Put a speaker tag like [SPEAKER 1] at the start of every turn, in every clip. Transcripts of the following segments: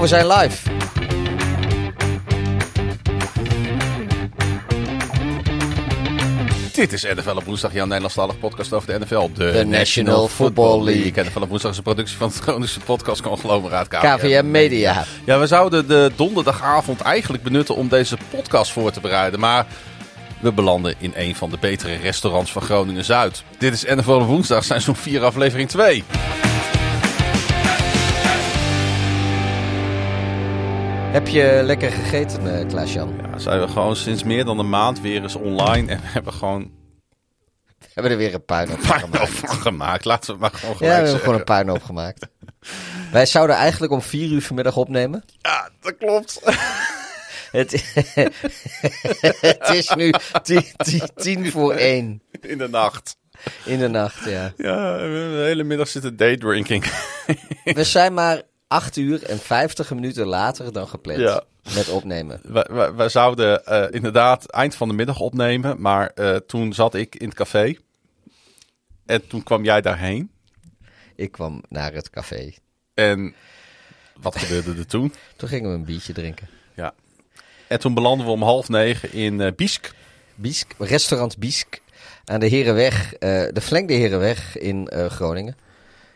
[SPEAKER 1] Oh, we zijn live.
[SPEAKER 2] Dit is NFL op woensdag, jouw Nederlandstalige podcast over de NFL. De,
[SPEAKER 1] De National Football League.
[SPEAKER 2] NFL op woensdag is een productie van het Groningse podcast conglomeraad KVM.
[SPEAKER 1] KVM Media.
[SPEAKER 2] Ja, we zouden de donderdagavond eigenlijk benutten om deze podcast voor te bereiden. Maar we belanden in een van de betere restaurants van Groningen-Zuid. Dit is NFL op woensdag, seizoen 4, aflevering 2.
[SPEAKER 1] Heb je lekker gegeten, eh, Klaas-Jan?
[SPEAKER 2] Ja, zijn we gewoon sinds meer dan een maand weer eens online. En we hebben gewoon
[SPEAKER 1] We hebben er weer een puinhoop van gemaakt.
[SPEAKER 2] Laten we maar gewoon
[SPEAKER 1] Ja, we
[SPEAKER 2] gelijk
[SPEAKER 1] hebben gewoon een puinhoop gemaakt. Wij zouden eigenlijk om vier uur vanmiddag opnemen.
[SPEAKER 2] Ja, dat klopt.
[SPEAKER 1] Het, het is nu tien, tien, tien voor één
[SPEAKER 2] In de nacht.
[SPEAKER 1] in de nacht, ja.
[SPEAKER 2] Ja, we hebben de hele middag zitten daydrinking.
[SPEAKER 1] We zijn maar acht uur en vijftig minuten later dan gepland
[SPEAKER 2] Ja.
[SPEAKER 1] met opnemen.
[SPEAKER 2] wij zouden eh, inderdaad eind van de middag opnemen, maar eh, toen zat ik in het café. En toen kwam jij daarheen.
[SPEAKER 1] Ik kwam naar het café.
[SPEAKER 2] En wat gebeurde er toen?
[SPEAKER 1] Toen gingen we een biertje drinken.
[SPEAKER 2] Ja. En toen belanden we om half negen in eh Biesk.
[SPEAKER 1] Biesk, restaurant Biesk aan de Herenweg, eh, de Flank de Herenweg in eh, Groningen.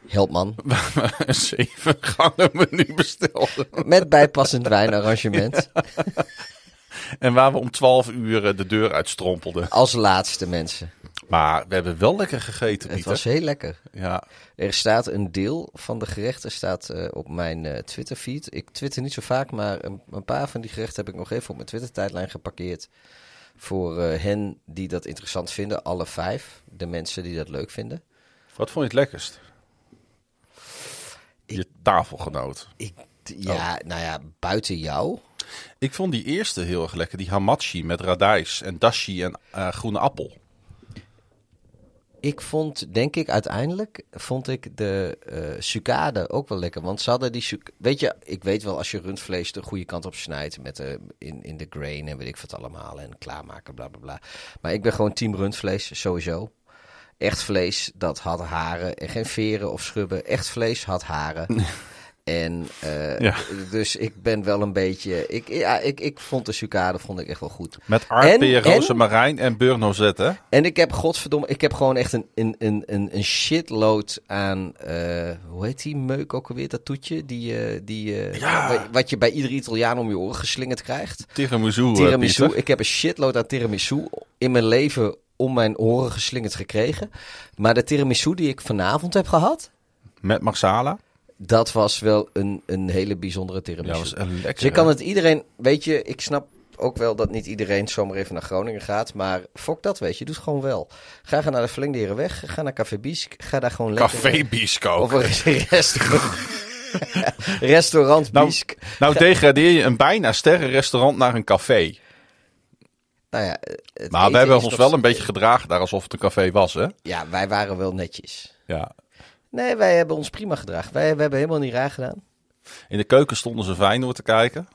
[SPEAKER 1] Helpman.
[SPEAKER 2] Een zeven gangen menu bestelden.
[SPEAKER 1] Met bijpassend wijnarrangement.
[SPEAKER 2] En waar we om twaalf uur eh, de deur uitstrompelden.
[SPEAKER 1] Als laatste mensen.
[SPEAKER 2] Maar we hebben wel lekker gegeten,
[SPEAKER 1] Het was heel lekker.
[SPEAKER 2] Ja,
[SPEAKER 1] Er staat een deel van de gerechten staat, eh, op mijn eh Twitter-feed. Ik twitter niet zo vaak, maar een, een paar van die gerechten heb ik nog even op mijn Twitter-tijdlijn geparkeerd. Voor hen die dat interessant vinden, alle vijf. De mensen die dat leuk vinden.
[SPEAKER 2] wat vond je het lekkerst? Je tafelgenoot.
[SPEAKER 1] Ik, ja, nou ja, buiten jou.
[SPEAKER 2] Ik vond die eerste heel erg lekker. Die hamachi met radijs en dashi en eh, groene appel.
[SPEAKER 1] Ik vond, denk ik, uiteindelijk vond ik de sucade ook wel lekker. Want ze hadden die Weet je, ik weet wel als je rundvlees de goede kant op snijdt. Met de, in, in de grain en weet ik wat allemaal. En klaarmaken, bla bla bla. Maar ik ben gewoon team rundvlees, sowieso. Echt vlees, dat had haren en geen veren of schubben. Echt vlees had haren. En eh,
[SPEAKER 2] Ja.
[SPEAKER 1] dus ik ben wel een beetje. Ik, ja, ik, ik vond de sucade vond ik echt wel goed.
[SPEAKER 2] Met aardbeer,
[SPEAKER 1] en-
[SPEAKER 2] rozemarijn en beurnozetten.
[SPEAKER 1] En ik heb, godverdomme, ik heb gewoon echt een, een, een, een, shitload aan, eh, hoe heet die meuk ook alweer, dat toetje? Die, eh, die,
[SPEAKER 2] Ja.
[SPEAKER 1] Wat je bij ieder Italiaan om je oren geslingerd krijgt.
[SPEAKER 2] Tiramisu.
[SPEAKER 1] Tiramisu. Ik heb een shitload aan tiramisu in mijn leven om mijn oren geslingerd gekregen. Maar de tiramisu die ik vanavond heb gehad,
[SPEAKER 2] Met marsala.
[SPEAKER 1] dat was wel een, een hele bijzondere tiramisu.
[SPEAKER 2] Ja, was lekker.
[SPEAKER 1] Dus ik kan het iedereen, weet je, ik snap ook wel dat niet iedereen zomaar even naar Groningen gaat. Maar fok dat, weet je, doe het gewoon wel. Ga gaan naar de Verlengderenweg, ga naar Café Biesk, ga daar gewoon lekker...
[SPEAKER 2] Café Bisco.
[SPEAKER 1] Of een restaurant. restaurant
[SPEAKER 2] Nou. Nou degradeer je een bijna sterrenrestaurant naar een café.
[SPEAKER 1] Nou ja, het
[SPEAKER 2] Maar we hebben ons wel een beetje gedragen daar alsof het een café was, hè?
[SPEAKER 1] Ja, wij waren wel netjes.
[SPEAKER 2] Ja.
[SPEAKER 1] Nee, wij hebben ons prima gedragen. Wij, wij hebben helemaal niet raar gedaan.
[SPEAKER 2] In de keuken stonden ze Feyenoord te kijken.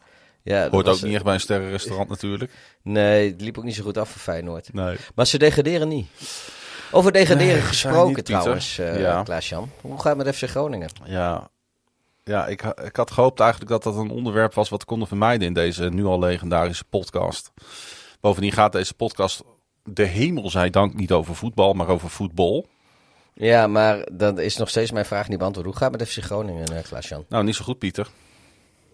[SPEAKER 1] Ja,
[SPEAKER 2] Hoort ook niet echt bij een sterrenrestaurant natuurlijk.
[SPEAKER 1] Nee, het liep ook niet zo goed af voor Feyenoord.
[SPEAKER 2] Nee.
[SPEAKER 1] Maar ze degraderen niet. Over degraderen
[SPEAKER 2] Nee,
[SPEAKER 1] gesproken
[SPEAKER 2] niet,
[SPEAKER 1] trouwens, eh
[SPEAKER 2] Ja.
[SPEAKER 1] Klaas-Jan. Hoe gaat het met FC Groningen?
[SPEAKER 2] Ja, ja ik, ik had gehoopt eigenlijk dat dat een onderwerp was wat we konden vermijden in deze nu al legendarische podcast. Bovendien gaat deze podcast, de hemel zij dank, niet over voetbal, maar over voetbal.
[SPEAKER 1] Ja, maar dat is nog steeds mijn vraag niet beantwoord. Hoe gaat het met FC Groningen, eh, Klaas-Jan?
[SPEAKER 2] Nou, niet zo goed, Pieter.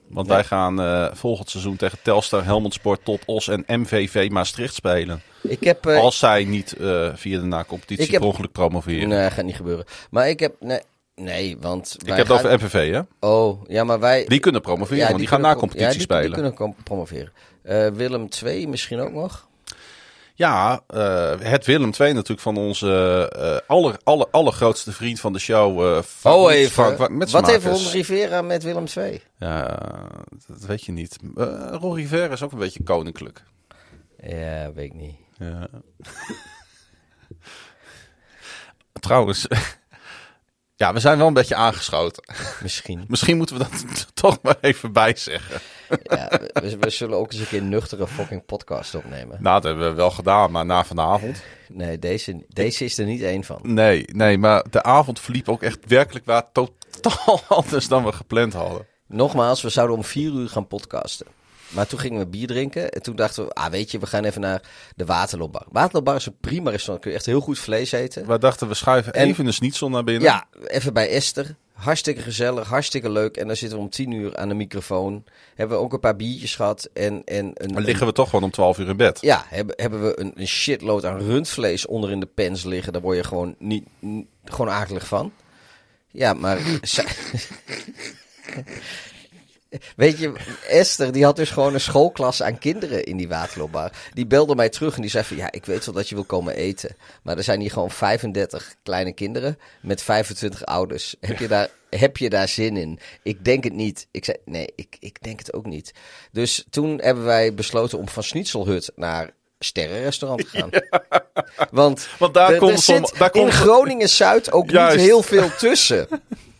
[SPEAKER 2] Want wij gaan eh, volgend seizoen tegen Telstar, Helmond Sport, Top Os en MVV Maastricht spelen.
[SPEAKER 1] Ik heb... eh,
[SPEAKER 2] Als zij niet via de na-competitie per ongeluk promoveren.
[SPEAKER 1] Nee, gaat niet gebeuren. Maar ik heb... Nee, nee want
[SPEAKER 2] Ik heb het
[SPEAKER 1] gaan-
[SPEAKER 2] over MVV, hè?
[SPEAKER 1] Oh, ja, maar wij...
[SPEAKER 2] Die kunnen promoveren,
[SPEAKER 1] Ja,
[SPEAKER 2] want die, gaan na-competitie
[SPEAKER 1] ja, die-
[SPEAKER 2] spelen.
[SPEAKER 1] Die kunnen promoveren. Eh, Willem 2 misschien ook nog.
[SPEAKER 2] Ja, eh, het Willem II natuurlijk van onze eh aller, aller, allergrootste vriend van de show. Frank-
[SPEAKER 1] Oh, even.
[SPEAKER 2] Frank
[SPEAKER 1] Wat
[SPEAKER 2] Metsmakers.
[SPEAKER 1] heeft Ron Rivera met Willem 2?
[SPEAKER 2] Ja, dat weet je niet. Uh, Ron Rivera is ook een beetje koninklijk.
[SPEAKER 1] Ja, weet ik niet.
[SPEAKER 2] Ja. Trouwens, ja, we zijn wel een beetje aangeschoten.
[SPEAKER 1] Misschien.
[SPEAKER 2] Misschien moeten we dat toch maar even bijzeggen.
[SPEAKER 1] Ja, we, we zullen ook eens een keer een nuchtere fucking podcast opnemen.
[SPEAKER 2] Nou, dat hebben we wel gedaan, maar na vanavond.
[SPEAKER 1] Nee, deze, deze is er niet één van.
[SPEAKER 2] Nee, nee, maar de avond verliep ook echt werkelijk waar totaal anders dan we gepland hadden.
[SPEAKER 1] Nogmaals, we zouden om vier uur gaan podcasten. Maar toen gingen we bier drinken. En toen dachten we, ah weet je, we gaan even naar de Waterloopbar. Waterloopbar is een prima restaurant. Kun je echt heel goed vlees eten.
[SPEAKER 2] We dachten, we schuiven
[SPEAKER 1] En-
[SPEAKER 2] even een schnitzel naar binnen.
[SPEAKER 1] Ja, even bij Esther. Hartstikke gezellig, hartstikke leuk. En dan zitten we om tien uur aan de microfoon. Hebben we ook een paar biertjes gehad. En, en een,
[SPEAKER 2] Dan liggen we toch gewoon om 12 uur in bed.
[SPEAKER 1] ja, hebben, hebben we een, een shitload aan rundvlees onder in de pens liggen. Daar word je gewoon niet, niet- gewoon akelig van. Ja, maar... Weet je, Esther die had dus gewoon een schoolklas aan kinderen in die waterloopbar. Die belde mij terug en die zei van... Ja, ik weet wel dat je wil komen eten. Maar er zijn hier gewoon 35 kleine kinderen met 25 ouders. Heb je daar, heb je daar zin in? Ik denk het niet. Ik zei, nee, ik, ik denk het ook niet. Dus toen hebben wij besloten om van Schnitzelhut naar sterrenrestaurant te gaan. Want,
[SPEAKER 2] Want daar kon
[SPEAKER 1] in Groningen-Zuid ook
[SPEAKER 2] Juist.
[SPEAKER 1] niet heel veel tussen.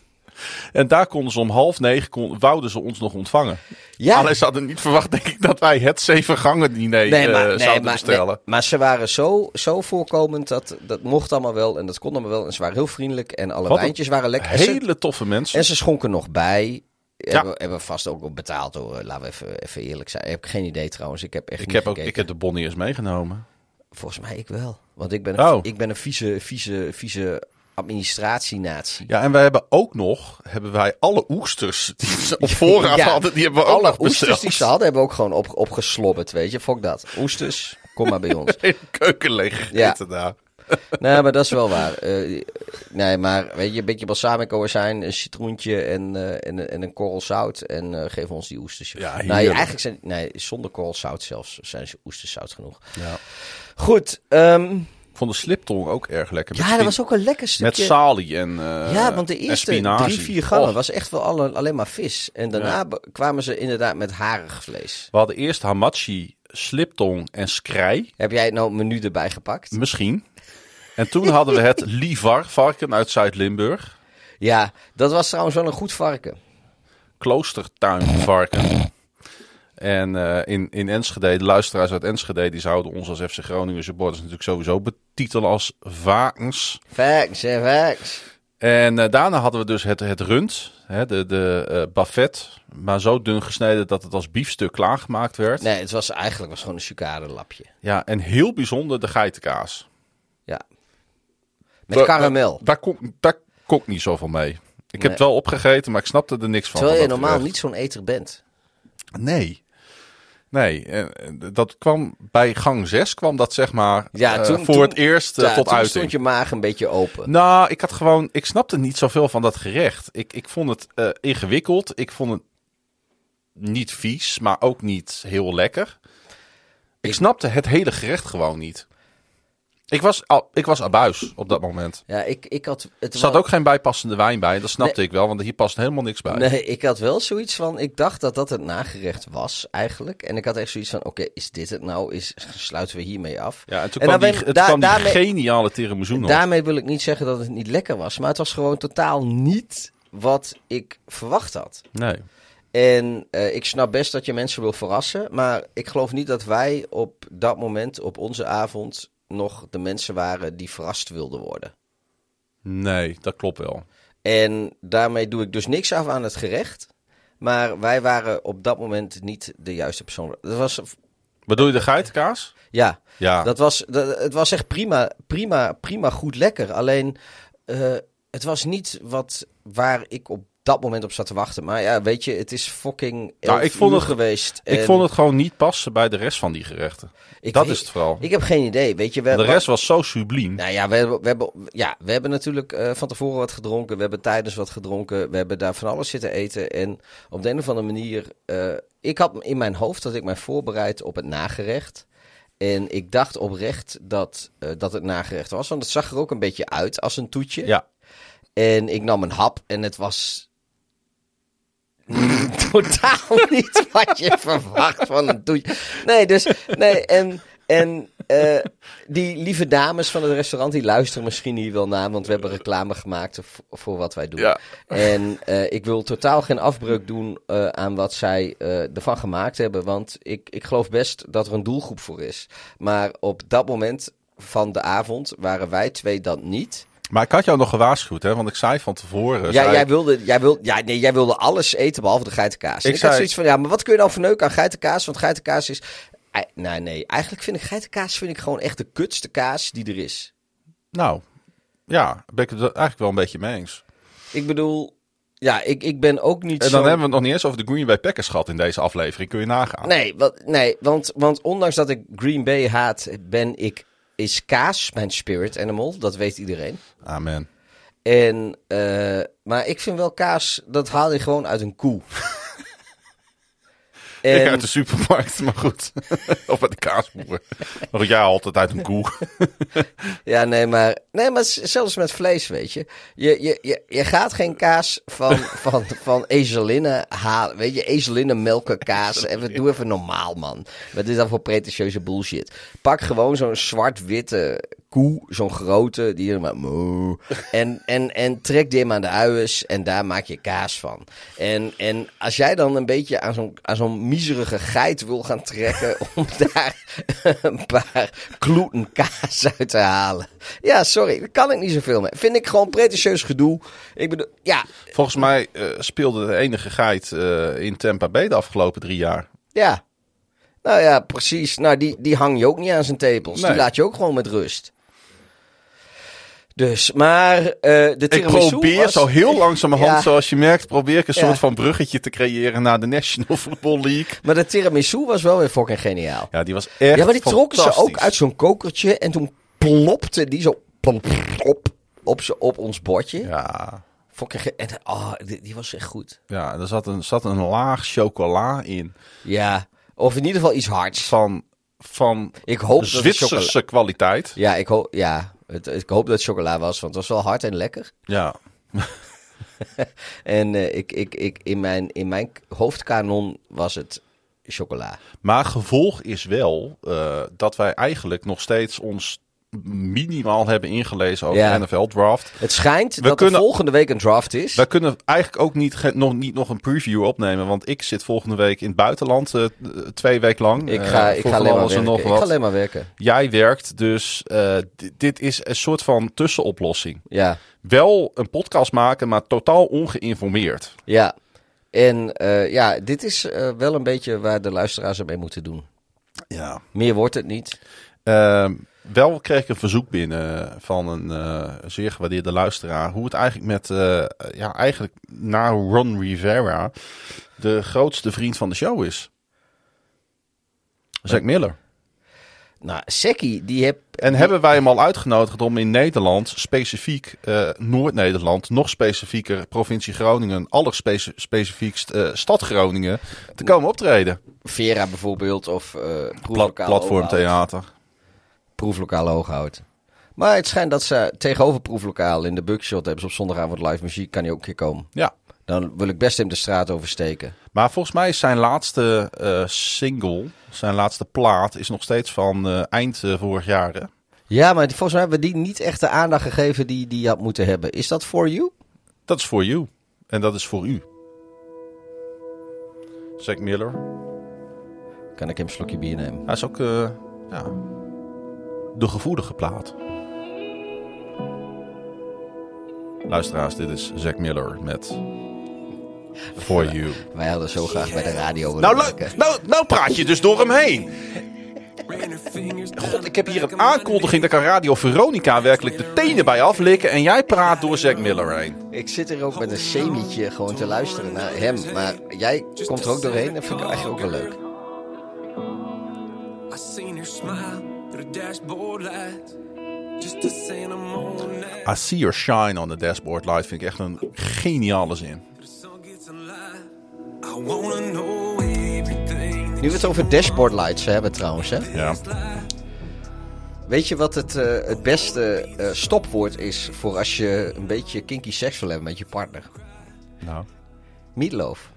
[SPEAKER 2] En daar konden ze om half negen, kon, wouden ze ons nog ontvangen.
[SPEAKER 1] Ja.
[SPEAKER 2] Alleen ze hadden niet verwacht, denk ik, dat wij het zeven gangen diner
[SPEAKER 1] Nee,
[SPEAKER 2] eh,
[SPEAKER 1] maar, nee,
[SPEAKER 2] zouden
[SPEAKER 1] maar,
[SPEAKER 2] bestellen.
[SPEAKER 1] nee, maar ze waren zo, zo voorkomend dat dat mocht allemaal wel en dat kon allemaal wel. En ze waren heel vriendelijk en alle
[SPEAKER 2] Wat
[SPEAKER 1] wijntjes waren lekker. Ze,
[SPEAKER 2] Hele toffe mensen.
[SPEAKER 1] en ze schonken nog bij.
[SPEAKER 2] Ja.
[SPEAKER 1] Hebben, vast ook betaald hoor. Laten we even, even eerlijk zijn. Ik heb geen idee trouwens. Ik heb echt
[SPEAKER 2] ik heb ook ik heb de Bonnie eens meegenomen.
[SPEAKER 1] Volgens mij ik wel. Want ik ben een,
[SPEAKER 2] Oh.
[SPEAKER 1] ik ben een vieze, vieze, vieze administratienatie.
[SPEAKER 2] Ja, en wij hebben ook nog, hebben wij alle oesters die ze op voorraad
[SPEAKER 1] Ja.
[SPEAKER 2] hadden, die hebben we ook
[SPEAKER 1] Alle
[SPEAKER 2] nog besteld.
[SPEAKER 1] oesters die ze hadden, hebben we ook gewoon op, opgeslobberd, weet je. Fok dat. Oesters, kom maar bij ons.
[SPEAKER 2] Keuken leeg
[SPEAKER 1] Ja.
[SPEAKER 2] daar.
[SPEAKER 1] Nee, maar dat is wel waar. Eh, nee, maar weet je, een beetje balsamico azijn, een citroentje en, eh, en, en een korrel zout. En eh geef ons die oesters.
[SPEAKER 2] Ja,
[SPEAKER 1] nou,
[SPEAKER 2] heerlijk.
[SPEAKER 1] eigenlijk zijn, nee, zonder korrel zout zelfs zijn ze oesters zout genoeg.
[SPEAKER 2] Ja.
[SPEAKER 1] Goed, ehm,
[SPEAKER 2] Ik vond de sliptong ook erg lekker. Met
[SPEAKER 1] ja, dat was ook een lekker
[SPEAKER 2] Met
[SPEAKER 1] stukje.
[SPEAKER 2] salie en eh
[SPEAKER 1] ja, want de eerste drie, vier gangen was echt wel alle, alleen maar vis. En daarna kwamen ze inderdaad met harig vlees.
[SPEAKER 2] We hadden eerst hamachi, sliptong en skrei.
[SPEAKER 1] Heb jij nou een menu erbij gepakt?
[SPEAKER 2] Misschien. En toen hadden we het livar varken uit Zuid-Limburg.
[SPEAKER 1] Ja, dat was trouwens wel een goed varken.
[SPEAKER 2] Kloostertuinvarken. En eh, in, in Enschede, de luisteraars uit Enschede, die zouden ons als FC Groningen supporters natuurlijk sowieso betitelen als varkens.
[SPEAKER 1] Facts, hè, facts.
[SPEAKER 2] En eh, daarna hadden we dus het, het rund, hè, de, de eh buffet, maar zo dun gesneden dat het als biefstuk klaargemaakt werd.
[SPEAKER 1] Nee, het was eigenlijk was gewoon een sucade lapje.
[SPEAKER 2] Ja, en heel bijzonder de geitenkaas.
[SPEAKER 1] Ja. Met karamel.
[SPEAKER 2] da- Daar kon, daar kon ik niet zoveel mee. Ik heb het wel opgegeten, maar ik snapte er niks van.
[SPEAKER 1] Terwijl je normaal niet zo'n eter bent.
[SPEAKER 2] Nee. Nee, en dat kwam bij gang 6 kwam dat zeg maar
[SPEAKER 1] Ja,
[SPEAKER 2] eh, voor
[SPEAKER 1] toen-
[SPEAKER 2] het eerst eh,
[SPEAKER 1] Ja,
[SPEAKER 2] tot
[SPEAKER 1] toen
[SPEAKER 2] uiting.
[SPEAKER 1] stond je maag een beetje open.
[SPEAKER 2] Nou, ik had gewoon, ik snapte niet zoveel van dat gerecht. Ik, ik vond het eh, ingewikkeld. Ik vond het niet vies, maar ook niet heel lekker. Ik
[SPEAKER 1] Ik-
[SPEAKER 2] snapte het hele gerecht gewoon niet. Ik was, al, ik was abuis op dat moment.
[SPEAKER 1] Ja, ik, ik had... Het
[SPEAKER 2] Er zat ook geen bijpassende wijn bij. Dat snapte ik wel, want hier past helemaal niks bij.
[SPEAKER 1] Nee, ik had wel zoiets van... Ik dacht dat dat het nagerecht was, eigenlijk. En ik had echt zoiets van... Oké, is dit het nou? Is, sluiten we hiermee af?
[SPEAKER 2] Ja, en toen
[SPEAKER 1] En
[SPEAKER 2] kwam die, het
[SPEAKER 1] daar-
[SPEAKER 2] kwam die
[SPEAKER 1] daarmee-
[SPEAKER 2] geniale tiramisu nog.
[SPEAKER 1] Daarmee wil ik niet zeggen dat het niet lekker was. Maar het was gewoon totaal niet wat ik verwacht had.
[SPEAKER 2] Nee.
[SPEAKER 1] En eh, ik snap best dat je mensen wil verrassen. Maar ik geloof niet dat wij op dat moment, op onze avond, nog de mensen waren die verrast wilden worden.
[SPEAKER 2] Nee, dat klopt wel.
[SPEAKER 1] En daarmee doe ik dus niks af aan het gerecht. Maar wij waren op dat moment niet de juiste persoon. Dat was,
[SPEAKER 2] Bedoel je de geitenkaas?
[SPEAKER 1] ja,
[SPEAKER 2] Ja.
[SPEAKER 1] dat was, dat, het was echt prima, prima, prima goed lekker. Alleen, eh, het was niet wat, waar ik op dat moment op zat te wachten. Maar ja, weet je, het is fucking
[SPEAKER 2] Nou, ik vond het-
[SPEAKER 1] geweest.
[SPEAKER 2] ik
[SPEAKER 1] en
[SPEAKER 2] vond het gewoon niet passen bij de rest van die gerechten.
[SPEAKER 1] ik
[SPEAKER 2] dat
[SPEAKER 1] weet-
[SPEAKER 2] is het vooral.
[SPEAKER 1] Ik heb geen idee, weet je. We,
[SPEAKER 2] de rest was zo subliem.
[SPEAKER 1] Nou ja, we hebben, we hebben, ja, we hebben natuurlijk eh, van tevoren wat gedronken. We hebben tijdens wat gedronken. We hebben daar van alles zitten eten. En op de een of andere manier... eh, ik had in mijn hoofd dat ik mij voorbereid op het nagerecht. En ik dacht oprecht dat, eh, dat het nagerecht was. Want het zag er ook een beetje uit als een toetje.
[SPEAKER 2] Ja.
[SPEAKER 1] En ik nam een hap en het was... totaal niet wat je verwacht van een toetje. Nee, dus... Nee, en... En eh, die lieve dames van het restaurant, die luisteren misschien hier wel naar, want we hebben reclame gemaakt voor wat wij doen.
[SPEAKER 2] Ja.
[SPEAKER 1] En eh, ik wil totaal geen afbreuk doen eh, aan wat zij ervan gemaakt hebben, want ik, ik geloof best dat er een doelgroep voor is. Maar op dat moment van de avond waren wij twee dat niet.
[SPEAKER 2] Maar ik had jou nog gewaarschuwd, hè? Want ik zei van tevoren...
[SPEAKER 1] Ja,
[SPEAKER 2] zei
[SPEAKER 1] jij wilde, jij, wilde, ja, nee, jij wilde alles eten behalve de geitenkaas.
[SPEAKER 2] Ik
[SPEAKER 1] Ik,
[SPEAKER 2] zei-
[SPEAKER 1] had zoiets van, ja, maar wat kun je dan verneuken aan geitenkaas? Want geitenkaas is... Nee, nee, eigenlijk vind ik geitenkaas vind ik gewoon echt de kutste kaas die er is.
[SPEAKER 2] Nou, ja, ben ik het eigenlijk wel een beetje mee eens.
[SPEAKER 1] Ik bedoel, ja, ik, ik ben ook niet
[SPEAKER 2] En dan
[SPEAKER 1] zo...
[SPEAKER 2] hebben we het nog niet eens over de Green Bay Packers gehad in deze aflevering. Kun je nagaan.
[SPEAKER 1] Nee, wat, nee want, want ondanks dat ik Green Bay haat, ben ik... Is kaas mijn spirit animal, dat weet iedereen.
[SPEAKER 2] Amen.
[SPEAKER 1] En, eh, maar ik vind wel kaas, dat haal je gewoon uit een koe.
[SPEAKER 2] Ik uit de supermarkt, maar goed. of uit de kaasboer. Maar goed, jij altijd uit een koe.
[SPEAKER 1] Ja, nee, maar, nee, maar zelfs met vlees, weet je. Je, je, je, je gaat geen kaas van, van, van ezelinnen halen. Weet je, ezelinnen melken kaas. Even, doe even normaal, man. Wat is dat voor pretentieuze bullshit? Pak gewoon zo'n zwart-witte koe, zo'n grote, die er maar moe. En, en, en trek die hem aan de uiers en daar maak je kaas van. En, en als jij dan een beetje aan zo'n, aan zo'n miserige geit wil gaan trekken om daar een paar kloeten kaas uit te halen. Ja, sorry, daar kan ik niet zoveel mee. Vind ik gewoon pretentieus gedoe. Ik bedoel, ja,
[SPEAKER 2] Volgens mij eh, speelde de enige geit eh, in Tampa Bay de afgelopen drie jaar.
[SPEAKER 1] ja. Nou ja, precies. Nou, die, die hang je ook niet aan zijn tepels.
[SPEAKER 2] Nee.
[SPEAKER 1] Die laat je ook gewoon met rust. Dus, maar eh de
[SPEAKER 2] Ik
[SPEAKER 1] tiramisu
[SPEAKER 2] probeer
[SPEAKER 1] was-
[SPEAKER 2] zo heel langzamerhand,
[SPEAKER 1] Ja.
[SPEAKER 2] zoals je merkt, probeer ik een
[SPEAKER 1] Ja.
[SPEAKER 2] soort van bruggetje te creëren naar de National Football League.
[SPEAKER 1] Maar de tiramisu was wel weer fucking geniaal.
[SPEAKER 2] Ja, die was echt
[SPEAKER 1] Ja, maar die trokken ze ook uit zo'n kokertje en toen plopte die zo plop, op, op, op ons bordje.
[SPEAKER 2] Ja,
[SPEAKER 1] Fucking en, oh, die, die was echt goed.
[SPEAKER 2] ja, er zat een, zat een laag chocola in
[SPEAKER 1] Ja, of in ieder geval iets hards.
[SPEAKER 2] van, van
[SPEAKER 1] Ik hoop dat het chocola...
[SPEAKER 2] Zwitserse kwaliteit.
[SPEAKER 1] Ja, ik hoop, ja het, ik hoop dat het chocola was, want het was wel hard en lekker.
[SPEAKER 2] Ja,
[SPEAKER 1] En eh, ik, ik, ik, in, mijn, in mijn hoofdkanon was het chocola.
[SPEAKER 2] maar gevolg is wel eh, dat wij eigenlijk nog steeds ons minimaal hebben ingelezen over
[SPEAKER 1] Ja.
[SPEAKER 2] de NFL draft.
[SPEAKER 1] Het schijnt
[SPEAKER 2] We
[SPEAKER 1] dat
[SPEAKER 2] kunnen-
[SPEAKER 1] er volgende week een draft is.
[SPEAKER 2] Wij kunnen eigenlijk ook niet, nog, niet nog een preview opnemen, want ik zit volgende week in het buitenland, eh, twee weken lang.
[SPEAKER 1] ik
[SPEAKER 2] eh,
[SPEAKER 1] ga, ik ga alleen maar werken.
[SPEAKER 2] nog
[SPEAKER 1] Ik ga alleen maar werken.
[SPEAKER 2] Jij werkt, dus eh, di- dit is een soort van tussenoplossing.
[SPEAKER 1] Ja,
[SPEAKER 2] Wel een podcast maken, maar totaal ongeïnformeerd.
[SPEAKER 1] ja. En ja, dit is wel een beetje waar de luisteraars het mee moeten doen.
[SPEAKER 2] Ja.
[SPEAKER 1] Meer wordt het niet.
[SPEAKER 2] Ehm, wel kreeg ik een verzoek binnen van een eh, zeer gewaardeerde luisteraar. Hoe het eigenlijk met, eh, ja, eigenlijk na Ron Rivera, de grootste vriend van de show is. Zack Miller.
[SPEAKER 1] Nou, Sekki, die heb...
[SPEAKER 2] En hebben wij hem al uitgenodigd om in Nederland, specifiek eh, Noord-Nederland, nog specifieker provincie Groningen, allerspecifiekst eh stad Groningen, te komen optreden.
[SPEAKER 1] Vera bijvoorbeeld, of
[SPEAKER 2] Pla
[SPEAKER 1] proeflokaal
[SPEAKER 2] platformtheater.
[SPEAKER 1] Proeflokaal Hooghout. Maar het schijnt dat ze tegenover proeflokaal in de Bugshot hebben ze op zondagavond live muziek. Kan hij ook een keer komen.
[SPEAKER 2] Ja.
[SPEAKER 1] Dan wil ik best hem de straat oversteken.
[SPEAKER 2] Maar volgens mij is zijn laatste eh, single, zijn laatste plaat, is nog steeds van eh, eind eh, vorig jaar. Hè?
[SPEAKER 1] Ja, maar volgens mij hebben we die niet echt de aandacht gegeven die die had moeten hebben. Is dat for you?
[SPEAKER 2] Dat is voor you. En dat is voor u. Zack Miller.
[SPEAKER 1] Kan ik hem een slokje bier nemen?
[SPEAKER 2] Hij is ook ja, de gevoelige plaat. Luisteraars, dit is Zack Miller met For You.
[SPEAKER 1] Wij hadden zo graag bij de radio willen
[SPEAKER 2] Nou,
[SPEAKER 1] werken.
[SPEAKER 2] nou, nou praat je dus door hem heen. God, ik heb hier een aankondiging dat ik aan Radio Veronica werkelijk de tenen bij aflikken. En jij praat door Zack Miller heen.
[SPEAKER 1] Ik zit er ook met een semietje gewoon te luisteren naar hem. Maar jij komt er ook doorheen. Dat vind ik eigenlijk ook wel leuk.
[SPEAKER 3] I seen her smile dashboard lights. Just to say I'm on that.
[SPEAKER 2] I see your shine on the dashboard light. Vind ik echt een geniale zin.
[SPEAKER 1] Nu we het over dashboard lights hebben trouwens. Hè?
[SPEAKER 2] Ja.
[SPEAKER 1] Weet je wat het, eh, het beste eh, stopwoord is voor als je een beetje kinky seks wil hebben met je partner?
[SPEAKER 2] Nou.
[SPEAKER 1] Meatloaf.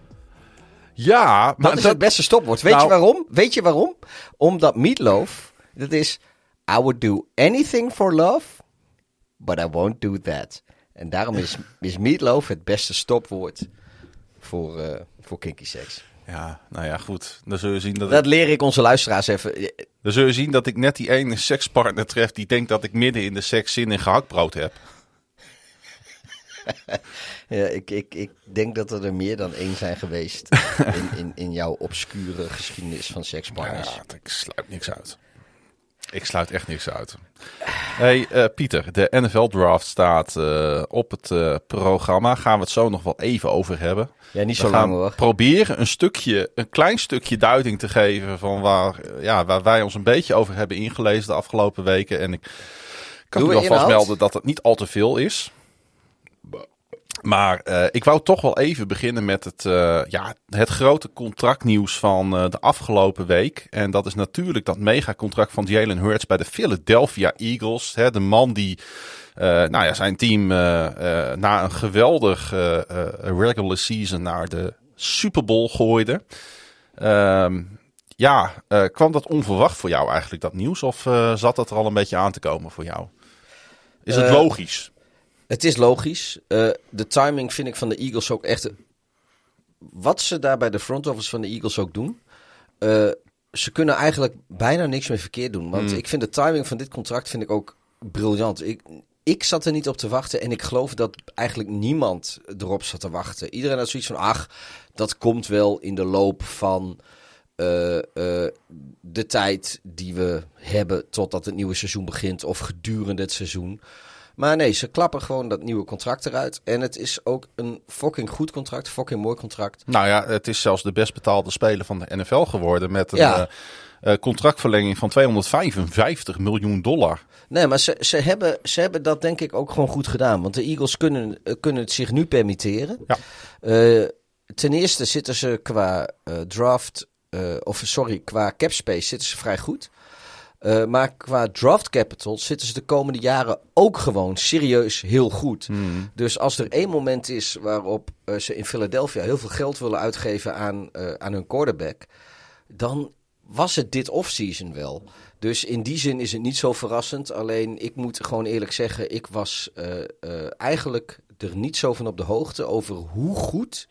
[SPEAKER 2] Ja,
[SPEAKER 1] Dat
[SPEAKER 2] maar
[SPEAKER 1] is
[SPEAKER 2] dat,
[SPEAKER 1] het beste stopwoord. Weet
[SPEAKER 2] Nou-
[SPEAKER 1] je waarom? Weet je waarom? Omdat meatloaf, dat is... I would do anything for love, but I won't do that. En daarom is, is meatloaf het beste stopwoord voor, eh, voor kinky seks.
[SPEAKER 2] Ja, nou ja, goed. Dan zul, je zien dat
[SPEAKER 1] Dat
[SPEAKER 2] ik,
[SPEAKER 1] leer ik onze luisteraars even.
[SPEAKER 2] dan zul je zien dat ik net die ene sekspartner tref die denkt dat ik midden in de seks zin in gehaktbrood heb.
[SPEAKER 1] Ja, ik, ik, ik denk dat er er meer dan één zijn geweest in, in, in jouw obscure geschiedenis van sekspartners.
[SPEAKER 2] Ja, ik sluit niks uit. Ik sluit echt niks uit. Hey eh, Pieter, de NFL draft staat eh, op het eh, programma. Gaan we het zo nog wel even over hebben.
[SPEAKER 1] Ja, niet
[SPEAKER 2] We
[SPEAKER 1] zo
[SPEAKER 2] gaan
[SPEAKER 1] lang hoor.
[SPEAKER 2] proberen een stukje, een klein stukje duiding te geven van waar, ja, waar wij ons een beetje over hebben ingelezen de afgelopen weken. En ik kan u
[SPEAKER 1] we
[SPEAKER 2] alvast
[SPEAKER 1] inhoud?
[SPEAKER 2] melden dat het niet al te veel is. Maar eh, ik wou toch wel even beginnen met het, eh, ja, het grote contractnieuws van eh, de afgelopen week. En dat is natuurlijk dat megacontract van Jalen Hurts bij de Philadelphia Eagles. Hè, de man die nou ja, zijn team na een geweldig regular season naar de Super Bowl gooide. Ehm, ja, kwam dat onverwacht voor jou eigenlijk, dat nieuws? Of zat dat er al een beetje aan te komen voor jou? Is het logisch?
[SPEAKER 1] Het is logisch. Eh, de timing vind ik van de Eagles ook echt. Wat ze daar bij de front office van de Eagles ook doen. eh, ze kunnen eigenlijk bijna niks meer verkeerd doen. Want
[SPEAKER 2] Hmm.
[SPEAKER 1] ik vind de timing van dit contract vind ik ook briljant. Ik, ik zat er niet op te wachten. En ik geloof dat eigenlijk niemand erop zat te wachten. Iedereen had zoiets van: ach, dat komt wel in de loop van. eh, eh, de tijd die we hebben totdat het nieuwe seizoen begint of gedurende het seizoen. Maar nee, ze klappen gewoon dat nieuwe contract eruit. En het is ook een fucking goed contract, fucking mooi contract.
[SPEAKER 2] Nou ja, het is zelfs de best betaalde speler van de NFL geworden. Met een
[SPEAKER 1] Ja.
[SPEAKER 2] eh, eh, contractverlenging van 255 miljoen dollar.
[SPEAKER 1] Nee, maar ze, ze, hebben, ze hebben dat denk ik ook gewoon goed gedaan. Want de Eagles kunnen, eh, kunnen het zich nu permitteren.
[SPEAKER 2] Ja.
[SPEAKER 1] Ten eerste zitten ze qua eh, draft, of sorry, qua cap space zitten ze vrij goed. Eh, maar qua draft capital zitten ze de komende jaren ook gewoon serieus heel goed. Dus als er één moment is waarop eh, ze in Philadelphia heel veel geld willen uitgeven aan, eh, aan hun quarterback, dan was het dit offseason wel. Dus in die zin is het niet zo verrassend. Alleen ik moet gewoon eerlijk zeggen, ik was eigenlijk er niet zo van op de hoogte over hoe goed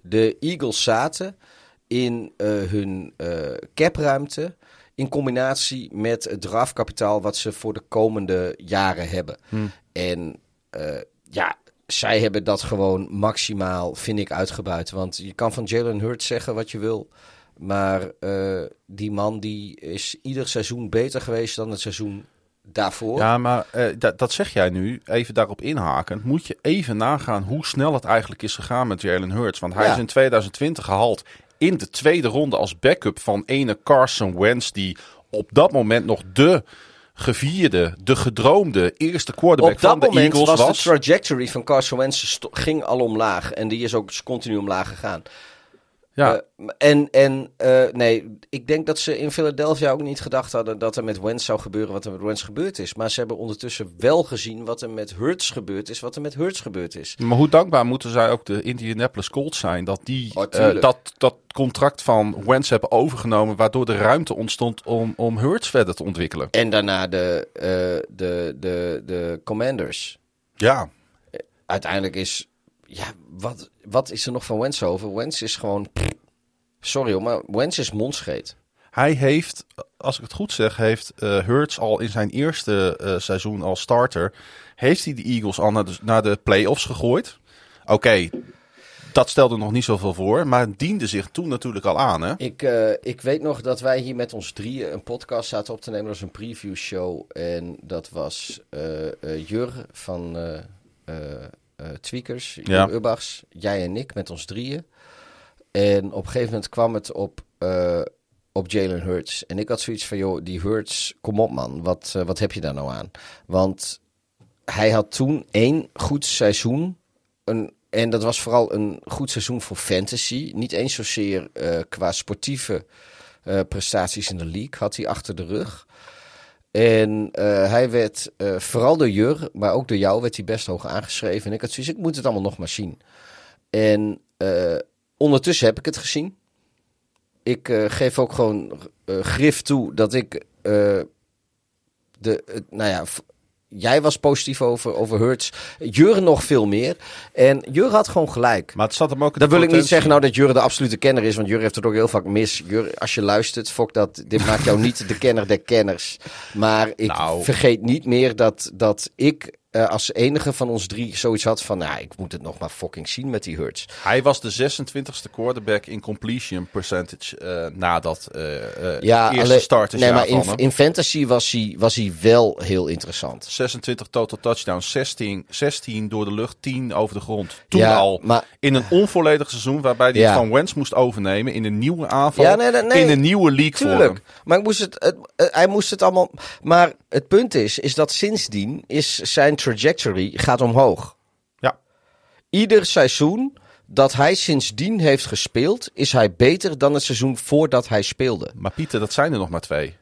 [SPEAKER 1] de Eagles zaten in hun capruimte. In combinatie met het draftkapitaal wat ze voor de komende jaren hebben. En eh, ja, zij hebben dat gewoon maximaal, vind ik, uitgebuit. Want je kan van Jalen Hurts zeggen wat je wil. Maar eh, die man die is ieder seizoen beter geweest dan het seizoen daarvoor.
[SPEAKER 2] Ja, maar eh, dat, zeg jij nu. Even daarop inhakend. Moet je even nagaan hoe snel het eigenlijk is gegaan met Jalen Hurts. Want hij
[SPEAKER 1] Ja.
[SPEAKER 2] is in 2020 gehaald in de tweede ronde als backup van ene Carson Wentz. Die op dat moment nog de gevierde, de gedroomde eerste quarterback
[SPEAKER 1] Op
[SPEAKER 2] van de Eagles
[SPEAKER 1] was,
[SPEAKER 2] was.
[SPEAKER 1] de trajectory van Carson Wentz ging al omlaag. En die is ook continu omlaag gegaan.
[SPEAKER 2] Ja,
[SPEAKER 1] Eh, en en eh, nee, ik denk dat ze in Philadelphia ook niet gedacht hadden dat er met Wentz zou gebeuren wat er met Wentz gebeurd is. Maar ze hebben ondertussen wel gezien wat er met Hurts gebeurd is, wat er met Hurts gebeurd is.
[SPEAKER 2] Maar hoe dankbaar moeten zij ook de Indianapolis Colts zijn dat die
[SPEAKER 1] Oh,
[SPEAKER 2] eh, dat, dat contract van Wentz hebben overgenomen, waardoor de ruimte ontstond om, om Hurts verder te ontwikkelen.
[SPEAKER 1] En daarna de, eh, de, de, de Commanders.
[SPEAKER 2] Ja,
[SPEAKER 1] Uiteindelijk is, ja, wat, wat is er nog van Wentz over? Wentz is gewoon, sorry hoor, maar Wentz is mondscheet.
[SPEAKER 2] hij heeft, als ik het goed zeg, heeft eh Hurts al in zijn eerste eh, seizoen als starter, heeft hij de Eagles al naar de, naar de playoffs gegooid. Oké, dat stelde nog niet zoveel voor, maar het diende zich toen natuurlijk al aan. Hè?
[SPEAKER 1] Ik, eh, ik weet nog dat wij hier met ons drieën een podcast zaten op te nemen. Dat was een preview show. En dat was Jur van Tweakers, Jur
[SPEAKER 2] Ja.
[SPEAKER 1] Ubbachs, jij en ik met ons drieën. En op een gegeven moment kwam het op, eh, op Jalen Hurts. En ik had zoiets van, joh, die Hurts, kom op man, wat, eh, wat heb je daar nou aan? Want hij had toen één goed seizoen. Een, en dat was vooral een goed seizoen voor fantasy. Niet eens zozeer eh, qua sportieve eh, prestaties in de league had hij achter de rug. En eh, hij werd eh, vooral door Jur, maar ook door jou, werd hij best hoog aangeschreven. En ik had zoiets, ik moet het allemaal nog maar zien. En eh, ondertussen heb ik het gezien. Ik geef ook gewoon grif toe dat ik de, nou ja, jij was positief over, over Hurts. Jur nog veel meer. En Jur had gewoon gelijk.
[SPEAKER 2] Maar het zat hem ook in
[SPEAKER 1] Dan wil ik niet zeggen nou dat Jur de absolute kenner is, want Jur heeft het ook heel vaak mis. Jur, als je luistert, fok dat, dit maakt jou niet de kenner der kenners. Maar ik
[SPEAKER 2] Nou.
[SPEAKER 1] vergeet niet meer dat, dat ik eh, als enige van ons drie zoiets had van... Nou, ik moet het nog maar fucking zien met die Hurts.
[SPEAKER 2] Hij was de 26e quarterback in completion percentage eh nadat eh
[SPEAKER 1] Ja,
[SPEAKER 2] eerste startersjaar
[SPEAKER 1] nee, maar in, in fantasy was hij, was hij wel heel interessant.
[SPEAKER 2] 26 total touchdowns, 16, 16 door de lucht, 10 over de grond. Toen
[SPEAKER 1] Ja,
[SPEAKER 2] al.
[SPEAKER 1] maar-
[SPEAKER 2] in een onvolledig seizoen waarbij hij
[SPEAKER 1] Ja.
[SPEAKER 2] van Wentz moest overnemen in een nieuwe aanval.
[SPEAKER 1] Ja, nee, nee, nee.
[SPEAKER 2] in een nieuwe league
[SPEAKER 1] Tuurlijk. Maar ik moest het, het, hij moest het allemaal... Maar het punt is, is dat sindsdien is zijn trajectory gaat omhoog.
[SPEAKER 2] Ja.
[SPEAKER 1] Ieder seizoen dat hij sindsdien heeft gespeeld... is hij beter dan het seizoen voordat hij speelde.
[SPEAKER 2] Maar Pieter, dat zijn er nog maar twee.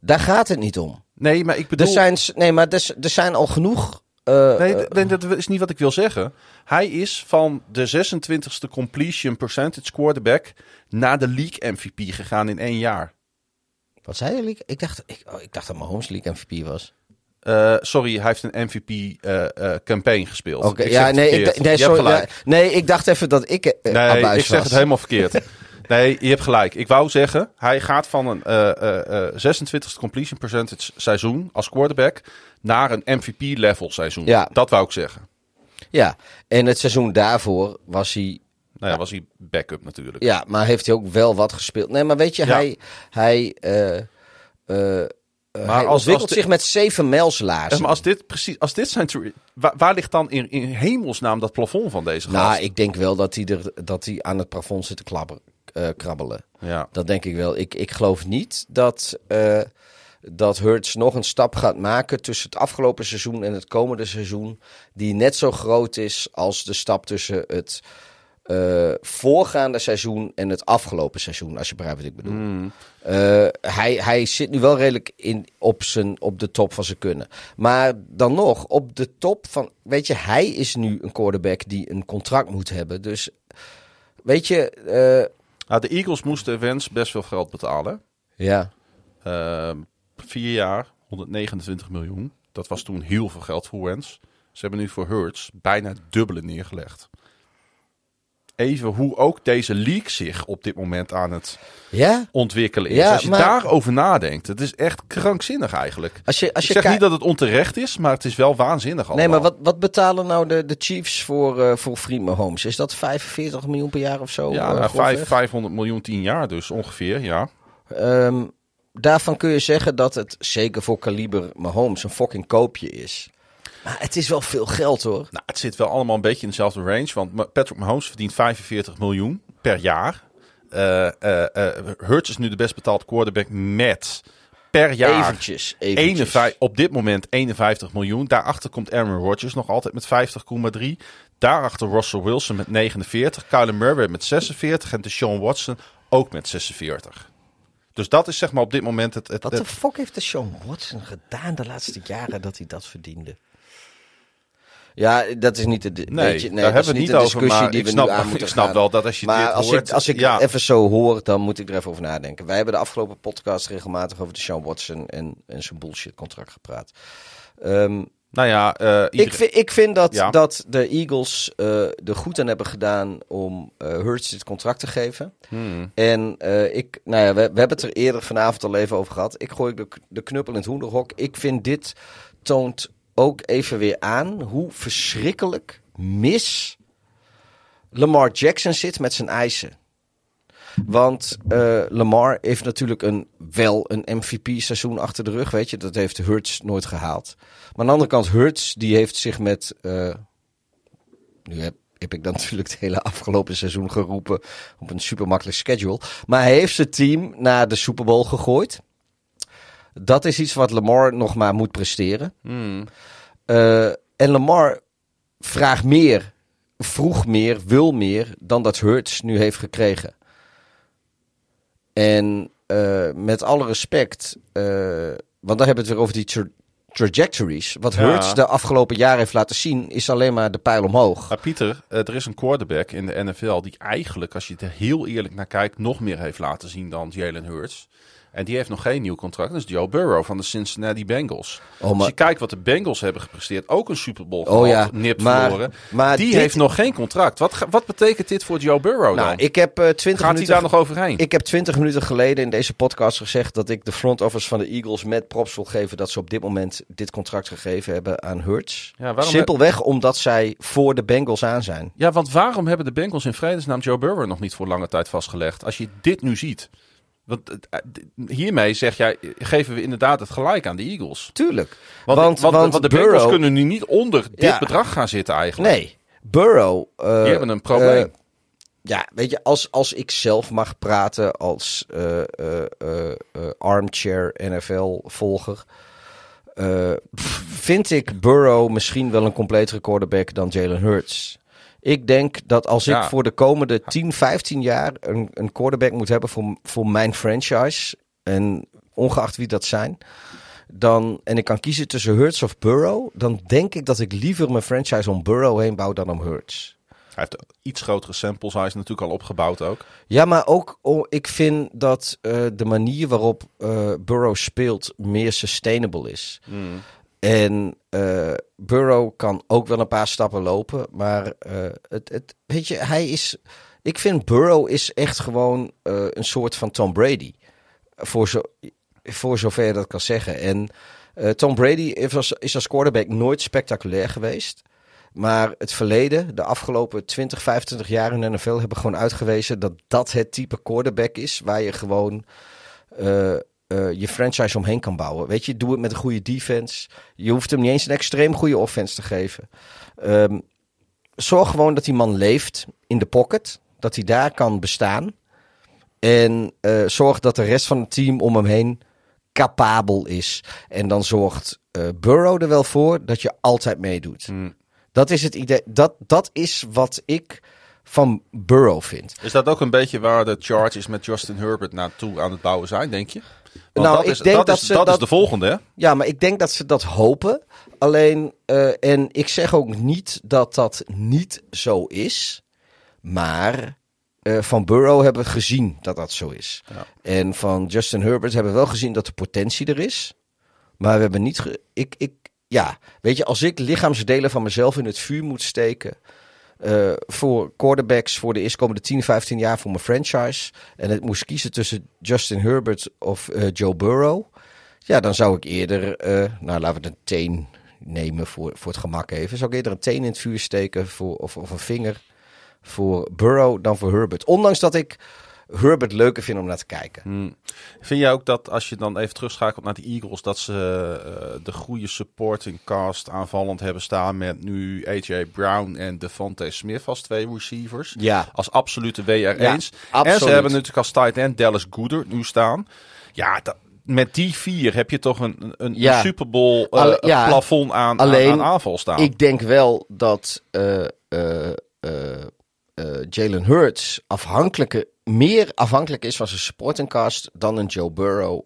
[SPEAKER 1] Daar gaat het niet om.
[SPEAKER 2] Nee, maar ik bedoel...
[SPEAKER 1] Er zijn, nee, maar er, er zijn al genoeg... eh,
[SPEAKER 2] Nee,
[SPEAKER 1] eh,
[SPEAKER 2] nee, dat is niet wat ik wil zeggen. Hij is van de 26e completion percentage quarterback naar de league MVP gegaan in één jaar.
[SPEAKER 1] wat zei je, Liek? Ik dacht, ik, oh, ik dacht dat Mahomes League MVP was.
[SPEAKER 2] Eh, sorry, hij heeft een MVP eh, eh, gespeeld.
[SPEAKER 1] Oké, ja, nee, ik, nee, sorry, ja, ik dacht even dat ik
[SPEAKER 2] Nee, ik zeg het helemaal verkeerd. Nee, je hebt gelijk. Ik wou zeggen, hij gaat van een eh, eh, eh, 26 completion percentage seizoen als quarterback naar een MVP level seizoen.
[SPEAKER 1] Ja.
[SPEAKER 2] Dat wou ik zeggen.
[SPEAKER 1] Ja, en het seizoen daarvoor was hij
[SPEAKER 2] Nou ja, was hij backup natuurlijk.
[SPEAKER 1] Ja, maar heeft hij ook wel wat gespeeld. Nee, maar weet je,
[SPEAKER 2] Ja.
[SPEAKER 1] hij, hij, eh, hij
[SPEAKER 2] als-
[SPEAKER 1] ontwikkelt
[SPEAKER 2] als
[SPEAKER 1] zich met zeven mijls
[SPEAKER 2] Eh,
[SPEAKER 1] laarzen.
[SPEAKER 2] Maar als dit precies, als dit zijn, waar, waar ligt dan in, in hemelsnaam dat plafond van deze gast?
[SPEAKER 1] Nou, ik denk wel dat hij, er, dat hij aan het plafond zit te klabber, eh, krabbelen.
[SPEAKER 2] ja.
[SPEAKER 1] Dat denk ik wel. Ik, ik geloof niet dat, eh dat Hurts nog een stap gaat maken tussen het afgelopen seizoen en het komende seizoen. Die net zo groot is als de stap tussen het eh, voorgaande seizoen en het afgelopen seizoen. Als je begrijpt wat ik bedoel.
[SPEAKER 2] Hmm.
[SPEAKER 1] Eh, hij, hij zit nu wel redelijk in, op, zijn, op de top van zijn kunnen. Maar dan nog, op de top van. Weet je, hij is nu een quarterback die een contract moet hebben. Dus weet je, eh,
[SPEAKER 2] Nou, de Eagles moesten Wens best veel geld betalen.
[SPEAKER 1] ja.
[SPEAKER 2] Ehm, vier jaar, 129 miljoen. Dat was toen heel veel geld voor Wens. Ze hebben nu voor Hurts bijna het dubbele neergelegd. Even hoe ook deze league zich op dit moment aan het
[SPEAKER 1] Ja?
[SPEAKER 2] ontwikkelen is.
[SPEAKER 1] Ja,
[SPEAKER 2] als je
[SPEAKER 1] maar-
[SPEAKER 2] daarover nadenkt, het is echt krankzinnig eigenlijk.
[SPEAKER 1] Als je, als
[SPEAKER 2] Ik
[SPEAKER 1] je
[SPEAKER 2] zeg
[SPEAKER 1] kijkt-
[SPEAKER 2] niet dat het onterecht is, maar het is wel waanzinnig allemaal.
[SPEAKER 1] Nee, maar wat, wat betalen nou de, de Chiefs voor, eh voor Vriend Mahomes? Is dat 45 miljoen per jaar of zo?
[SPEAKER 2] Ja,
[SPEAKER 1] eh,
[SPEAKER 2] nou,
[SPEAKER 1] grofweg?
[SPEAKER 2] vijf, 500 miljoen, 10 jaar dus ongeveer, ja.
[SPEAKER 1] Ehm, daarvan kun je zeggen dat het zeker voor kaliber Mahomes een fucking koopje is. Maar het is wel veel geld hoor.
[SPEAKER 2] Nou, het zit wel allemaal een beetje in dezelfde range. Want Patrick Mahomes verdient 45 miljoen per jaar. Eh, Hurts is nu de best betaalde quarterback met per jaar
[SPEAKER 1] Eventjes, eventjes.
[SPEAKER 2] 51, op dit moment 51 miljoen. Daarachter komt Aaron Rodgers nog altijd met 50,3. Daarachter Russell Wilson met 49. Kyler Murray met 46. En Deshaun Watson ook met 46. Dus dat is zeg maar op dit moment het... het,
[SPEAKER 1] Wat de fuck heeft de Sean Watson gedaan de laatste jaren dat hij dat verdiende? Ja, dat is niet de,
[SPEAKER 2] Nee,
[SPEAKER 1] weet je, nee
[SPEAKER 2] daar hebben we
[SPEAKER 1] niet de
[SPEAKER 2] over,
[SPEAKER 1] discussie die
[SPEAKER 2] ik
[SPEAKER 1] we
[SPEAKER 2] snap,
[SPEAKER 1] nu aan moeten
[SPEAKER 2] ik snap
[SPEAKER 1] gaan.
[SPEAKER 2] wel dat als je
[SPEAKER 1] Maar
[SPEAKER 2] dit
[SPEAKER 1] als,
[SPEAKER 2] hoort...
[SPEAKER 1] ik, als ik
[SPEAKER 2] ja,
[SPEAKER 1] even zo hoor, dan moet ik er even over nadenken. Wij hebben de afgelopen podcast regelmatig over de Sean Watson en, en zijn bullshit contract gepraat. Ehm,
[SPEAKER 2] nou ja, eh,
[SPEAKER 1] ik, vind, ik vind dat,
[SPEAKER 2] Ja.
[SPEAKER 1] dat de Eagles eh er goed aan hebben gedaan om eh Hurts dit contract te geven.
[SPEAKER 2] Hmm.
[SPEAKER 1] En ik, nou ja, we, we hebben het er eerder vanavond al even over gehad. Ik gooi de, de knuppel in het hoenderhok. Ik vind dit toont ook even weer aan hoe verschrikkelijk mis Lamar Jackson zit met zijn eisen. Want eh, Lamar heeft natuurlijk een, wel een MVP-seizoen achter de rug, weet je. Dat heeft Hurts nooit gehaald. Maar aan de andere kant, Hurts, die heeft zich met... eh, nu heb, heb ik dan natuurlijk het hele afgelopen seizoen geroepen op een super makkelijk schedule. Maar hij heeft zijn team naar de Super Bowl gegooid. Dat is iets wat Lamar nog maar moet presteren.
[SPEAKER 2] Hmm.
[SPEAKER 1] Eh, en Lamar vraagt meer, vroeg meer, wil meer dan dat Hurts nu heeft gekregen. En eh, met alle respect, eh, want dan hebben we het weer over die tra- trajectories. Wat
[SPEAKER 2] Ja.
[SPEAKER 1] Hurts de afgelopen jaren heeft laten zien, is alleen maar de pijl omhoog.
[SPEAKER 2] Maar Pieter, er is een quarterback in de NFL die eigenlijk, als je er heel eerlijk naar kijkt, nog meer heeft laten zien dan Jalen Hurts. En die heeft nog geen nieuw contract. Dat is Joe Burrow van de Cincinnati Bengals.
[SPEAKER 1] Oh,
[SPEAKER 2] Als
[SPEAKER 1] maar-
[SPEAKER 2] je kijkt wat de Bengals hebben gepresteerd, ook een Super Bowl
[SPEAKER 1] Oh ja,
[SPEAKER 2] nipt
[SPEAKER 1] maar-
[SPEAKER 2] verloren.
[SPEAKER 1] maar
[SPEAKER 2] die
[SPEAKER 1] dit-
[SPEAKER 2] heeft nog geen contract. Wat, wat betekent dit voor Joe Burrow
[SPEAKER 1] Nou,
[SPEAKER 2] dan?
[SPEAKER 1] ik heb eh 20
[SPEAKER 2] Gaat hij
[SPEAKER 1] minuten...
[SPEAKER 2] daar nog overheen?
[SPEAKER 1] Ik heb 20 minuten geleden in deze podcast gezegd dat ik de front office van de Eagles met props wil geven dat ze op dit moment dit contract gegeven hebben aan Hurts.
[SPEAKER 2] Ja, waarom
[SPEAKER 1] Simpelweg omdat zij voor de Bengals aan zijn.
[SPEAKER 2] Ja, want waarom hebben de Bengals in vredesnaam Joe Burrow nog niet voor lange tijd vastgelegd? Als je dit nu ziet. Want eh, hiermee zeg jij, geven we inderdaad het gelijk aan de Eagles.
[SPEAKER 1] Tuurlijk.
[SPEAKER 2] Want,
[SPEAKER 1] Want-
[SPEAKER 2] want,
[SPEAKER 1] want
[SPEAKER 2] want de
[SPEAKER 1] Burrow-
[SPEAKER 2] Bengals kunnen nu niet onder dit
[SPEAKER 1] Ja.
[SPEAKER 2] bedrag gaan zitten eigenlijk.
[SPEAKER 1] Nee, Burrow.
[SPEAKER 2] Die hebben een probleem.
[SPEAKER 1] eh, ja, weet je, als, als ik zelf mag praten als armchair NFL-volger. vind ik Burrow misschien wel een completere quarterback dan Jalen Hurts. Ik denk dat als
[SPEAKER 2] Ja.
[SPEAKER 1] ik voor de komende 10, 15 jaar een, een quarterback moet hebben voor, voor mijn franchise. En ongeacht wie dat zijn. Dan, en ik kan kiezen tussen Hurts of Burrow. Dan denk ik dat ik liever mijn franchise om Burrow heen bouw dan om Hurts.
[SPEAKER 2] Hij heeft iets grotere samples. Hij is natuurlijk al opgebouwd ook.
[SPEAKER 1] Ja, maar ook oh, ik vind dat eh, de manier waarop eh, Burrow speelt meer sustainable is. En eh, Burrow kan ook wel een paar stappen lopen, maar eh, het, het, weet je, hij is. Ik vind Burrow is echt gewoon eh, een soort van Tom Brady. Voor, zo, voor zover je dat kan zeggen. En Tom Brady is als, is als quarterback nooit spectaculair geweest. Maar het verleden, de afgelopen 20, 25 jaar in de NFL, hebben gewoon uitgewezen dat dat het type quarterback is waar je gewoon eh, je franchise omheen kan bouwen. Weet je, doe het met een goede defense. Je hoeft hem niet eens een extreem goede offense te geven. Ehm, zorg gewoon dat die man leeft in de pocket, dat hij daar kan bestaan. En eh, zorg dat de rest van het team om hem heen capabel is. En dan zorgt eh, Burrow er wel voor dat je altijd meedoet. Dat is het idee. Dat, dat is wat ik van Burrow vind.
[SPEAKER 2] Is dat ook een beetje waar de Chargers met Justin Herbert naartoe aan het bouwen zijn, denk je? Want
[SPEAKER 1] Nou,
[SPEAKER 2] dat
[SPEAKER 1] ik
[SPEAKER 2] is,
[SPEAKER 1] denk
[SPEAKER 2] dat,
[SPEAKER 1] dat
[SPEAKER 2] is,
[SPEAKER 1] ze
[SPEAKER 2] dat,
[SPEAKER 1] dat-
[SPEAKER 2] is de volgende, hè?
[SPEAKER 1] Ja, maar ik denk dat ze dat hopen. Alleen, eh, en ik zeg ook niet dat dat niet zo is. Maar eh, van Burrow hebben we gezien dat dat zo is.
[SPEAKER 2] Ja.
[SPEAKER 1] En van Justin Herbert hebben we wel gezien dat de potentie er is. Maar we hebben niet. ge- ik, ik, ja, weet je, als ik lichaamsdelen van mezelf in het vuur moet steken. Eh, voor quarterbacks voor de eerstkomende 10, 15 jaar voor mijn franchise. En het moest kiezen tussen Justin Herbert of eh, Joe Burrow. Ja, dan zou ik eerder, eh, nou laten we een teen nemen voor, voor het gemak even. Zou ik eerder een teen in het vuur steken voor, of, of een vinger voor Burrow dan voor Herbert. Ondanks dat ik Herbert leuker vind om naar te kijken.
[SPEAKER 2] Hmm. Vind jij ook dat als je dan even terugschakelt naar de Eagles, dat ze eh, de goede supporting cast aanvallend hebben staan met nu AJ Brown en Devontae Smith als twee receivers?
[SPEAKER 1] Ja,
[SPEAKER 2] Als absolute WR1's.
[SPEAKER 1] Ja,
[SPEAKER 2] en ze hebben natuurlijk als tight end Dallas Goedert nu staan. Ja, dat- met die vier heb je toch een, een,
[SPEAKER 1] Ja.
[SPEAKER 2] een Super Bowl eh,
[SPEAKER 1] Alle- ja.
[SPEAKER 2] plafond aan,
[SPEAKER 1] Alleen,
[SPEAKER 2] aan, aan aanval staan.
[SPEAKER 1] ik denk wel dat eh, Jalen Hurts afhankelijke, meer afhankelijk is van zijn supportingcast dan een Joe Burrow.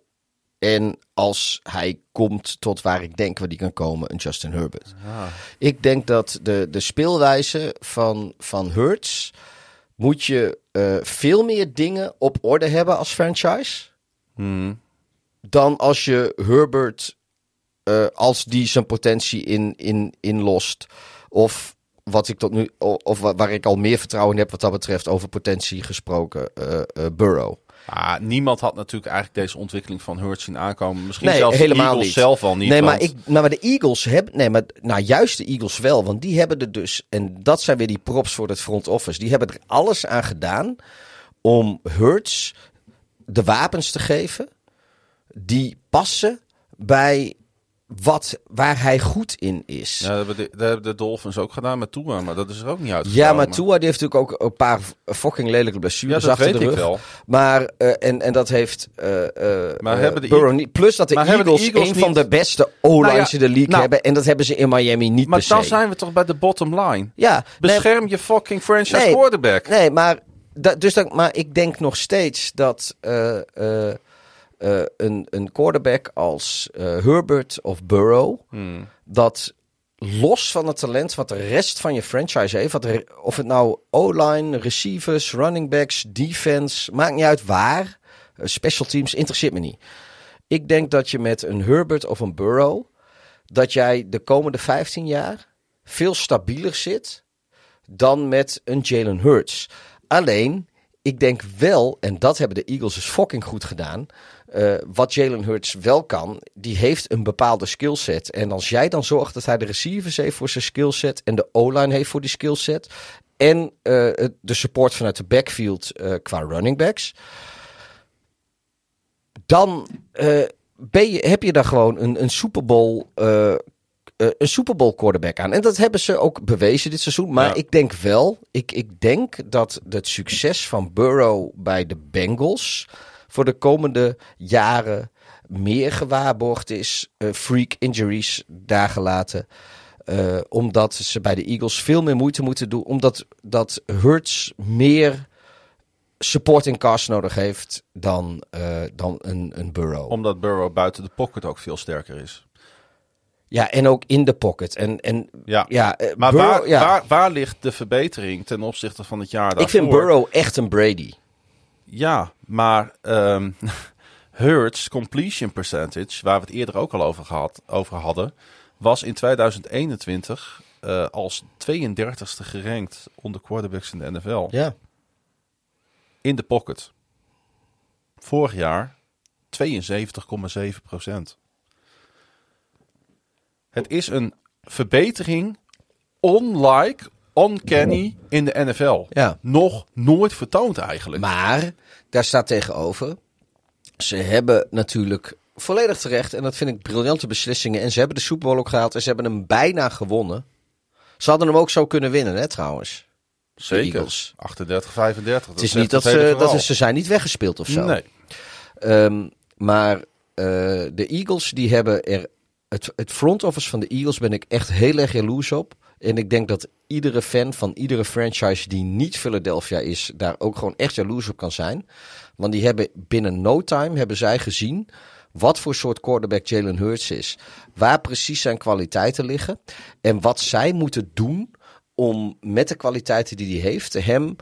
[SPEAKER 1] En als hij komt tot waar ik denk waar die kan komen, een Justin Herbert. Ik denk dat de, de speelwijze van, van Hurts moet je eh, veel meer dingen op orde hebben als franchise.
[SPEAKER 2] Hmm.
[SPEAKER 1] dan als je Herbert, eh, als die zijn potentie in, in, inlost. Of wat ik tot nu, of wa- waar ik al meer vertrouwen in heb wat dat betreft over potentie gesproken, eh, eh, Burrow.
[SPEAKER 2] Ah, niemand had natuurlijk eigenlijk deze ontwikkeling van Hurts zien aankomen. Misschien
[SPEAKER 1] Nee,
[SPEAKER 2] zelfs
[SPEAKER 1] helemaal
[SPEAKER 2] de Eagles
[SPEAKER 1] niet.
[SPEAKER 2] zelf al niet.
[SPEAKER 1] nee, maar, ik, nou, maar de Eagles hebben, nee, maar nou, juist de Eagles wel, want die hebben er dus, en dat zijn weer die props voor het front office, die hebben er alles aan gedaan om Hurts de wapens te geven die passen bij wat, waar hij goed in is.
[SPEAKER 2] Ja, dat hebben de, dat hebben de Dolphins ook gedaan met Tua, maar dat is er ook niet uit.
[SPEAKER 1] Ja, maar Tua die heeft natuurlijk ook een paar fucking lelijke
[SPEAKER 2] Ja,
[SPEAKER 1] blessures
[SPEAKER 2] dat
[SPEAKER 1] achter
[SPEAKER 2] weet ik wel.
[SPEAKER 1] Maar, eh, en, en dat heeft eh eh,
[SPEAKER 2] Maar hebben de
[SPEAKER 1] Burrow niet. Plus dat de Eagles, een
[SPEAKER 2] niet-
[SPEAKER 1] van de beste O-lines
[SPEAKER 2] Nou ja,
[SPEAKER 1] in de league
[SPEAKER 2] nou-
[SPEAKER 1] hebben. En dat hebben ze in Miami niet
[SPEAKER 2] Maar dan zijn we toch bij de bottom line.
[SPEAKER 1] Ja, nee,
[SPEAKER 2] Bescherm je fucking franchise
[SPEAKER 1] Nee.
[SPEAKER 2] quarterback.
[SPEAKER 1] nee, maar, da- dus dat, maar ik denk nog steeds dat eh, een, een quarterback als eh, Herbert of Burrow...
[SPEAKER 2] Hmm.
[SPEAKER 1] dat los van het talent wat de rest van je franchise heeft, wat er, of het nou O-line, receivers, running backs, defense, maakt niet uit waar. eh, special teams, interesseert me niet. Ik denk dat je met een Herbert of een Burrow, dat jij de komende 15 jaar veel stabieler zit dan met een Jalen Hurts. Alleen, ik denk wel, en dat hebben de Eagles dus fucking goed gedaan. Eh, wat Jalen Hurts wel kan, die heeft een bepaalde skillset. En als jij dan zorgt dat hij de receivers heeft voor zijn skillset en de O-line heeft voor die skillset en eh, de support vanuit de backfield eh, qua running backs, dan ben je, heb je daar gewoon een, een Super Bowl. een Super Bowl quarterback aan. En dat hebben ze ook bewezen dit seizoen. Maar
[SPEAKER 2] Ja.
[SPEAKER 1] ik denk wel, ik, ik denk dat het succes van Burrow bij de Bengals voor de komende jaren meer gewaarborgd is. Eh, freak injuries daar gelaten. Eh, omdat ze bij de Eagles veel meer moeite moeten doen. Omdat dat Hurts meer supporting cast nodig heeft dan, eh, dan een, een Burrow.
[SPEAKER 2] Omdat Burrow buiten de pocket ook veel sterker is.
[SPEAKER 1] Ja, en ook in de pocket. En, en
[SPEAKER 2] Ja.
[SPEAKER 1] ja,
[SPEAKER 2] Maar
[SPEAKER 1] Burrow-
[SPEAKER 2] waar,
[SPEAKER 1] ja.
[SPEAKER 2] waar, waar ligt de verbetering ten opzichte van het jaar daarvoor?
[SPEAKER 1] ik vind Burrow echt een Brady.
[SPEAKER 2] Ja, maar Hurts completion percentage, waar we het eerder ook al over, gehad, over hadden, was in 2021 eh, als 32e gerankt onder quarterbacks in de NFL.
[SPEAKER 1] Ja.
[SPEAKER 2] In de pocket. Vorig jaar 72,7 procent. Het is een verbetering unlike, uncanny in de NFL.
[SPEAKER 1] Ja.
[SPEAKER 2] Nog nooit vertoond eigenlijk.
[SPEAKER 1] Maar daar staat tegenover. Ze hebben natuurlijk volledig terecht. En dat vind ik briljante beslissingen. En ze hebben de Super Bowl ook gehaald. En ze hebben hem bijna gewonnen. Ze hadden hem ook zo kunnen winnen, hè, trouwens.
[SPEAKER 2] Zeker.
[SPEAKER 1] Eagles.
[SPEAKER 2] 38, 35.
[SPEAKER 1] Het is niet dat ze, dat is, ze zijn niet weggespeeld of zo.
[SPEAKER 2] Nee.
[SPEAKER 1] Ehm, maar eh, de Eagles, die hebben er. Het, het front office van de Eagles ben ik echt heel erg jaloers op. En ik denk dat iedere fan van iedere franchise die niet Philadelphia is, daar ook gewoon echt jaloers op kan zijn. Want die hebben binnen no time hebben zij gezien wat voor soort quarterback Jalen Hurts is. Waar precies zijn kwaliteiten liggen. En wat zij moeten doen om met de kwaliteiten die hij heeft, hem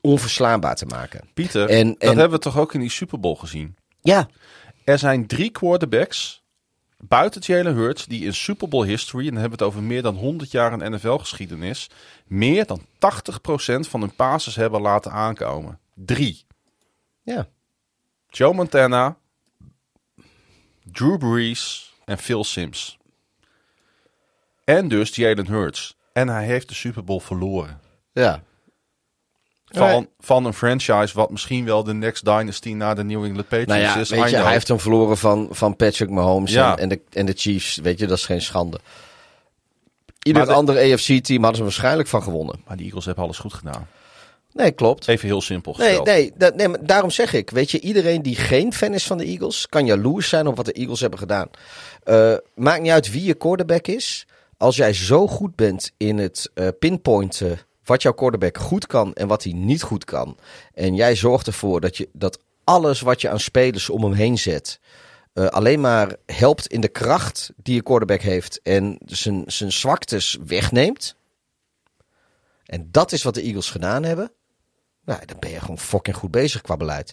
[SPEAKER 1] onverslaanbaar te maken.
[SPEAKER 2] Pieter,
[SPEAKER 1] En-
[SPEAKER 2] dat
[SPEAKER 1] en-
[SPEAKER 2] hebben we toch ook in die Super Bowl gezien.
[SPEAKER 1] Ja,
[SPEAKER 2] Er zijn drie quarterbacks buiten Jalen Hurts die in Super Bowl history, en dan hebben we het over meer dan 100 jaar in NFL-geschiedenis, meer dan 80% van hun passes hebben laten aankomen. Drie.
[SPEAKER 1] ja.
[SPEAKER 2] Joe Montana, Drew Brees en Phil Sims. En dus Jalen Hurts. En hij heeft de Super Bowl verloren.
[SPEAKER 1] Ja.
[SPEAKER 2] Van, van een franchise wat misschien wel de next dynasty na de New England Patriots
[SPEAKER 1] Nou ja,
[SPEAKER 2] is.
[SPEAKER 1] weet je, hij heeft hem verloren van, van Patrick Mahomes
[SPEAKER 2] Ja.
[SPEAKER 1] en, de, en de Chiefs. Weet je, dat is geen schande. Ieder
[SPEAKER 2] de-
[SPEAKER 1] andere AFC-team hadden ze waarschijnlijk van gewonnen.
[SPEAKER 2] Maar de Eagles hebben alles goed gedaan.
[SPEAKER 1] Nee, klopt.
[SPEAKER 2] Even heel simpel
[SPEAKER 1] Nee,
[SPEAKER 2] gesteld.
[SPEAKER 1] nee, dat, nee, maar daarom zeg ik. Weet je, iedereen die geen fan is van de Eagles, kan jaloers zijn op wat de Eagles hebben gedaan. Eh, maakt niet uit wie je quarterback is. Als jij zo goed bent in het eh, pinpointen wat jouw quarterback goed kan en wat hij niet goed kan. En jij zorgt ervoor dat, je, dat alles wat je aan spelers om hem heen zet. eh, alleen maar helpt in de kracht die je quarterback heeft. En zijn, zijn zwaktes wegneemt. En dat is wat de Eagles gedaan hebben. Nou, dan ben je gewoon fucking goed bezig qua beleid.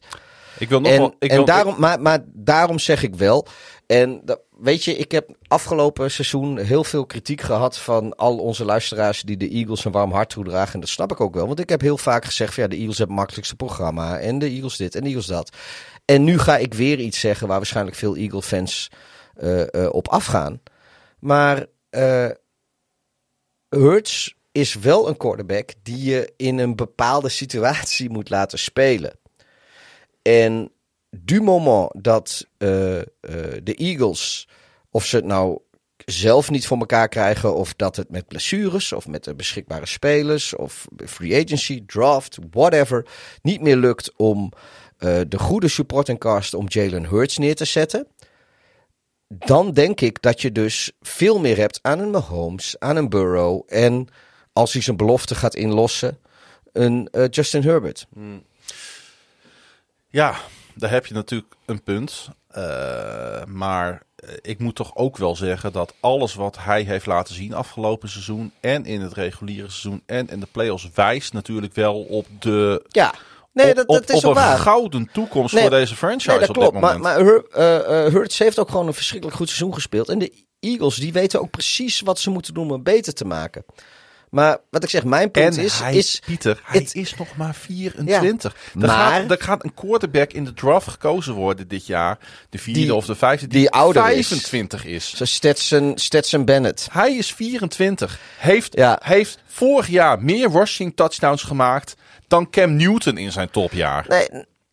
[SPEAKER 2] Ik wil nog
[SPEAKER 1] En,
[SPEAKER 2] wel... Ik
[SPEAKER 1] en
[SPEAKER 2] wil,
[SPEAKER 1] daarom, maar, maar daarom zeg ik wel. En dat, weet je, ik heb afgelopen seizoen heel veel kritiek gehad van al onze luisteraars die de Eagles een warm hart toedragen. En dat snap ik ook wel. Want ik heb heel vaak gezegd: van, ja, de Eagles hebben het makkelijkste programma. En de Eagles dit en de Eagles dat. En nu ga ik weer iets zeggen waar waarschijnlijk veel Eagle-fans eh, eh, op afgaan. Maar eh Hurts is wel een quarterback die je in een bepaalde situatie moet laten spelen. En du moment dat eh, eh, de Eagles, of ze het nou zelf niet voor elkaar krijgen, of dat het met blessures, of met de beschikbare spelers, of free agency, draft, whatever, niet meer lukt om eh, de goede supporting cast om Jalen Hurts neer te zetten. Dan denk ik dat je dus veel meer hebt aan een Mahomes, aan een Burrow en als hij zijn belofte gaat inlossen, een Justin Herbert.
[SPEAKER 2] Ja, daar heb je natuurlijk een punt. Eh, maar ik moet toch ook wel zeggen dat alles wat hij heeft laten zien afgelopen seizoen en in het reguliere seizoen en in de playoffs wijst natuurlijk wel op de,
[SPEAKER 1] Ja, Nee,
[SPEAKER 2] op,
[SPEAKER 1] dat,
[SPEAKER 2] op,
[SPEAKER 1] dat is
[SPEAKER 2] op
[SPEAKER 1] ook
[SPEAKER 2] een
[SPEAKER 1] waar.
[SPEAKER 2] gouden toekomst
[SPEAKER 1] Nee,
[SPEAKER 2] voor deze franchise
[SPEAKER 1] Nee, dat
[SPEAKER 2] op
[SPEAKER 1] klopt.
[SPEAKER 2] dit
[SPEAKER 1] Maar,
[SPEAKER 2] moment.
[SPEAKER 1] maar Hur- eh, eh, Hurts heeft ook gewoon een verschrikkelijk goed seizoen gespeeld. En de Eagles, die weten ook precies wat ze moeten doen om het beter te maken. Maar wat ik zeg, mijn punt
[SPEAKER 2] en
[SPEAKER 1] is...
[SPEAKER 2] hij,
[SPEAKER 1] is
[SPEAKER 2] Pieter, hij
[SPEAKER 1] het-
[SPEAKER 2] is nog maar 24. Er,
[SPEAKER 1] Maar-
[SPEAKER 2] gaat, er gaat een quarterback in de draft gekozen worden dit jaar. De vierde
[SPEAKER 1] Die-
[SPEAKER 2] of de vijfde. Die,
[SPEAKER 1] die ouder is.
[SPEAKER 2] 25 is.
[SPEAKER 1] zo Stetson, Stetson Bennett.
[SPEAKER 2] Hij is 24. Heeft,
[SPEAKER 1] Ja.
[SPEAKER 2] heeft vorig jaar meer rushing touchdowns gemaakt dan Cam Newton in zijn topjaar.
[SPEAKER 1] Nee,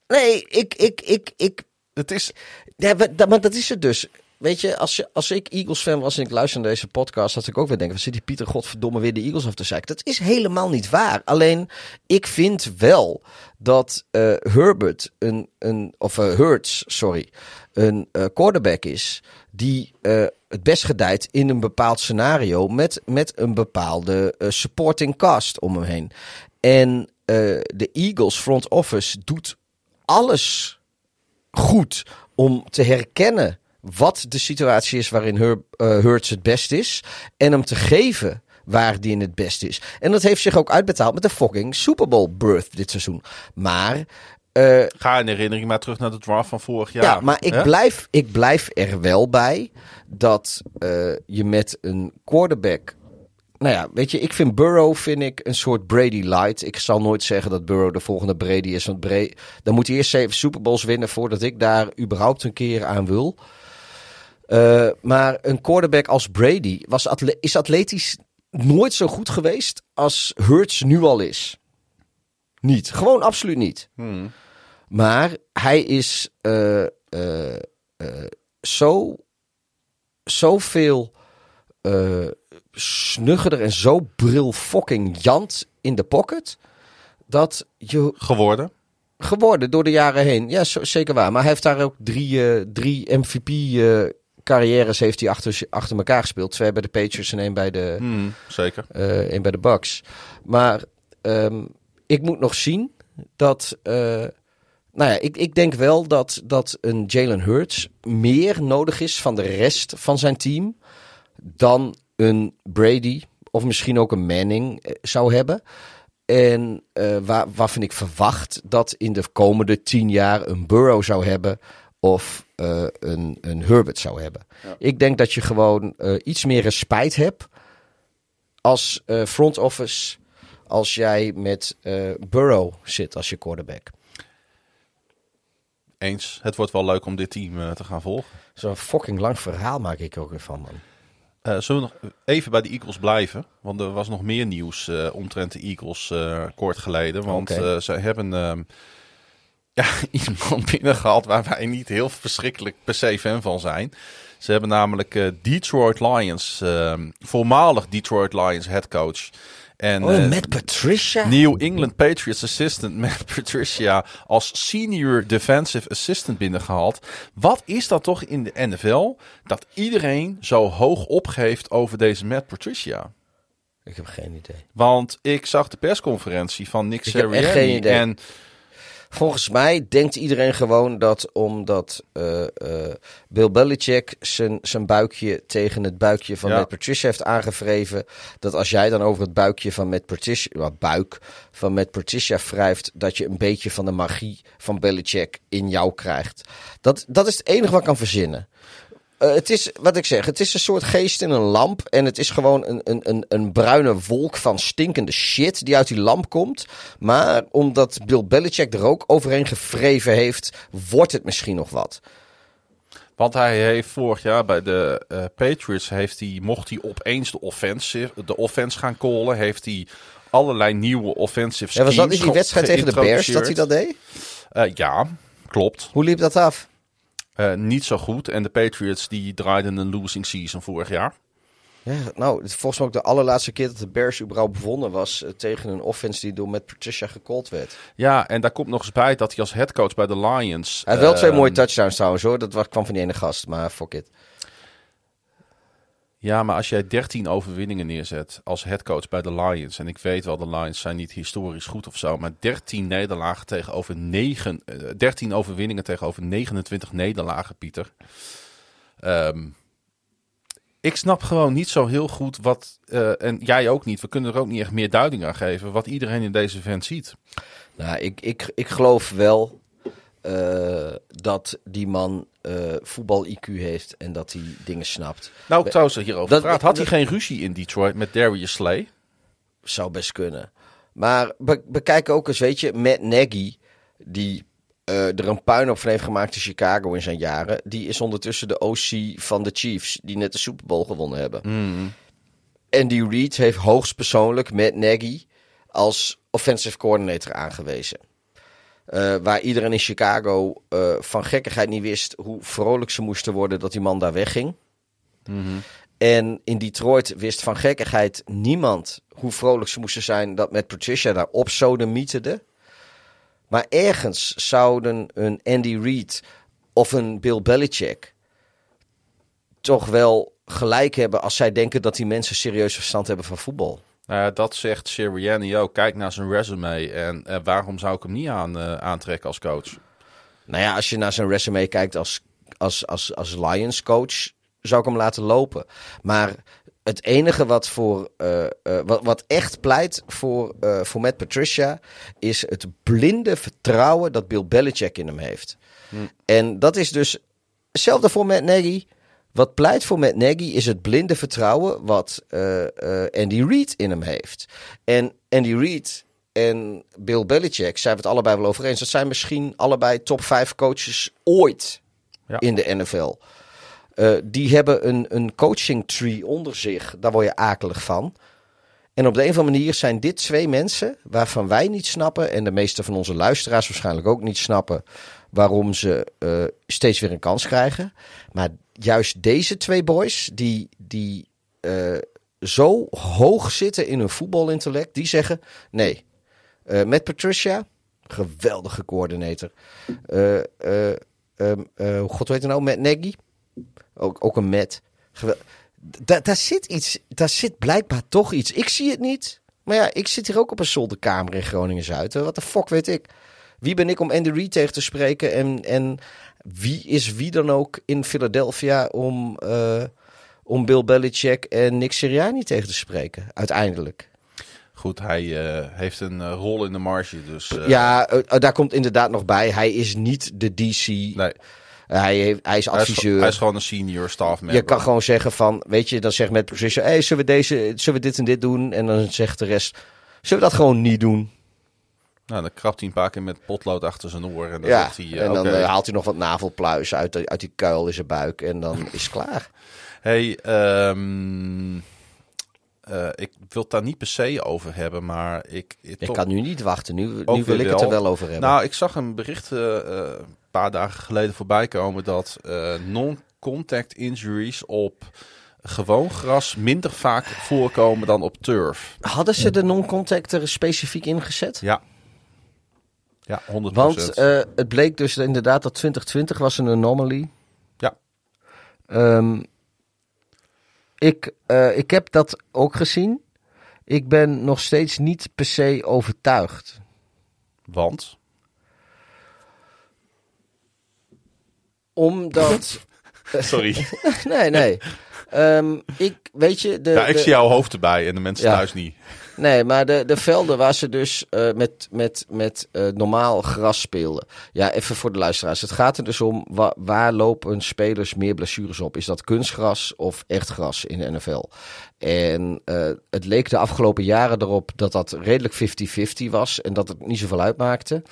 [SPEAKER 1] nee ik, ik, ik, ik,
[SPEAKER 2] Het is,
[SPEAKER 1] Ja, maar dat is het dus. Weet je, als, je, als ik Eagles fan was en ik luister naar deze podcast, had ik ook weer denken, wat zit die Pieter godverdomme weer de Eagles af te zeiken. Dat is helemaal niet waar. Alleen, ik vind wel dat eh, Herbert, een, een, of eh, Hurts, sorry, een eh, quarterback is die het best gedijt in een bepaald scenario met, met een bepaalde supporting cast om hem heen. En de Eagles front office doet alles goed om te herkennen wat de situatie is waarin Her, eh, Hurts het best is. En hem te geven waar die in het best is. En dat heeft zich ook uitbetaald met de fucking Super Bowl berth dit seizoen. Maar, eh,
[SPEAKER 2] ga in herinnering maar terug naar de draft van vorig
[SPEAKER 1] ja,
[SPEAKER 2] jaar.
[SPEAKER 1] maar ik,
[SPEAKER 2] Hè?
[SPEAKER 1] blijf, ik blijf er wel bij dat eh, je met een quarterback... Nou ja, weet je, ik vind Burrow vind ik een soort Brady light. Ik zal nooit zeggen dat Burrow de volgende Brady is. Want Brady, dan moet hij eerst zeven Super Bowls winnen voordat ik daar überhaupt een keer aan wil. Eh, maar een quarterback als Brady was atle- is atletisch nooit zo goed geweest als Hurts nu al is. Niet. Gewoon absoluut niet.
[SPEAKER 2] Hmm.
[SPEAKER 1] Maar hij is eh, zo, zoveel snuggerder en zo bril fucking jant in de pocket. Dat je
[SPEAKER 2] Geworden.
[SPEAKER 1] geworden door de jaren heen. Ja, zeker waar. Maar hij heeft daar ook drie, drie MVP-carrières heeft hij achter, achter elkaar gespeeld. Twee bij de Patriots en één bij de,
[SPEAKER 2] Hmm, zeker.
[SPEAKER 1] eh één bij de Bucks. Maar ehm, ik moet nog zien dat. eh, nou ja, ik, ik denk wel dat, dat een Jalen Hurts meer nodig is van de rest van zijn team dan een Brady of misschien ook een Manning eh, zou hebben. En eh, waar, waarvan ik verwacht dat in de komende tien jaar een Burrow zou hebben of eh, een, een Herbert zou hebben. Ik denk dat je gewoon eh, iets meer respect hebt als eh, front office als jij met Burrow zit als je quarterback.
[SPEAKER 2] Eens. Het wordt wel leuk om dit team te gaan volgen.
[SPEAKER 1] Zo'n fucking lang verhaal maak ik ook weer van, man.
[SPEAKER 2] Zullen we nog even bij de Eagles blijven? Want er was nog meer nieuws eh, omtrent de Eagles kort geleden. Want ze hebben ehm, ja, iemand binnengehaald waar wij niet heel verschrikkelijk per se fan van zijn. Ze hebben namelijk eh, Detroit Lions, ehm, voormalig Detroit Lions headcoach. En,
[SPEAKER 1] Oh,
[SPEAKER 2] eh,
[SPEAKER 1] met Patricia?
[SPEAKER 2] New England Patriots assistant Matt Patricia als senior defensive assistant binnengehaald. Wat is dat toch in de NFL dat iedereen zo hoog opgeeft over deze Matt Patricia?
[SPEAKER 1] Ik heb geen idee.
[SPEAKER 2] Want ik zag de persconferentie van Nick Sirianni
[SPEAKER 1] geen idee.
[SPEAKER 2] en
[SPEAKER 1] Volgens mij denkt iedereen gewoon dat omdat eh, eh, Bill Belichick zijn, zijn buikje tegen het buikje van
[SPEAKER 2] Ja.
[SPEAKER 1] Matt Patricia heeft aangevreven, dat als jij dan over het buikje van Matt Patricia, buik van Matt Patricia wrijft, dat je een beetje van de magie van Belichick in jou krijgt. Dat, dat is het enige wat ik kan verzinnen. Eh, het is wat ik zeg, het is een soort geest in een lamp. En het is gewoon een, een, een, een bruine wolk van stinkende shit die uit die lamp komt. Maar omdat Bill Belichick er ook overheen gevreven heeft, wordt het misschien nog wat.
[SPEAKER 2] Want hij heeft vorig jaar bij de eh, Patriots, heeft hij, mocht hij opeens de offensive, de offense gaan callen, heeft hij allerlei nieuwe offensive
[SPEAKER 1] Ja,
[SPEAKER 2] schemes
[SPEAKER 1] was dat in die wedstrijd tegen de Bears dat hij dat deed?
[SPEAKER 2] Eh, ja, klopt.
[SPEAKER 1] Hoe liep dat af?
[SPEAKER 2] Eh, niet zo goed. En de Patriots die draaiden een losing season vorig jaar.
[SPEAKER 1] Ja, nou, het is volgens mij ook de allerlaatste keer dat de Bears überhaupt bevonden was eh, tegen een offense die door met Patricia gecallt werd.
[SPEAKER 2] Ja, en daar komt nog eens bij dat hij als headcoach bij de Lions...
[SPEAKER 1] Hij heeft wel twee
[SPEAKER 2] ehm,
[SPEAKER 1] mooie touchdowns trouwens hoor. Dat was, kwam van die ene gast, maar fuck it.
[SPEAKER 2] Ja, maar als jij 13 overwinningen neerzet als headcoach bij de Lions... en ik weet wel, de Lions zijn niet historisch goed of zo... maar 13 nederlagen tegenover 9... eh, 13 overwinningen tegenover 29 nederlagen, Pieter. Ehm, ik snap gewoon niet zo heel goed wat, eh, en jij ook niet, we kunnen er ook niet echt meer duiding aan geven, wat iedereen in deze vent ziet.
[SPEAKER 1] Nou, ik, ik, ik geloof wel eh, dat die man eh, voetbal-IQ heeft en dat hij dingen snapt.
[SPEAKER 2] Nou, trouwens, hierover
[SPEAKER 1] Dat-
[SPEAKER 2] praat, had hij geen ruzie in Detroit met Darius Slay?
[SPEAKER 1] Zou best kunnen. Maar be- bekijk ook eens, weet je, Matt Nagy, die eh, er een puinhoop van heeft gemaakt in Chicago in zijn jaren, die is ondertussen de OC van de Chiefs, die net de Super Bowl gewonnen hebben. Andy Reid heeft hoogstpersoonlijk Matt Nagy als offensive coordinator aangewezen. Eh, waar iedereen in Chicago eh, van gekkigheid niet wist hoe vrolijk ze moesten worden dat die man daar wegging. En in Detroit wist van gekkigheid niemand hoe vrolijk ze moesten zijn dat met Patricia daar op sodemieterde. Maar ergens zouden een Andy Reid of een Bill Belichick toch wel gelijk hebben als zij denken dat die mensen serieus verstand hebben van voetbal.
[SPEAKER 2] Nou ja, dat zegt Sirianni ook. Kijk naar zijn resume en eh, waarom zou ik hem niet aan, eh, aantrekken als coach?
[SPEAKER 1] Nou ja, als je naar zijn resume kijkt als, als, als, als Lions coach, zou ik hem laten lopen. Maar het enige wat, voor, wat, wat echt pleit voor, voor Matt Patricia is het blinde vertrouwen dat Bill Belichick in hem heeft. En dat is dus hetzelfde voor Matt Nagy. Wat pleit voor Matt Nagy is het blinde vertrouwen wat eh, eh, Andy Reid in hem heeft. En Andy Reid en Bill Belichick zijn we het allebei wel over eens. Dat zijn misschien allebei top 5 coaches ooit
[SPEAKER 2] Ja.
[SPEAKER 1] in de NFL. Eh, die hebben een, een coaching tree onder zich. Daar word je akelig van. En op de een of andere manier zijn dit twee mensen waarvan wij niet snappen. En de meeste van onze luisteraars waarschijnlijk ook niet snappen. Waarom ze eh, steeds weer een kans krijgen. Maar juist deze twee boys, die, die eh, zo hoog zitten in hun voetbalintellect, die zeggen: nee. Eh, met Patricia, geweldige coördinator. Hoe god weet het nou? Met Nagy, ook, ook een met. Da- daar zit iets, daar zit blijkbaar toch iets. Ik zie het niet. Maar ja, ik zit hier ook op een zolderkamer in Groningen-Zuid. Wat de fuck weet ik? Wie ben ik om Andy Reid tegen te spreken? En, en wie is wie dan ook in Philadelphia om, eh, om Bill Belichick en Nick Sirianni tegen te spreken? Uiteindelijk.
[SPEAKER 2] Goed, hij eh, heeft een eh, rol in de marge, dus...
[SPEAKER 1] ja, daar komt inderdaad nog bij. Hij is niet de DC.
[SPEAKER 2] Nee,
[SPEAKER 1] hij, heeft, hij is
[SPEAKER 2] hij is,
[SPEAKER 1] adviseur.
[SPEAKER 2] hij is gewoon een senior staff member.
[SPEAKER 1] Je kan gewoon zeggen van, weet je, dan zeg met Patricia, hey, zullen we deze, zullen we dit en dit doen? En dan zegt de rest, zullen we dat gewoon niet doen?
[SPEAKER 2] Nou, dan krapt hij een paar keer met potlood achter zijn oor en dan
[SPEAKER 1] ja,
[SPEAKER 2] hij... eh,
[SPEAKER 1] en dan
[SPEAKER 2] oké.
[SPEAKER 1] eh, haalt hij nog wat navelpluis uit, de- uit die kuil in zijn buik en dan is het klaar.
[SPEAKER 2] Hey, ehm, eh, ik wil het daar niet per se over hebben, maar ik... ik
[SPEAKER 1] kan nu niet wachten, nu, nu wil ik het er
[SPEAKER 2] wel.
[SPEAKER 1] over hebben.
[SPEAKER 2] Nou, ik zag een bericht een paar dagen geleden voorbij komen dat non-contact injuries op gewoon gras minder vaak voorkomen dan op turf.
[SPEAKER 1] Hadden ze de non-contact er specifiek ingezet?
[SPEAKER 2] Ja. Ja, 100%.
[SPEAKER 1] Want eh, het bleek dus inderdaad dat 2020 was een anomaly.
[SPEAKER 2] Ja.
[SPEAKER 1] Ehm, ik, eh, ik heb dat ook gezien. Ik ben nog steeds niet per se overtuigd.
[SPEAKER 2] Want?
[SPEAKER 1] Omdat.
[SPEAKER 2] Sorry.
[SPEAKER 1] nee, nee. Ehm, ik, weet je. De,
[SPEAKER 2] ja, ik
[SPEAKER 1] de-
[SPEAKER 2] zie jouw hoofd erbij en de mensen
[SPEAKER 1] Ja.
[SPEAKER 2] thuis niet.
[SPEAKER 1] Nee, maar de, de velden waar ze dus eh, met, met, met eh, normaal gras speelden. Ja, even voor de luisteraars. Het gaat er dus om wa- waar lopen spelers meer blessures op? Is dat kunstgras of echt gras in de NFL? En eh, het leek de afgelopen jaren erop dat dat redelijk 50-50 was en dat het niet zoveel uitmaakte.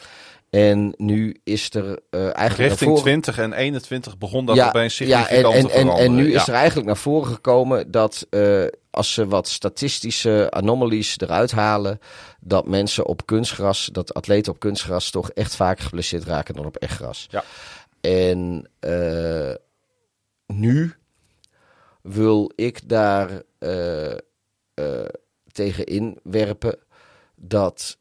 [SPEAKER 1] En nu is er eh, eigenlijk naar
[SPEAKER 2] Richting
[SPEAKER 1] voren-
[SPEAKER 2] 20 en 21 begon dat opeens significant
[SPEAKER 1] en, en,
[SPEAKER 2] te
[SPEAKER 1] en,
[SPEAKER 2] veranderen.
[SPEAKER 1] en nu
[SPEAKER 2] Ja.
[SPEAKER 1] is er eigenlijk naar voren gekomen dat als ze wat statistische anomalies eruit halen, dat mensen op kunstgras, dat atleten op kunstgras toch echt vaker geblesseerd raken dan op echt gras.
[SPEAKER 2] Ja.
[SPEAKER 1] En eh, nu wil ik daar eh, eh, tegen inwerpen dat.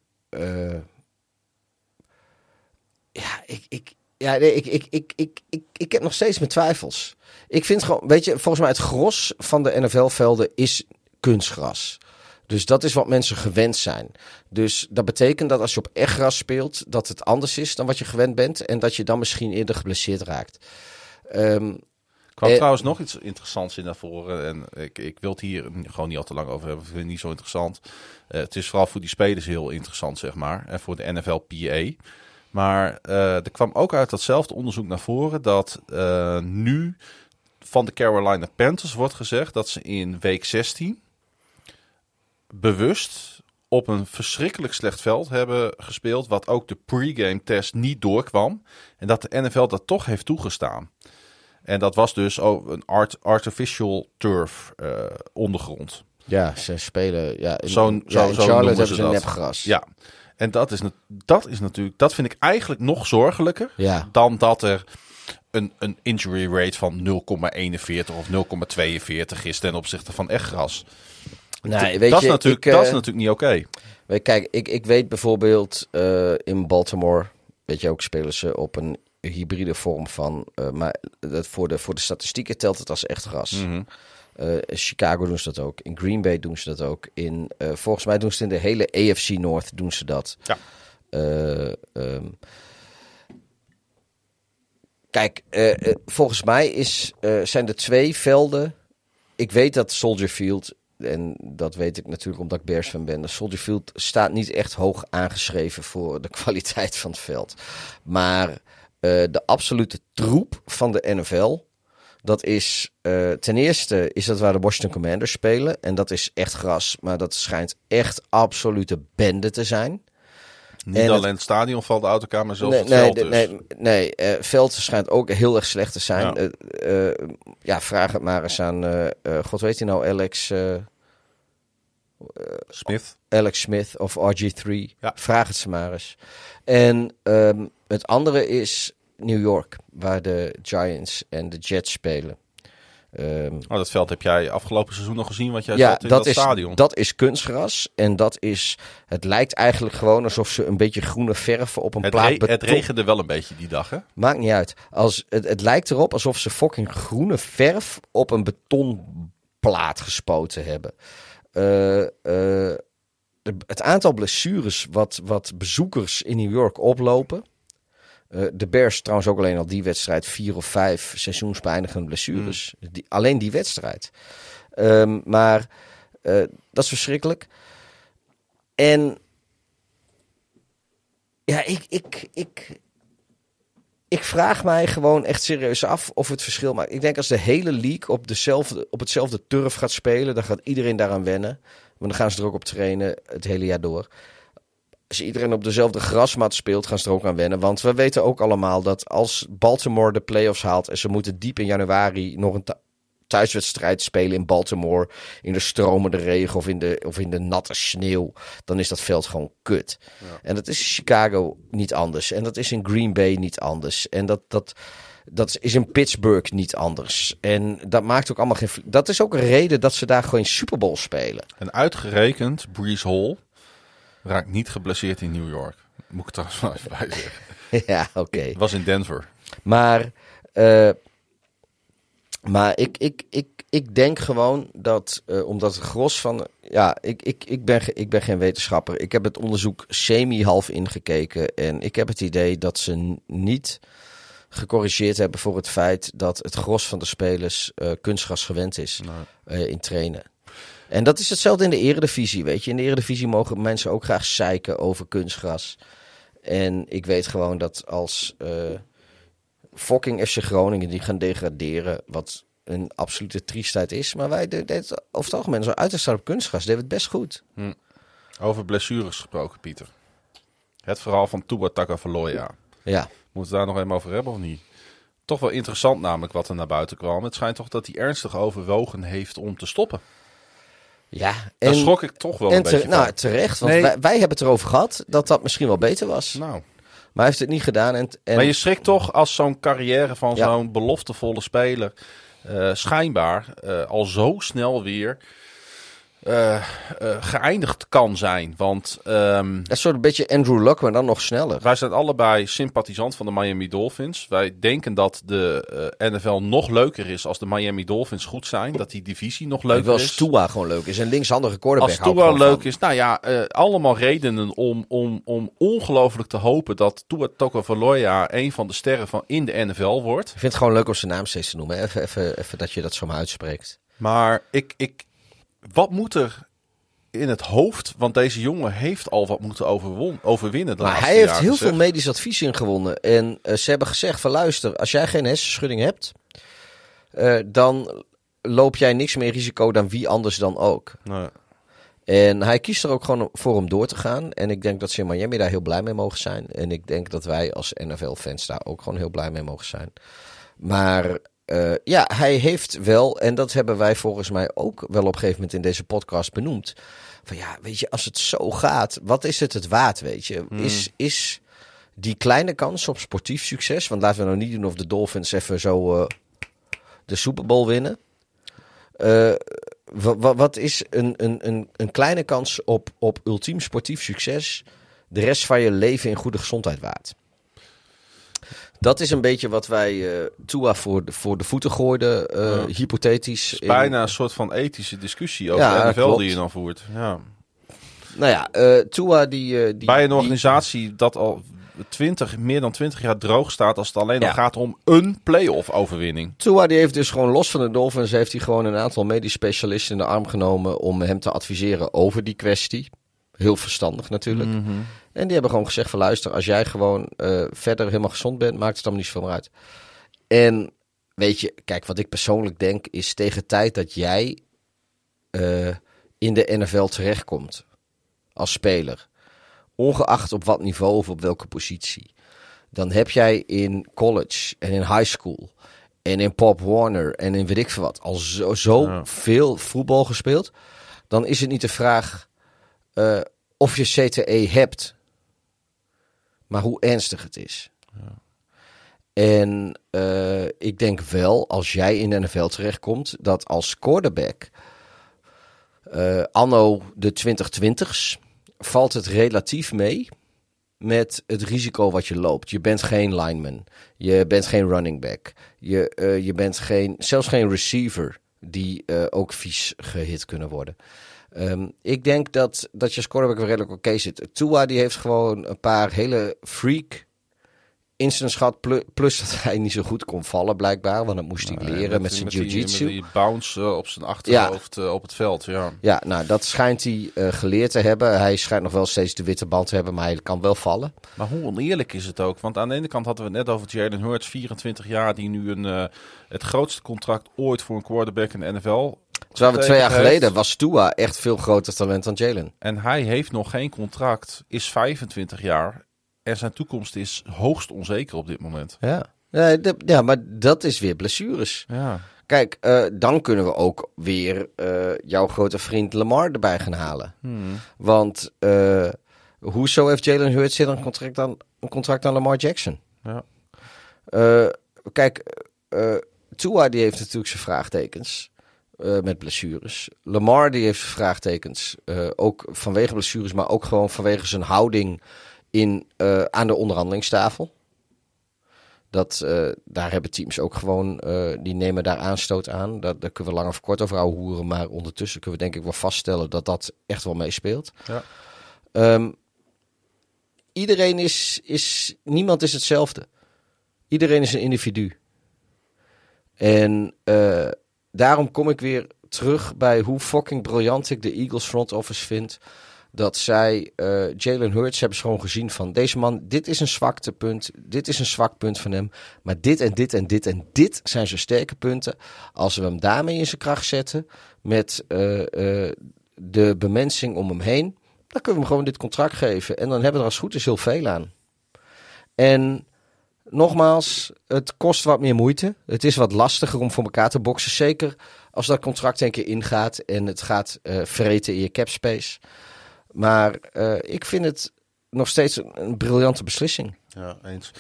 [SPEAKER 1] ja, ik, ik, ja, nee, ik, ik, ik, ik, ik, ik heb nog steeds mijn twijfels. Ik vind gewoon, weet je, volgens mij het gros van de NFL-velden is kunstgras. Dus dat is wat mensen gewend zijn. Dus dat betekent dat als je op echt gras speelt, dat het anders is dan wat je gewend bent. En dat je dan misschien eerder geblesseerd raakt. Ehm,
[SPEAKER 2] kwam
[SPEAKER 1] Eh,
[SPEAKER 2] trouwens nog iets interessants in naar voren. En ik, ik wil het hier gewoon niet al te lang over hebben. Ik vind het niet zo interessant. Eh, het is vooral voor die spelers heel interessant, zeg maar. En voor de NFLPA. Maar eh, er kwam ook uit datzelfde onderzoek naar voren dat nu van de Carolina Panthers wordt gezegd dat ze in week 16 bewust op een verschrikkelijk slecht veld hebben gespeeld, wat ook de pregame test niet doorkwam. En dat de NFL dat toch heeft toegestaan. En dat was dus ook een art, artificial turf eh, ondergrond.
[SPEAKER 1] Ja, ze spelen. Ja, in,
[SPEAKER 2] Zo'n-
[SPEAKER 1] ja,
[SPEAKER 2] zo-
[SPEAKER 1] in
[SPEAKER 2] zo
[SPEAKER 1] Charlotte
[SPEAKER 2] noemen
[SPEAKER 1] hebben
[SPEAKER 2] ze
[SPEAKER 1] ze
[SPEAKER 2] dat.
[SPEAKER 1] nepgras.
[SPEAKER 2] Ja, en dat is, dat is natuurlijk, dat vind ik eigenlijk nog zorgelijker
[SPEAKER 1] Ja.
[SPEAKER 2] dan dat er een, een injury rate van 0,41 of 0,42 is ten opzichte van echt gras.
[SPEAKER 1] Nee, weet
[SPEAKER 2] dat,
[SPEAKER 1] je,
[SPEAKER 2] is natuurlijk,
[SPEAKER 1] ik,
[SPEAKER 2] dat is
[SPEAKER 1] eh,
[SPEAKER 2] natuurlijk niet oké.
[SPEAKER 1] Weet- Kijk, ik, ik weet bijvoorbeeld eh, in Baltimore, weet je ook, spelen ze op een hybride vorm van, eh, maar dat voor, de, voor de statistieken telt het als echt gras. Eh, in Chicago doen ze dat ook, in Green Bay doen ze dat ook, in, eh, volgens mij doen ze het in de hele AFC North doen ze dat.
[SPEAKER 2] Ja.
[SPEAKER 1] Eh, ehm, kijk, eh, eh, volgens mij is, eh, zijn er twee velden. Ik weet dat Soldier Field, en dat weet ik natuurlijk omdat ik Bears fan ben. de Soldier Field staat niet echt hoog aangeschreven voor de kwaliteit van het veld. Maar de absolute troep van de NFL, dat is ten eerste is dat waar de Washington Commanders spelen. En dat is echt gras, maar dat schijnt echt absolute bende te zijn.
[SPEAKER 2] Niet
[SPEAKER 1] en
[SPEAKER 2] alleen het stadion valt uit elkaar, maar zelfs
[SPEAKER 1] nee,
[SPEAKER 2] het
[SPEAKER 1] nee,
[SPEAKER 2] veld
[SPEAKER 1] de-
[SPEAKER 2] dus.
[SPEAKER 1] nee, nee eh, veld schijnt ook heel erg slecht te zijn.
[SPEAKER 2] Ja.
[SPEAKER 1] Eh, eh, ja, vraag het maar eens aan, god weet je nou, Alex,
[SPEAKER 2] Smith.
[SPEAKER 1] Alex Smith of RG3.
[SPEAKER 2] Ja.
[SPEAKER 1] Vraag het ze maar eens. En ehm, het andere is New York, waar de Giants en de Jets spelen.
[SPEAKER 2] Oh, dat veld heb jij afgelopen seizoen nog gezien, wat jij
[SPEAKER 1] ja,
[SPEAKER 2] zat in
[SPEAKER 1] dat,
[SPEAKER 2] dat,
[SPEAKER 1] is,
[SPEAKER 2] stadion.
[SPEAKER 1] dat is kunstgras. En dat is, het lijkt eigenlijk gewoon alsof ze een beetje groene verf op een
[SPEAKER 2] het,
[SPEAKER 1] plaat
[SPEAKER 2] re- het
[SPEAKER 1] beton-
[SPEAKER 2] regende wel een beetje die dag, hè?
[SPEAKER 1] Maakt niet uit. Als, het, het lijkt erop alsof ze fucking groene verf op een betonplaat gespoten hebben. Eh, eh, het aantal blessures wat, wat bezoekers in New York oplopen. Eh, de Bears trouwens ook alleen al die wedstrijd. Vier of vijf seizoensbeëindigende blessures. Die, alleen die wedstrijd. Ehm, maar eh, dat is verschrikkelijk. En ja, ik, ik, ik, ik vraag mij gewoon echt serieus af of het verschil maakt. Ik denk als de hele league op, dezelfde, op hetzelfde turf gaat spelen, dan gaat iedereen daaraan wennen. Want dan gaan ze er ook op trainen het hele jaar door. Als iedereen op dezelfde grasmat speelt, gaan ze er ook aan wennen. Want we weten ook allemaal dat als Baltimore de playoffs haalt en ze moeten diep in januari nog een thu- thuiswedstrijd spelen in Baltimore, in de stromende regen of in de, of in de natte sneeuw, dan is dat veld gewoon kut. En dat is in Chicago niet anders. En dat is in Green Bay niet anders. En dat, dat, dat is in Pittsburgh niet anders. En dat maakt ook allemaal geen. Dat is ook een reden dat ze daar gewoon Super Bowl spelen.
[SPEAKER 2] En uitgerekend, Breeze Hall raakt niet geblesseerd in New York. Moet ik trouwens wel even bij zeggen.
[SPEAKER 1] ja, oké.
[SPEAKER 2] Was in Denver.
[SPEAKER 1] Maar, eh, maar ik, ik, ik, ik denk gewoon dat, eh, omdat het gros van. Ja, ik, ik, ik, ben, ik ben geen wetenschapper. Ik heb het onderzoek semi-half ingekeken. En ik heb het idee dat ze niet gecorrigeerd hebben voor het feit dat het gros van de spelers eh, kunstgras gewend is in trainen. En dat is hetzelfde in de eredivisie, weet je. In de eredivisie mogen mensen ook graag zeiken over kunstgras. En ik weet gewoon dat als eh fucking FC Groningen die gaan degraderen, wat een absolute triestheid is. Maar wij deden het over het algemeen zo uiterst op kunstgras, deden het best goed.
[SPEAKER 2] Over blessures gesproken, Pieter. Het verhaal van Tua Tagovailoa.
[SPEAKER 1] Ja,
[SPEAKER 2] Moeten we daar nog even over hebben of niet? Toch wel interessant namelijk wat er naar buiten kwam. Het schijnt toch dat hij ernstig overwogen heeft om te stoppen.
[SPEAKER 1] Ja.
[SPEAKER 2] Daar
[SPEAKER 1] En,
[SPEAKER 2] schrok ik toch wel
[SPEAKER 1] en
[SPEAKER 2] een
[SPEAKER 1] te-
[SPEAKER 2] beetje
[SPEAKER 1] nou,
[SPEAKER 2] van.
[SPEAKER 1] terecht, want
[SPEAKER 2] Nee.
[SPEAKER 1] wij, wij hebben het erover gehad dat dat misschien wel beter was.
[SPEAKER 2] Nou,
[SPEAKER 1] Maar hij heeft het niet gedaan. En, en
[SPEAKER 2] maar je schrikt toch als zo'n carrière van
[SPEAKER 1] Ja.
[SPEAKER 2] zo'n beloftevolle speler... eh, schijnbaar eh, al zo snel weer eh, geëindigd kan zijn. Want ehm,
[SPEAKER 1] Dat is soort een beetje Andrew Luck, maar dan nog sneller.
[SPEAKER 2] wij zijn allebei sympathisant van de Miami Dolphins. Wij denken dat de eh, NFL nog leuker is als de Miami Dolphins goed zijn. Dat die divisie nog leuker is.
[SPEAKER 1] Tua gewoon leuk is. Een linkshandige quarterback.
[SPEAKER 2] Als Tua leuk
[SPEAKER 1] van.
[SPEAKER 2] is, nou ja, allemaal redenen om, om, om ongelooflijk te hopen dat Tua Tagovailoa een van de sterren van in de NFL wordt.
[SPEAKER 1] Ik vind het gewoon leuk om zijn naam steeds te noemen. Even, even, even dat je dat zomaar uitspreekt.
[SPEAKER 2] Maar ik, ik, wat moet er in het hoofd? Want deze jongen heeft al wat moeten overwon, overwinnen.
[SPEAKER 1] Maar hij heeft heel
[SPEAKER 2] zeg.
[SPEAKER 1] veel medisch advies ingewonnen. En eh, ze hebben gezegd van luister, als jij geen hersenschudding hebt, eh, dan loop jij niks meer risico dan wie anders dan ook.
[SPEAKER 2] Nee.
[SPEAKER 1] En hij kiest er ook gewoon voor om door te gaan. En ik denk dat ze in Miami daar heel blij mee mogen zijn. En ik denk dat wij als NFL-fans daar ook gewoon heel blij mee mogen zijn. Maar eh, ja, hij heeft wel, en dat hebben wij volgens mij ook wel op een gegeven moment in deze podcast benoemd. Van ja, weet je, als het zo gaat, wat is het het waard, weet je? Is, is die kleine kans op sportief succes, want laten we nou niet doen of de Dolphins even zo eh, de Super Bowl winnen. Eh, wa- wa- wat is een, een, een, een kleine kans op, op ultiem sportief succes de rest van je leven in goede gezondheid waard? Dat is een beetje wat wij eh Tua voor de, voor de voeten gooiden, eh,
[SPEAKER 2] Ja.
[SPEAKER 1] hypothetisch.
[SPEAKER 2] Het is
[SPEAKER 1] in-
[SPEAKER 2] bijna een soort van ethische discussie over
[SPEAKER 1] Ja,
[SPEAKER 2] de NFL die je dan voert. Ja.
[SPEAKER 1] Nou ja, eh Tua die... die
[SPEAKER 2] Bij een
[SPEAKER 1] die-
[SPEAKER 2] organisatie dat al 20, meer dan 20 jaar droog staat als het alleen
[SPEAKER 1] Ja.
[SPEAKER 2] al gaat om een playoff overwinning.
[SPEAKER 1] Tua die heeft dus gewoon los van de Dolphins heeft hij gewoon een aantal medisch specialisten in de arm genomen om hem te adviseren over die kwestie. Heel verstandig natuurlijk. En die hebben gewoon gezegd van luister, als jij gewoon eh, verder helemaal gezond bent, maakt het dan niet zoveel uit. En weet je, kijk, wat ik persoonlijk denk is tegen tijd dat jij eh, in de NFL terechtkomt als speler, ongeacht op wat niveau of op welke positie, dan heb jij in college en in high school en in Pop Warner en in weet ik veel wat al zo, zo
[SPEAKER 2] Ja.
[SPEAKER 1] veel voetbal gespeeld, dan is het niet de vraag eh, of je CTE hebt, maar hoe ernstig het is. En eh, ik denk wel, als jij in de NFL terechtkomt, dat als quarterback eh, anno de 2020's valt het relatief mee met het risico wat je loopt. Je bent geen lineman, je bent geen running back, je, eh, je bent geen, zelfs geen receiver die ook vies gehit kunnen worden. Ehm, ik denk dat, dat je als quarterback wel redelijk oké zit. Tua die heeft gewoon een paar hele freak incidents gehad. plu- Plus dat hij niet zo goed kon vallen blijkbaar. Want dat moest hij leren met, zijn jiu-jitsu.
[SPEAKER 2] die bounce eh, op zijn achterhoofd eh, op het veld. Ja.
[SPEAKER 1] Ja, nou dat schijnt hij eh, geleerd te hebben. Hij schijnt nog wel steeds de witte band te hebben, maar hij kan wel vallen.
[SPEAKER 2] Maar hoe oneerlijk is het ook? Want aan de ene kant hadden we het net over Jalen Hurts, 24 jaar, die nu een, het grootste contract ooit voor een quarterback in de NFL.
[SPEAKER 1] Terwijl we twee jaar geleden was Tua echt veel groter talent dan Jalen.
[SPEAKER 2] En hij heeft nog geen contract, is 25 jaar. En zijn toekomst is hoogst onzeker op dit moment.
[SPEAKER 1] Ja. Ja, maar dat is weer blessures.
[SPEAKER 2] Ja.
[SPEAKER 1] Kijk, eh, dan kunnen we ook weer eh, jouw grote vriend Lamar erbij gaan halen.
[SPEAKER 2] Hmm.
[SPEAKER 1] Want eh, hoezo heeft Jalen Hurts een contract aan, een contract aan Lamar Jackson?
[SPEAKER 2] Ja.
[SPEAKER 1] Kijk, Tua die heeft natuurlijk zijn vraagtekens eh, met blessures. Lamar die heeft vraagtekens, eh, ook vanwege blessures, maar ook gewoon vanwege zijn houding in, eh, aan de onderhandelingstafel. Dat, daar hebben teams ook gewoon, die nemen daar aanstoot aan. Dat, daar kunnen we lang of kort over houden hoeren, maar ondertussen kunnen we denk ik wel vaststellen dat dat echt wel meespeelt.
[SPEAKER 2] Ja.
[SPEAKER 1] Ehm, iedereen is, is, niemand is hetzelfde. Iedereen is een individu. En daarom kom ik weer terug bij hoe fucking briljant ik de Eagles front office vind. Dat zij eh, Jalen Hurts hebben gewoon gezien van deze man, dit is een zwaktepunt, dit is een zwak punt van hem. Maar dit en dit en dit en dit zijn zijn sterke punten. Als we hem daarmee in zijn kracht zetten, met eh, eh, de bemensing om hem heen, dan kunnen we hem gewoon dit contract geven. En dan hebben we er als goed is heel veel aan. En nogmaals, het kost wat meer moeite. Het is wat lastiger om voor elkaar te boksen. Zeker als dat contract een keer ingaat en het gaat eh vreten in je cap space. Maar eh, ik vind het nog steeds een, briljante beslissing.
[SPEAKER 2] Ja, eens.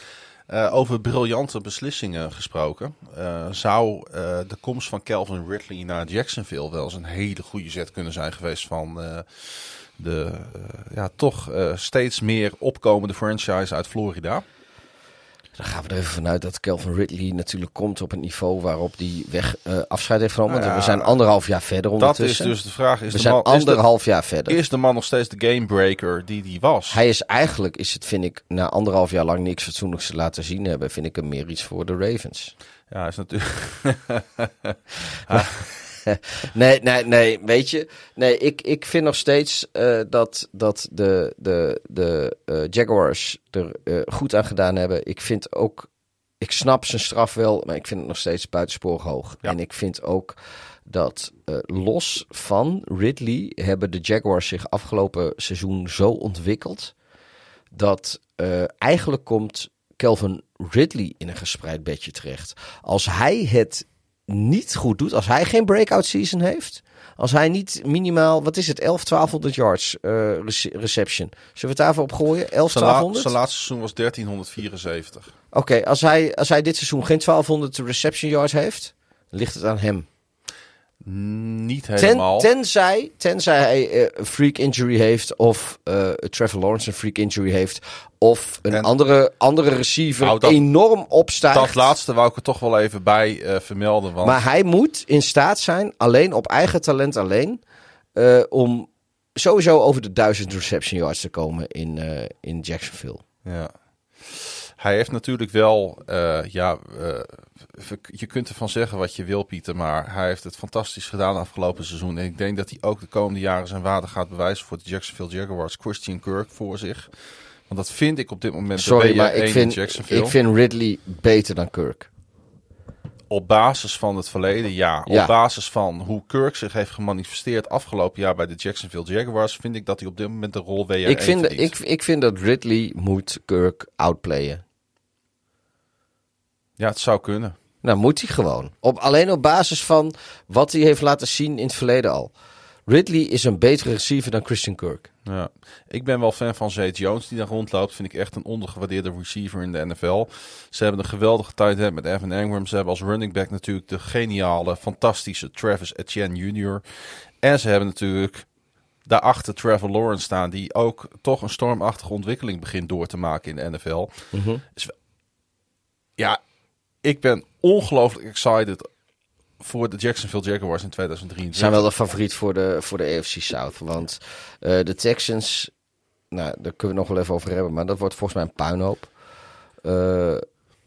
[SPEAKER 2] Eh, over briljante beslissingen gesproken. zou de komst van Calvin Ridley naar Jacksonville wel eens een hele goede zet kunnen zijn geweest van de ja, toch steeds meer opkomende franchise uit Florida?
[SPEAKER 1] Dan gaan we er even vanuit dat Calvin Ridley natuurlijk komt op een niveau waarop die weg eh, afscheid heeft genomen.
[SPEAKER 2] Nou ja,
[SPEAKER 1] we zijn anderhalf jaar verder
[SPEAKER 2] Dat
[SPEAKER 1] ondertussen.
[SPEAKER 2] is dus de vraag. Is
[SPEAKER 1] we
[SPEAKER 2] de,
[SPEAKER 1] zijn
[SPEAKER 2] man, de,
[SPEAKER 1] anderhalf jaar verder.
[SPEAKER 2] is de man nog steeds de gamebreaker die die was?
[SPEAKER 1] Hij is eigenlijk, is het, vind ik, na anderhalf jaar lang niks fatsoenlijks te laten zien hebben, vind ik hem meer iets voor de Ravens.
[SPEAKER 2] Ja, is natuurlijk.
[SPEAKER 1] Nee, nee, nee, weet je. Nee, ik, ik vind nog steeds eh, dat, dat de, de, de eh, Jaguars er eh, goed aan gedaan hebben. Ik vind ook, ik snap zijn straf wel, maar ik vind het nog steeds buitensporig hoog.
[SPEAKER 2] Ja.
[SPEAKER 1] En ik vind ook dat los van Ridley hebben de Jaguars zich afgelopen seizoen zo ontwikkeld dat eigenlijk komt Calvin Ridley in een gespreid bedje terecht. Als hij het niet goed doet, als hij geen breakout season heeft, als hij niet minimaal, wat is het, 11, 1200 yards eh, rece- reception. Zullen we het daarvoor opgooien? 11,
[SPEAKER 2] Zijn, la-
[SPEAKER 1] 1200?
[SPEAKER 2] zijn laatste seizoen was 1374.
[SPEAKER 1] Oké, als, hij, als hij dit seizoen geen 1200 reception yards heeft, ligt het aan hem.
[SPEAKER 2] Niet
[SPEAKER 1] Ten,
[SPEAKER 2] helemaal.
[SPEAKER 1] tenzij, tenzij hij eh, een freak injury heeft, of eh, Trevor Lawrence een freak injury heeft, of een
[SPEAKER 2] En-
[SPEAKER 1] andere, andere receiver
[SPEAKER 2] Nou, dat-
[SPEAKER 1] enorm opstijgt.
[SPEAKER 2] Dat laatste wou ik er toch wel even bij eh, vermelden. Want
[SPEAKER 1] Maar hij moet in staat zijn, alleen op eigen talent alleen, eh, om sowieso over de 1000 reception yards te komen in, eh, in Jacksonville.
[SPEAKER 2] Ja. Hij heeft natuurlijk wel, eh, ja, eh, je kunt ervan zeggen wat je wil, Pieter, maar hij heeft het fantastisch gedaan afgelopen seizoen. En ik denk dat hij ook de komende jaren zijn waarde gaat bewijzen voor de Jacksonville Jaguars. Christian Kirk voor zich. Want dat vind ik op dit moment
[SPEAKER 1] Sorry, maar
[SPEAKER 2] BR1
[SPEAKER 1] ik
[SPEAKER 2] in
[SPEAKER 1] vind, ik vind Ridley beter dan Kirk.
[SPEAKER 2] Op basis van het verleden, ja.
[SPEAKER 1] Ja.
[SPEAKER 2] Op basis van hoe Kirk zich heeft gemanifesteerd afgelopen jaar bij de Jacksonville Jaguars, vind ik dat hij op dit moment de rol WR1
[SPEAKER 1] Ik vind,
[SPEAKER 2] verdient.
[SPEAKER 1] ik, ik vind dat Ridley moet Kirk outplayen.
[SPEAKER 2] Ja, het zou kunnen.
[SPEAKER 1] Nou, moet hij gewoon. Op, alleen op basis van wat hij heeft laten zien in het verleden al. Ridley is een betere receiver dan Christian Kirk.
[SPEAKER 2] Ja, ik ben wel fan van Zay Jones die daar rondloopt. Vind ik echt een ondergewaardeerde receiver in de NFL. Ze hebben een geweldige tijd met Evan Engram. Ze hebben als running back natuurlijk de geniale, fantastische Travis Etienne Jr. En ze hebben natuurlijk daarachter Trevor Lawrence staan, die ook toch een stormachtige ontwikkeling begint door te maken in de NFL. Wel- Ja, ik ben ongelooflijk excited voor de Jacksonville Jaguars in 2023.
[SPEAKER 1] Ze zijn wel de favoriet voor de, voor de AFC South. Want eh, de Texans, nou, daar kunnen we nog wel even over hebben. Maar dat wordt volgens mij een puinhoop. Eh,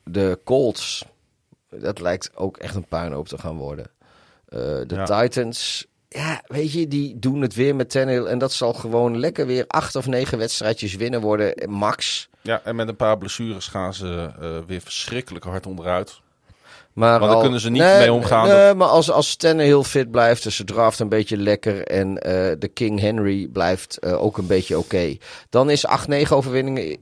[SPEAKER 1] de Colts, dat lijkt ook echt een puinhoop te gaan worden. Eh, de
[SPEAKER 2] Ja.
[SPEAKER 1] Titans, ja, weet je, die doen het weer met Tannehill. En dat zal gewoon lekker weer acht of negen wedstrijdjes winnen worden. eh, Max.
[SPEAKER 2] Ja, en met een paar blessures gaan ze eh, weer verschrikkelijk hard onderuit.
[SPEAKER 1] Maar
[SPEAKER 2] Want
[SPEAKER 1] al-
[SPEAKER 2] kunnen ze niet mee omgaan.
[SPEAKER 1] Nee, maar als, als Tannehill fit blijft, dus ze draft een beetje lekker en eh, de King Henry blijft ook een beetje oké, dan is 8-9 overwinningen,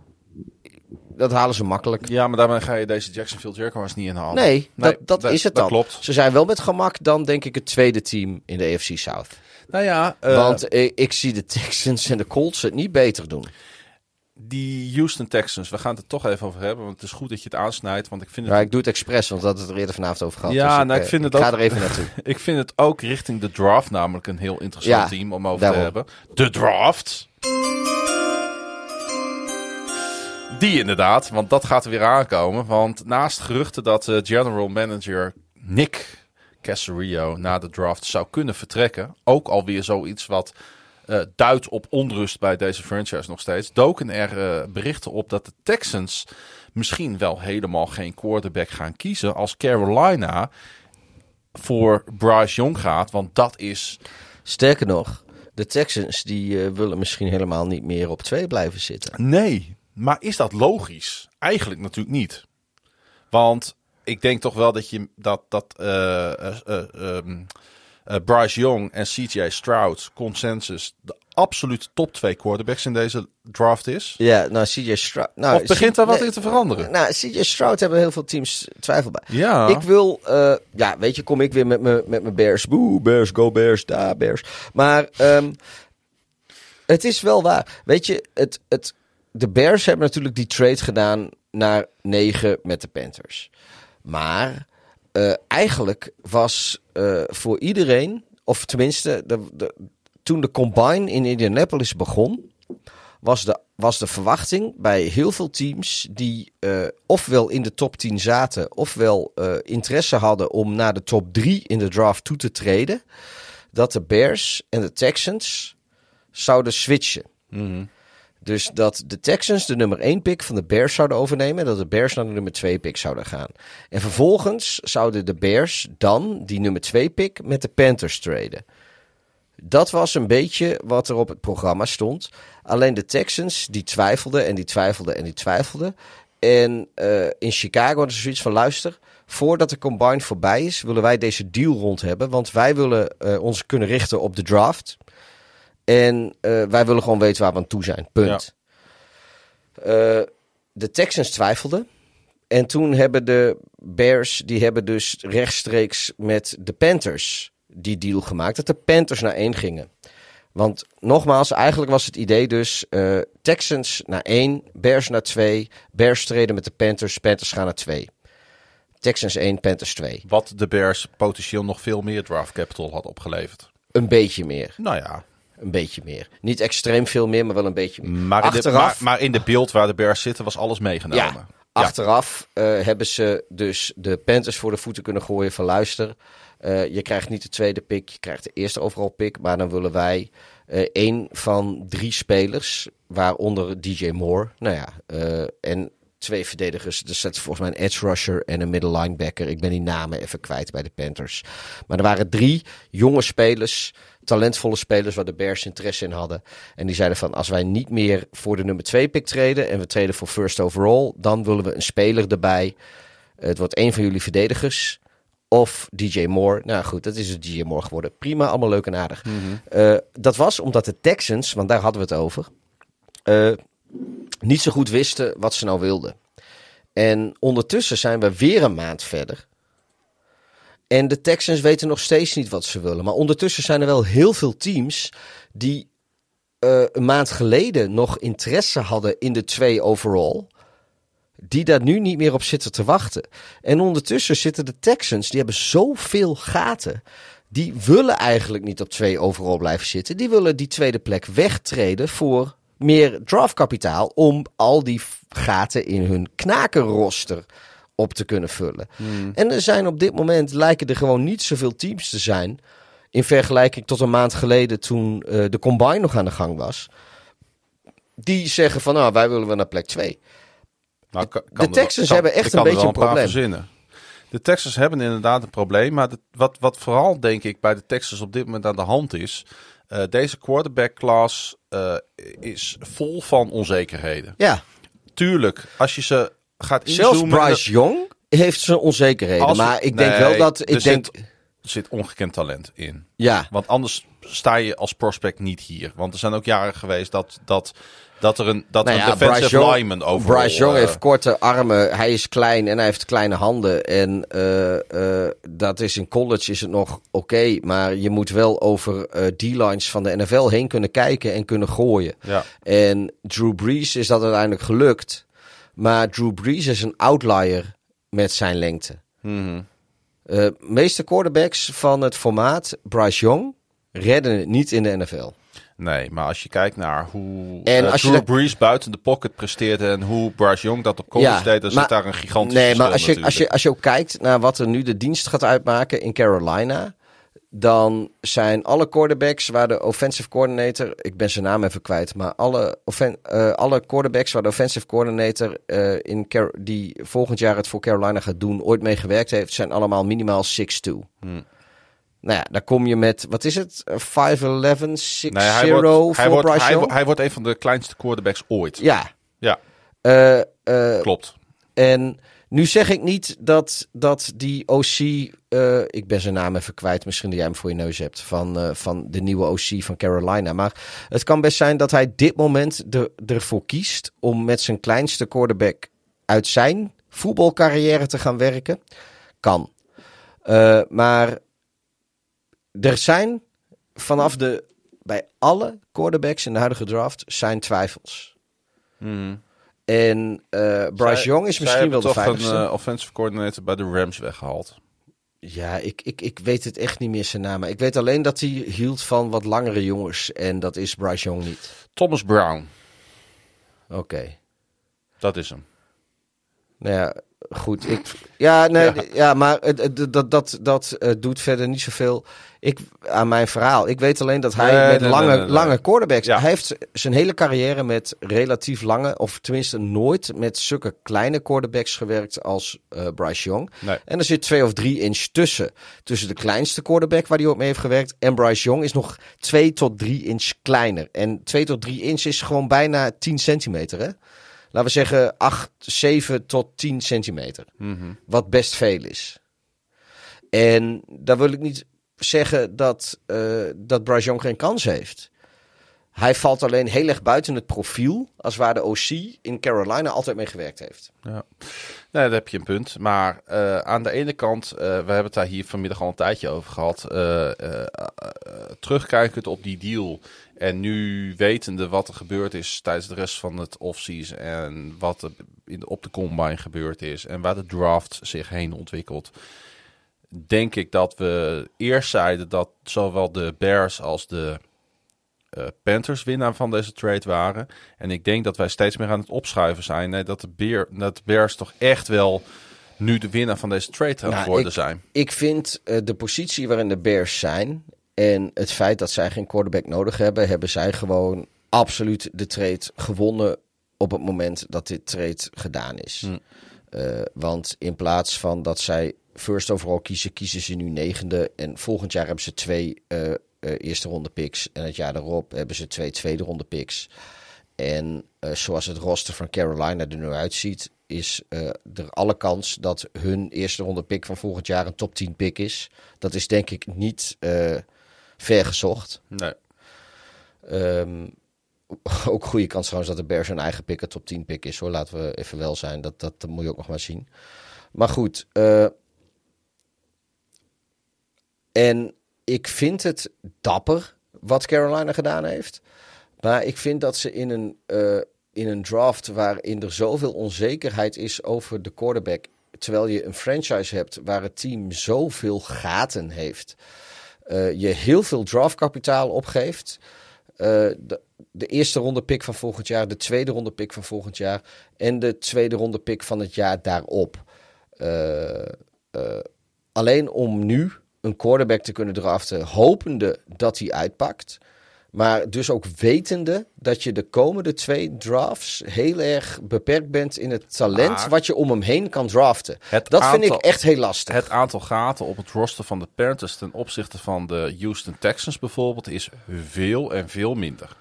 [SPEAKER 1] dat halen ze makkelijk.
[SPEAKER 2] Ja, maar daarmee ga je deze Jacksonville Jaguars niet inhalen.
[SPEAKER 1] Nee, dat, dat, is het dan.
[SPEAKER 2] klopt.
[SPEAKER 1] Ze zijn wel met gemak dan denk ik het tweede team in de AFC South.
[SPEAKER 2] Nou ja, eh,
[SPEAKER 1] Want ik, ik zie de Texans en de Colts het niet beter doen.
[SPEAKER 2] die Houston Texans, we gaan het er toch even over hebben. Want het is goed dat je het aansnijdt. Want ik vind het,
[SPEAKER 1] Maar ik doe het expres, want dat het er eerder vanavond over gehad.
[SPEAKER 2] Ja,
[SPEAKER 1] Dus
[SPEAKER 2] nou, ik
[SPEAKER 1] eh,
[SPEAKER 2] vind het
[SPEAKER 1] ga
[SPEAKER 2] ook-
[SPEAKER 1] er even naartoe.
[SPEAKER 2] ik vind het ook richting de draft namelijk een heel interessant
[SPEAKER 1] Ja,
[SPEAKER 2] team om over
[SPEAKER 1] daarom.
[SPEAKER 2] te hebben. De draft. Die inderdaad, want dat gaat er weer aankomen. Want naast geruchten dat eh, general manager Nick Casario na de draft zou kunnen vertrekken, ook alweer zoiets wat eh, duidt op onrust bij deze franchise nog steeds, doken er eh, berichten op dat de Texans misschien wel helemaal geen quarterback gaan kiezen als Carolina voor Bryce Young gaat, want dat is
[SPEAKER 1] Sterker nog, de Texans die willen misschien helemaal niet meer op twee blijven zitten.
[SPEAKER 2] Nee, maar is dat logisch? Eigenlijk natuurlijk niet. Want ik denk toch wel dat je dat, dat eh, eh, eh, ehm, eh, Bryce Young en CJ Stroud consensus de absolute top twee quarterbacks in deze draft is.
[SPEAKER 1] Ja, nou CJ Stroud... Nou,
[SPEAKER 2] of begint daar wat
[SPEAKER 1] nee,
[SPEAKER 2] in te veranderen?
[SPEAKER 1] Nou, CJ Stroud hebben heel veel teams twijfel bij.
[SPEAKER 2] Ja.
[SPEAKER 1] Ik wil, ja, weet je, kom ik weer met mijn met Bears. Boe, Bears, go Bears, da Bears. Maar ehm, het is wel waar. Weet je, het, het, de Bears hebben natuurlijk die trade gedaan naar 9 met de Panthers. Maar eh, eigenlijk was eh, voor iedereen, of tenminste, toen de combine in Indianapolis begon, was de, was de verwachting bij heel veel teams die eh, ofwel in de top 10 zaten, ofwel interesse hadden om naar de top 3 in de draft toe te treden, dat de Bears en de Texans zouden switchen. Dus dat de Texans de nummer 1 pick van de Bears zouden overnemen. En dat de Bears naar de nummer 2 pick zouden gaan. En vervolgens zouden de Bears dan die nummer 2 pick met de Panthers traden. Dat was een beetje wat er op het programma stond. Alleen de Texans die twijfelden en die twijfelden en die twijfelden. En eh, in Chicago hadden ze zoiets van luister. Voordat de combine voorbij is, willen wij deze deal rond hebben. Want wij willen eh, ons kunnen richten op de draft. En eh, wij willen gewoon weten waar we aan toe zijn. Punt. Eh, de Texans twijfelden. En toen hebben de Bears, die hebben dus rechtstreeks met de Panthers die deal gemaakt. Dat de Panthers naar één gingen. Want nogmaals, eigenlijk was het idee dus eh, Texans naar één, Bears naar twee. Bears treden met de Panthers, Panthers gaan naar twee. Texans 1, Panthers 2.
[SPEAKER 2] Wat de Bears potentieel nog veel meer draft capital had opgeleverd.
[SPEAKER 1] Een beetje meer.
[SPEAKER 2] Nou ja,
[SPEAKER 1] Een beetje meer. Niet extreem veel meer, maar wel een beetje meer.
[SPEAKER 2] maar in, de,
[SPEAKER 1] Achteraf-
[SPEAKER 2] maar, maar in de beeld waar de Bears zitten was alles meegenomen.
[SPEAKER 1] Ja, achteraf eh, hebben ze dus de Panthers voor de voeten kunnen gooien van luister. eh, je krijgt niet de tweede pick, je krijgt de eerste overal pick. Maar dan willen wij eh één van drie spelers, waaronder DJ Moore. Nou ja, en twee verdedigers. Dus dat is volgens mij een edge rusher en een middle linebacker. Ik ben die namen even kwijt bij de Panthers. Maar er waren drie jonge spelers, talentvolle spelers waar de Bears interesse in hadden. En die zeiden van als wij niet meer voor de nummer 2 pick treden en we treden voor first overall, dan willen we een speler erbij. Het wordt één van jullie verdedigers. Of DJ Moore. Nou goed, dat is dus DJ Moore geworden. Prima, allemaal leuk en aardig. Eh, dat was omdat de Texans, want daar hadden we het over, eh, niet zo goed wisten wat ze nou wilden. En ondertussen zijn we weer een maand verder. En de Texans weten nog steeds niet wat ze willen. Maar ondertussen zijn er wel heel veel teams die eh, een maand geleden nog interesse hadden in de twee overall. Die daar nu niet meer op zitten te wachten. En ondertussen zitten de Texans, die hebben zoveel gaten. Die willen eigenlijk niet op twee overall blijven zitten. Die willen die tweede plek wegtreden voor meer draftkapitaal. Om al die gaten in hun knakenroster op te kunnen vullen. En er zijn op dit moment, lijken er gewoon niet zoveel teams te zijn. In vergelijking tot een maand geleden toen eh, de combine nog aan de gang was. Die zeggen van nou, wij willen wel naar plek 2.
[SPEAKER 2] Nou,
[SPEAKER 1] de Texans
[SPEAKER 2] wel-
[SPEAKER 1] hebben echt een beetje een probleem.
[SPEAKER 2] verzinnen. De Texans hebben inderdaad een probleem. Maar de- wat, wat vooral, denk ik, bij de Texans op dit moment aan de hand is. eh, deze quarterback class eh, is vol van onzekerheden.
[SPEAKER 1] Ja,
[SPEAKER 2] Tuurlijk, als je ze gaat
[SPEAKER 1] zelfs. Bryce Young heeft zijn onzekerheden.
[SPEAKER 2] Als-
[SPEAKER 1] maar ik denk
[SPEAKER 2] Nee,
[SPEAKER 1] wel dat...
[SPEAKER 2] er
[SPEAKER 1] Ik denk,
[SPEAKER 2] zit- Er zit ongekend talent in.
[SPEAKER 1] ja,
[SPEAKER 2] Want anders sta je als prospect niet hier. Want er zijn ook jaren geweest dat, dat, dat er een, dat
[SPEAKER 1] Nou
[SPEAKER 2] er
[SPEAKER 1] ja,
[SPEAKER 2] een defensive
[SPEAKER 1] Bryce Young-
[SPEAKER 2] lineman over.
[SPEAKER 1] Bryce Young heeft korte armen, hij is klein en hij heeft kleine handen. En eh, eh, dat is in college is het nog oké, maar je moet wel over eh D-lines van de NFL heen kunnen kijken en kunnen gooien.
[SPEAKER 2] Ja.
[SPEAKER 1] En Drew Brees is dat uiteindelijk gelukt. Maar Drew Brees is een outlier met zijn lengte. Eh meeste quarterbacks van het formaat Bryce Young redden het niet in de NFL.
[SPEAKER 2] Nee, maar als je kijkt naar hoe
[SPEAKER 1] En
[SPEAKER 2] eh,
[SPEAKER 1] als
[SPEAKER 2] Drew Brees buiten de pocket presteerde en hoe Bryce Young dat op college deed, dan
[SPEAKER 1] maar-
[SPEAKER 2] zit daar een gigantisch
[SPEAKER 1] Nee, maar als je, als, je, als je ook kijkt naar wat er nu de dienst gaat uitmaken in Carolina, dan zijn alle quarterbacks waar de offensive coordinator, ik ben zijn naam even kwijt, maar alle, eh, alle quarterbacks waar de offensive coordinator eh, in Car- die volgend jaar het voor Carolina gaat doen, ooit mee gewerkt heeft, zijn allemaal minimaal 6'2.
[SPEAKER 2] Hmm.
[SPEAKER 1] Nou ja, daar kom je met, wat is het? 5'11, 6'0
[SPEAKER 2] Nee, hij wordt, hij, wordt, hij, wordt- hij wordt een van de kleinste quarterbacks ooit.
[SPEAKER 1] Ja,
[SPEAKER 2] Ja,
[SPEAKER 1] eh, eh,
[SPEAKER 2] klopt.
[SPEAKER 1] En nu zeg ik niet dat, dat die OC, eh, ik ben zijn naam even kwijt, misschien dat jij hem voor je neus hebt, van, eh, van de nieuwe OC van Carolina. Maar het kan best zijn dat hij dit moment er, ervoor kiest om met zijn kleinste quarterback uit zijn voetbalcarrière te gaan werken. Kan. Eh, maar er zijn vanaf de, bij alle quarterbacks in de huidige draft zijn twijfels. En eh, Bryce
[SPEAKER 2] Zij-
[SPEAKER 1] Young is misschien wel de
[SPEAKER 2] toch
[SPEAKER 1] veiligste.
[SPEAKER 2] een eh, offensive coordinator bij de Rams weggehaald.
[SPEAKER 1] Ja, ik, ik, ik weet het echt niet meer zijn naam. Ik weet alleen dat hij hield van wat langere jongens. En dat is Bryce Young niet.
[SPEAKER 2] Thomas Brown,
[SPEAKER 1] Oké.
[SPEAKER 2] dat is hem.
[SPEAKER 1] Nou ja, goed. Ik, ja, nee,
[SPEAKER 2] Ja.
[SPEAKER 1] ja. maar het- dat, dat, dat eh, doet verder niet zoveel ik, aan mijn verhaal. Ik weet alleen dat hij
[SPEAKER 2] Nee,
[SPEAKER 1] met
[SPEAKER 2] nee,
[SPEAKER 1] lange,
[SPEAKER 2] nee,
[SPEAKER 1] lange quarterbacks...
[SPEAKER 2] Ja.
[SPEAKER 1] Hij heeft zijn hele carrière met relatief lange... of tenminste nooit met zulke kleine quarterbacks gewerkt als eh, Bryce Young. En er zit twee of drie inch tussen. Tussen de kleinste quarterback waar hij ook mee heeft gewerkt... en Bryce Young is nog twee tot drie inch kleiner. En twee tot drie inch is gewoon bijna 10 centimeter, hè? Laten we zeggen 8, 7 tot 10 centimeter.
[SPEAKER 2] Mhm.
[SPEAKER 1] Wat best veel is. En daar wil ik niet zeggen dat, eh dat Young geen kans heeft. Hij valt alleen heel erg buiten het profiel. Als waar de OC in Carolina altijd mee gewerkt heeft.
[SPEAKER 2] Ja. Nee, daar heb je een punt. Maar eh, aan de ene kant, eh, we hebben het daar hier vanmiddag al een tijdje over gehad. eh, eh, eh, terugkijkend op die deal. En nu wetende wat er gebeurd is tijdens de rest van het offseason. En wat er in de, op de combine gebeurd is. En waar de draft zich heen ontwikkelt. Denk ik dat we eerst zeiden dat zowel de Bears als de eh, Panthers winnaar van deze trade waren. En ik denk dat wij steeds meer aan het opschuiven zijn. Nee, dat, de Bear, dat de Bears toch echt wel nu de winnaar van deze trade aan
[SPEAKER 1] Nou,
[SPEAKER 2] worden
[SPEAKER 1] ik-
[SPEAKER 2] zijn.
[SPEAKER 1] Ik vind eh, de positie waarin de Bears zijn... en het feit dat zij geen quarterback nodig hebben... hebben zij gewoon absoluut de trade gewonnen... op het moment dat dit trade gedaan is.
[SPEAKER 2] Hm.
[SPEAKER 1] Eh, want in plaats van dat zij first overall kiezen... kiezen ze nu negende. En volgend jaar hebben ze twee eh, eh, eerste ronde picks. En het jaar daarop hebben ze twee tweede ronde picks. En zoals het roster van Carolina er nu uitziet, is er alle kans dat hun eerste ronde pick van volgend jaar een top 10 pick is. Dat is denk ik niet ver gezocht.
[SPEAKER 2] Nee.
[SPEAKER 1] Ehm, ook goede kans trouwens dat de Bears hun eigen pick een top 10 pick is hoor. Laten we even wel zijn. Dat, dat, dat moet je ook nog maar zien. Maar goed. eh, en ik vind het dapper wat Carolina gedaan heeft. Maar ik vind dat ze in een, eh, in een draft waarin er zoveel onzekerheid is over de quarterback. Terwijl je een franchise hebt waar het team zoveel gaten heeft. Eh, je heel veel draftkapitaal opgeeft. Eh, de, eerste ronde pick van volgend jaar, de tweede ronde pick van volgend jaar en de tweede ronde pick van het jaar daarop. Eh, alleen om nu een quarterback te kunnen draften, hopende dat hij uitpakt. Maar dus ook wetende dat je de komende twee drafts heel erg beperkt bent in het talent
[SPEAKER 2] Maar-
[SPEAKER 1] wat je om hem heen kan draften. Dat vind ik echt heel lastig.
[SPEAKER 2] Het aantal gaten op het roster van de Panthers ten opzichte van de Houston Texans bijvoorbeeld is veel en veel minder.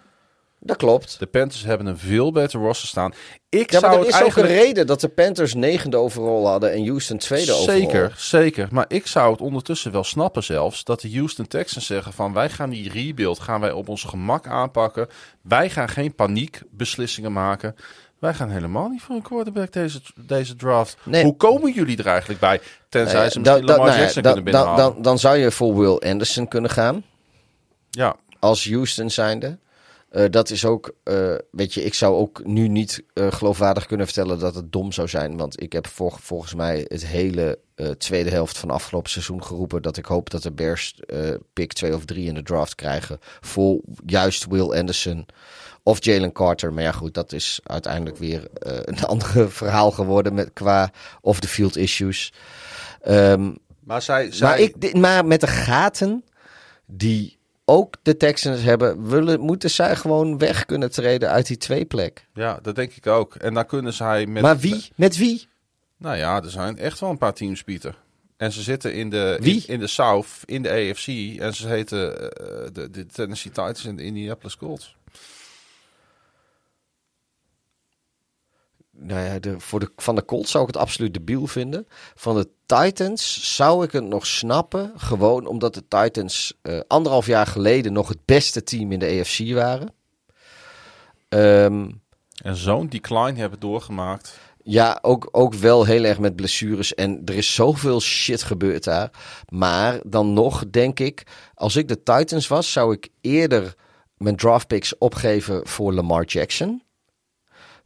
[SPEAKER 1] Dat klopt.
[SPEAKER 2] De Panthers hebben een veel beter roster staan. Ik
[SPEAKER 1] Ja,
[SPEAKER 2] zou
[SPEAKER 1] maar er
[SPEAKER 2] het
[SPEAKER 1] is
[SPEAKER 2] eigenlijk...
[SPEAKER 1] ook een reden dat de Panthers negende overall hadden en Houston tweede overall.
[SPEAKER 2] Zeker, zeker. Maar ik zou het ondertussen wel snappen zelfs dat de Houston Texans zeggen van wij gaan die rebuild gaan wij op ons gemak aanpakken. Wij gaan geen paniekbeslissingen maken. Wij gaan helemaal niet voor een quarterback deze, deze draft.
[SPEAKER 1] Nee.
[SPEAKER 2] Hoe komen jullie er eigenlijk bij? Tenzij ze misschien Lamar
[SPEAKER 1] nou ja,
[SPEAKER 2] Jackson kunnen binnenhalen.
[SPEAKER 1] dan, dan zou je voor Will Anderson kunnen gaan.
[SPEAKER 2] ja,
[SPEAKER 1] als Houston zijnde. Eh, dat is ook, eh, weet je, ik zou ook nu niet eh, geloofwaardig kunnen vertellen dat het dom zou zijn. Want ik heb vol- volgens mij het hele tweede helft van afgelopen seizoen geroepen dat ik hoop dat de Bears pick 2 of 3 in de draft krijgen. Voor juist Will Anderson of Jalen Carter. Maar ja, goed, dat is uiteindelijk weer een ander verhaal geworden met, qua off-the-field issues. Ehm,
[SPEAKER 2] maar zij, zij
[SPEAKER 1] maar, ik, maar met de gaten die ook de Texans hebben, willen, moeten zij gewoon weg kunnen treden uit die twee plek.
[SPEAKER 2] ja, dat denk ik ook. En dan kunnen zij met.
[SPEAKER 1] maar wie? Met wie?
[SPEAKER 2] Nou ja, er zijn echt wel een paar teams, Pieter. En ze zitten in de,
[SPEAKER 1] Wie?
[SPEAKER 2] in, in de South, in de AFC. En ze heten eh, de, de Tennessee Titans en de Indianapolis Colts.
[SPEAKER 1] Nou ja, de, voor de, van de Colts zou ik het absoluut debiel vinden. Van de Titans zou ik het nog snappen. Gewoon omdat de Titans eh, anderhalf jaar geleden nog het beste team in de AFC waren. Ehm,
[SPEAKER 2] En zo'n decline hebben doorgemaakt.
[SPEAKER 1] Ja, ook, ook wel heel erg met blessures. En er is zoveel shit gebeurd daar. Maar dan nog denk ik, als ik de Titans was, zou ik eerder mijn draft picks opgeven voor Lamar Jackson.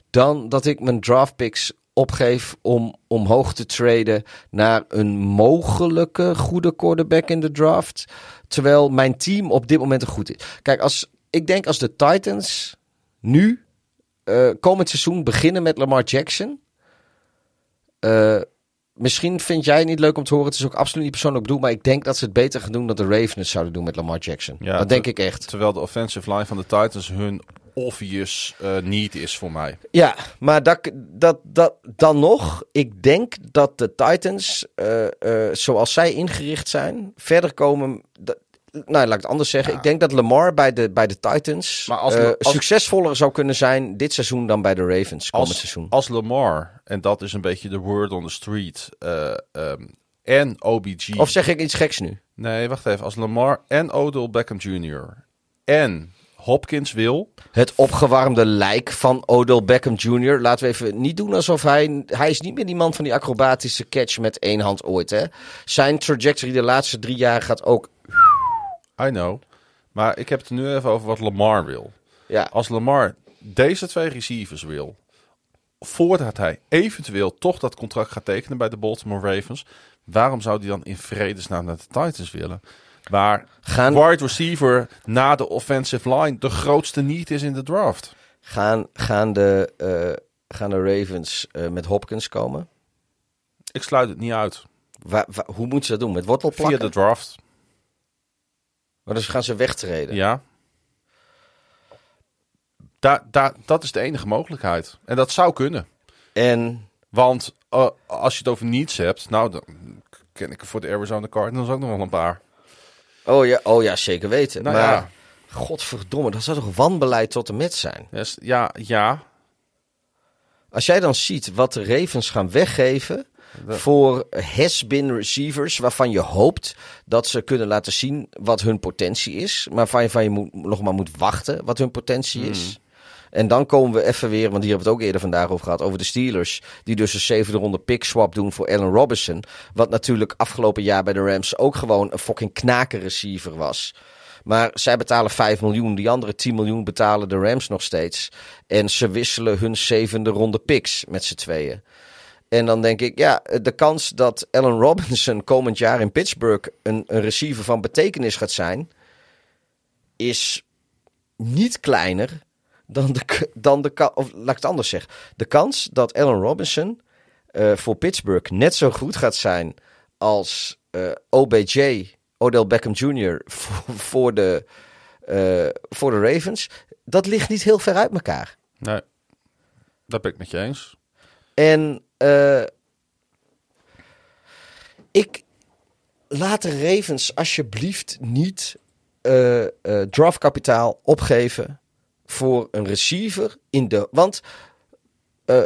[SPEAKER 1] Dan dat ik mijn draft picks opgeef om omhoog te traden naar een mogelijke goede quarterback in de draft. Terwijl mijn team op dit moment goed is. Kijk, als, ik denk als de Titans nu eh, komend seizoen beginnen met Lamar Jackson. eh, misschien vind jij het niet leuk om te horen. Het is ook absoluut niet persoonlijk bedoeld. Maar ik denk dat ze het beter gaan doen dan de Ravens zouden doen met Lamar Jackson.
[SPEAKER 2] Ja,
[SPEAKER 1] dat denk ik echt.
[SPEAKER 2] Terwijl de offensive line van de Titans hun obvious eh need is voor mij.
[SPEAKER 1] Ja, maar dat, dat, dat, dan nog, ik denk dat de Titans, eh, eh, zoals zij ingericht zijn, verder komen. dat- nou, laat ik het anders zeggen.
[SPEAKER 2] Ja.
[SPEAKER 1] Ik denk dat Lamar bij de, bij de Titans
[SPEAKER 2] Maar als- als-
[SPEAKER 1] succesvoller zou kunnen zijn dit seizoen dan bij de Ravens komend
[SPEAKER 2] Als,
[SPEAKER 1] seizoen.
[SPEAKER 2] als Lamar, en dat is een beetje de word on the street, eh, ehm, en OBG.
[SPEAKER 1] Of zeg ik iets geks nu?
[SPEAKER 2] Nee, wacht even. Als Lamar en Odell Beckham Jr. en Hopkins wil,
[SPEAKER 1] Het opgewarmde lijk van Odell Beckham Jr. Laten we even niet doen alsof hij... Hij is niet meer die man van die acrobatische catch met één hand ooit, hè? Zijn trajectory de laatste drie jaar gaat ook...
[SPEAKER 2] I know. Maar ik heb het nu even over wat Lamar wil.
[SPEAKER 1] Ja,
[SPEAKER 2] Als Lamar deze twee receivers wil, voordat hij eventueel toch dat contract gaat tekenen bij de Baltimore Ravens, waarom zou hij dan in vredesnaam naar de Titans willen? Waar
[SPEAKER 1] gaan,
[SPEAKER 2] wide receiver na de offensive line de grootste need is in de draft.
[SPEAKER 1] gaan, gaan, de, eh, gaan de Ravens eh, met Hopkins komen?
[SPEAKER 2] Ik sluit het niet uit.
[SPEAKER 1] Wa- wa- hoe moeten ze dat doen? Met wortel
[SPEAKER 2] Via de draft.
[SPEAKER 1] Maar dus gaan ze wegtreden.
[SPEAKER 2] Ja. Daar, daar, dat is de enige mogelijkheid. En dat zou kunnen.
[SPEAKER 1] En
[SPEAKER 2] Want eh, als je het over needs hebt, nou, dan ken ik voor de Arizona Cardinals ook nog wel een paar.
[SPEAKER 1] Oh ja, oh ja, zeker weten.
[SPEAKER 2] Nou
[SPEAKER 1] maar
[SPEAKER 2] ja.
[SPEAKER 1] godverdomme, dat zou toch wanbeleid tot en met zijn?
[SPEAKER 2] Yes, ja, ja.
[SPEAKER 1] Als jij dan ziet wat de Ravens gaan weggeven voor has-been receivers, waarvan je hoopt dat ze kunnen laten zien wat hun potentie is, maar waarvan je, van je moet, nog maar moet wachten wat hun potentie is. En dan komen we even weer, want hier hebben we het ook eerder vandaag over gehad, over de Steelers. Die dus een zevende ronde pick swap doen voor Allen Robinson. Wat natuurlijk afgelopen jaar bij de Rams ook gewoon een fucking knaken receiver was. Maar zij betalen 5 miljoen, die andere 10 miljoen betalen de Rams nog steeds. En ze wisselen hun zevende ronde picks met z'n tweeën. En dan denk ik, ja, de kans dat Allen Robinson komend jaar in Pittsburgh een, een receiver van betekenis gaat zijn, is niet kleiner dan de, dan de of laat ik het anders zeggen. De kans dat Allen Robinson eh, voor Pittsburgh net zo goed gaat zijn als eh, OBJ, Odell Beckham Jr. voor, voor, de, eh, voor de Ravens, dat ligt niet heel ver uit elkaar.
[SPEAKER 2] Nee, dat ben ik met je eens.
[SPEAKER 1] En ik laat de Ravens alsjeblieft niet eh draftkapitaal opgeven voor een receiver in de. Want eh,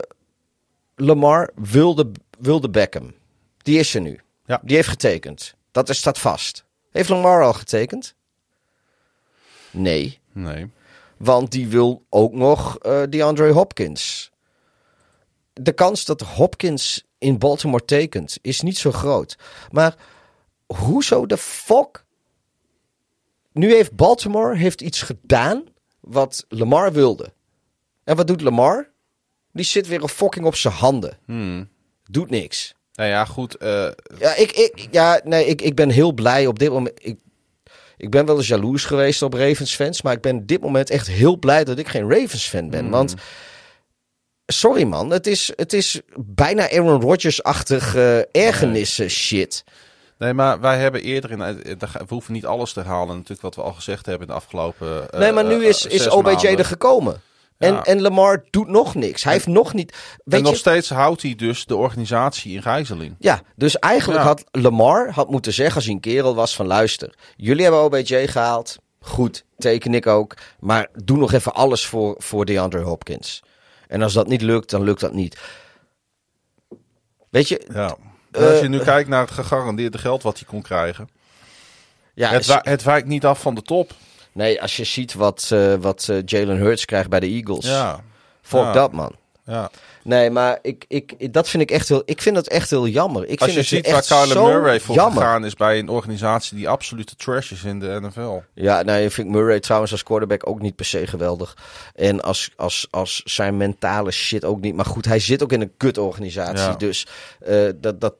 [SPEAKER 1] Lamar wilde, wilde Beckham. Die is er nu.
[SPEAKER 2] Ja.
[SPEAKER 1] Die heeft getekend. Dat is, staat vast. Heeft Lamar al getekend? Nee.
[SPEAKER 2] Nee.
[SPEAKER 1] Want die wil ook nog eh DeAndre Hopkins. De kans dat Hopkins in Baltimore tekent is niet zo groot. Maar hoezo de fuck? Nu heeft Baltimore heeft iets gedaan wat Lamar wilde. En wat doet Lamar? Die zit weer een fucking op zijn handen.
[SPEAKER 2] Hmm.
[SPEAKER 1] Doet niks.
[SPEAKER 2] Nou ja, goed. eh,
[SPEAKER 1] Ja, ik, ik, ja, nee, ik, ik ben heel blij op dit moment. Ik, ik ben wel eens jaloers geweest op Ravens fans. Maar ik ben op dit moment echt heel blij dat ik geen Ravens fan ben. Want, sorry man, het is, het is bijna Aaron Rodgers-achtig eh, ergernissen shit.
[SPEAKER 2] Nee, maar wij hebben eerder in. eh, We hoeven niet alles te halen, natuurlijk, wat we al gezegd hebben in de afgelopen. eh,
[SPEAKER 1] nee, maar nu
[SPEAKER 2] eh,
[SPEAKER 1] is, is OBJ er gekomen. En,
[SPEAKER 2] Ja.
[SPEAKER 1] en Lamar doet nog niks. Hij heeft nog niet... Weet
[SPEAKER 2] En nog
[SPEAKER 1] je,
[SPEAKER 2] steeds houdt hij dus de organisatie in gijzeling.
[SPEAKER 1] Ja, dus eigenlijk
[SPEAKER 2] Ja.
[SPEAKER 1] had Lamar had moeten zeggen als hij een kerel was van luister, jullie hebben OBJ gehaald, goed, teken ik ook, maar doe nog even alles voor, voor DeAndre Hopkins. En als dat niet lukt, dan lukt dat niet. Weet je,
[SPEAKER 2] Ja. En als je
[SPEAKER 1] Eh,
[SPEAKER 2] nu kijkt naar het gegarandeerde geld wat hij kon krijgen.
[SPEAKER 1] ja,
[SPEAKER 2] het, wa- het wijkt niet af van de top.
[SPEAKER 1] nee, als je ziet wat, eh, wat eh, Jalen Hurts krijgt bij de Eagles,
[SPEAKER 2] Ja.
[SPEAKER 1] fuck
[SPEAKER 2] Ja.
[SPEAKER 1] dat man.
[SPEAKER 2] Ja.
[SPEAKER 1] Nee, maar ik, ik, dat vind ik echt heel, ik vind dat echt heel jammer. Ik
[SPEAKER 2] Als
[SPEAKER 1] vind
[SPEAKER 2] je
[SPEAKER 1] het
[SPEAKER 2] ziet waar
[SPEAKER 1] echt
[SPEAKER 2] Kyler
[SPEAKER 1] zo
[SPEAKER 2] Murray voor
[SPEAKER 1] jammer.
[SPEAKER 2] gegaan is bij een organisatie die absolute trash is in de NFL.
[SPEAKER 1] Ja, nou, ik vind Murray trouwens als quarterback ook niet per se geweldig. En als, als, als zijn mentale shit ook niet. Maar goed, hij zit ook in een kutorganisatie.
[SPEAKER 2] Ja.
[SPEAKER 1] Dus eh, dat, dat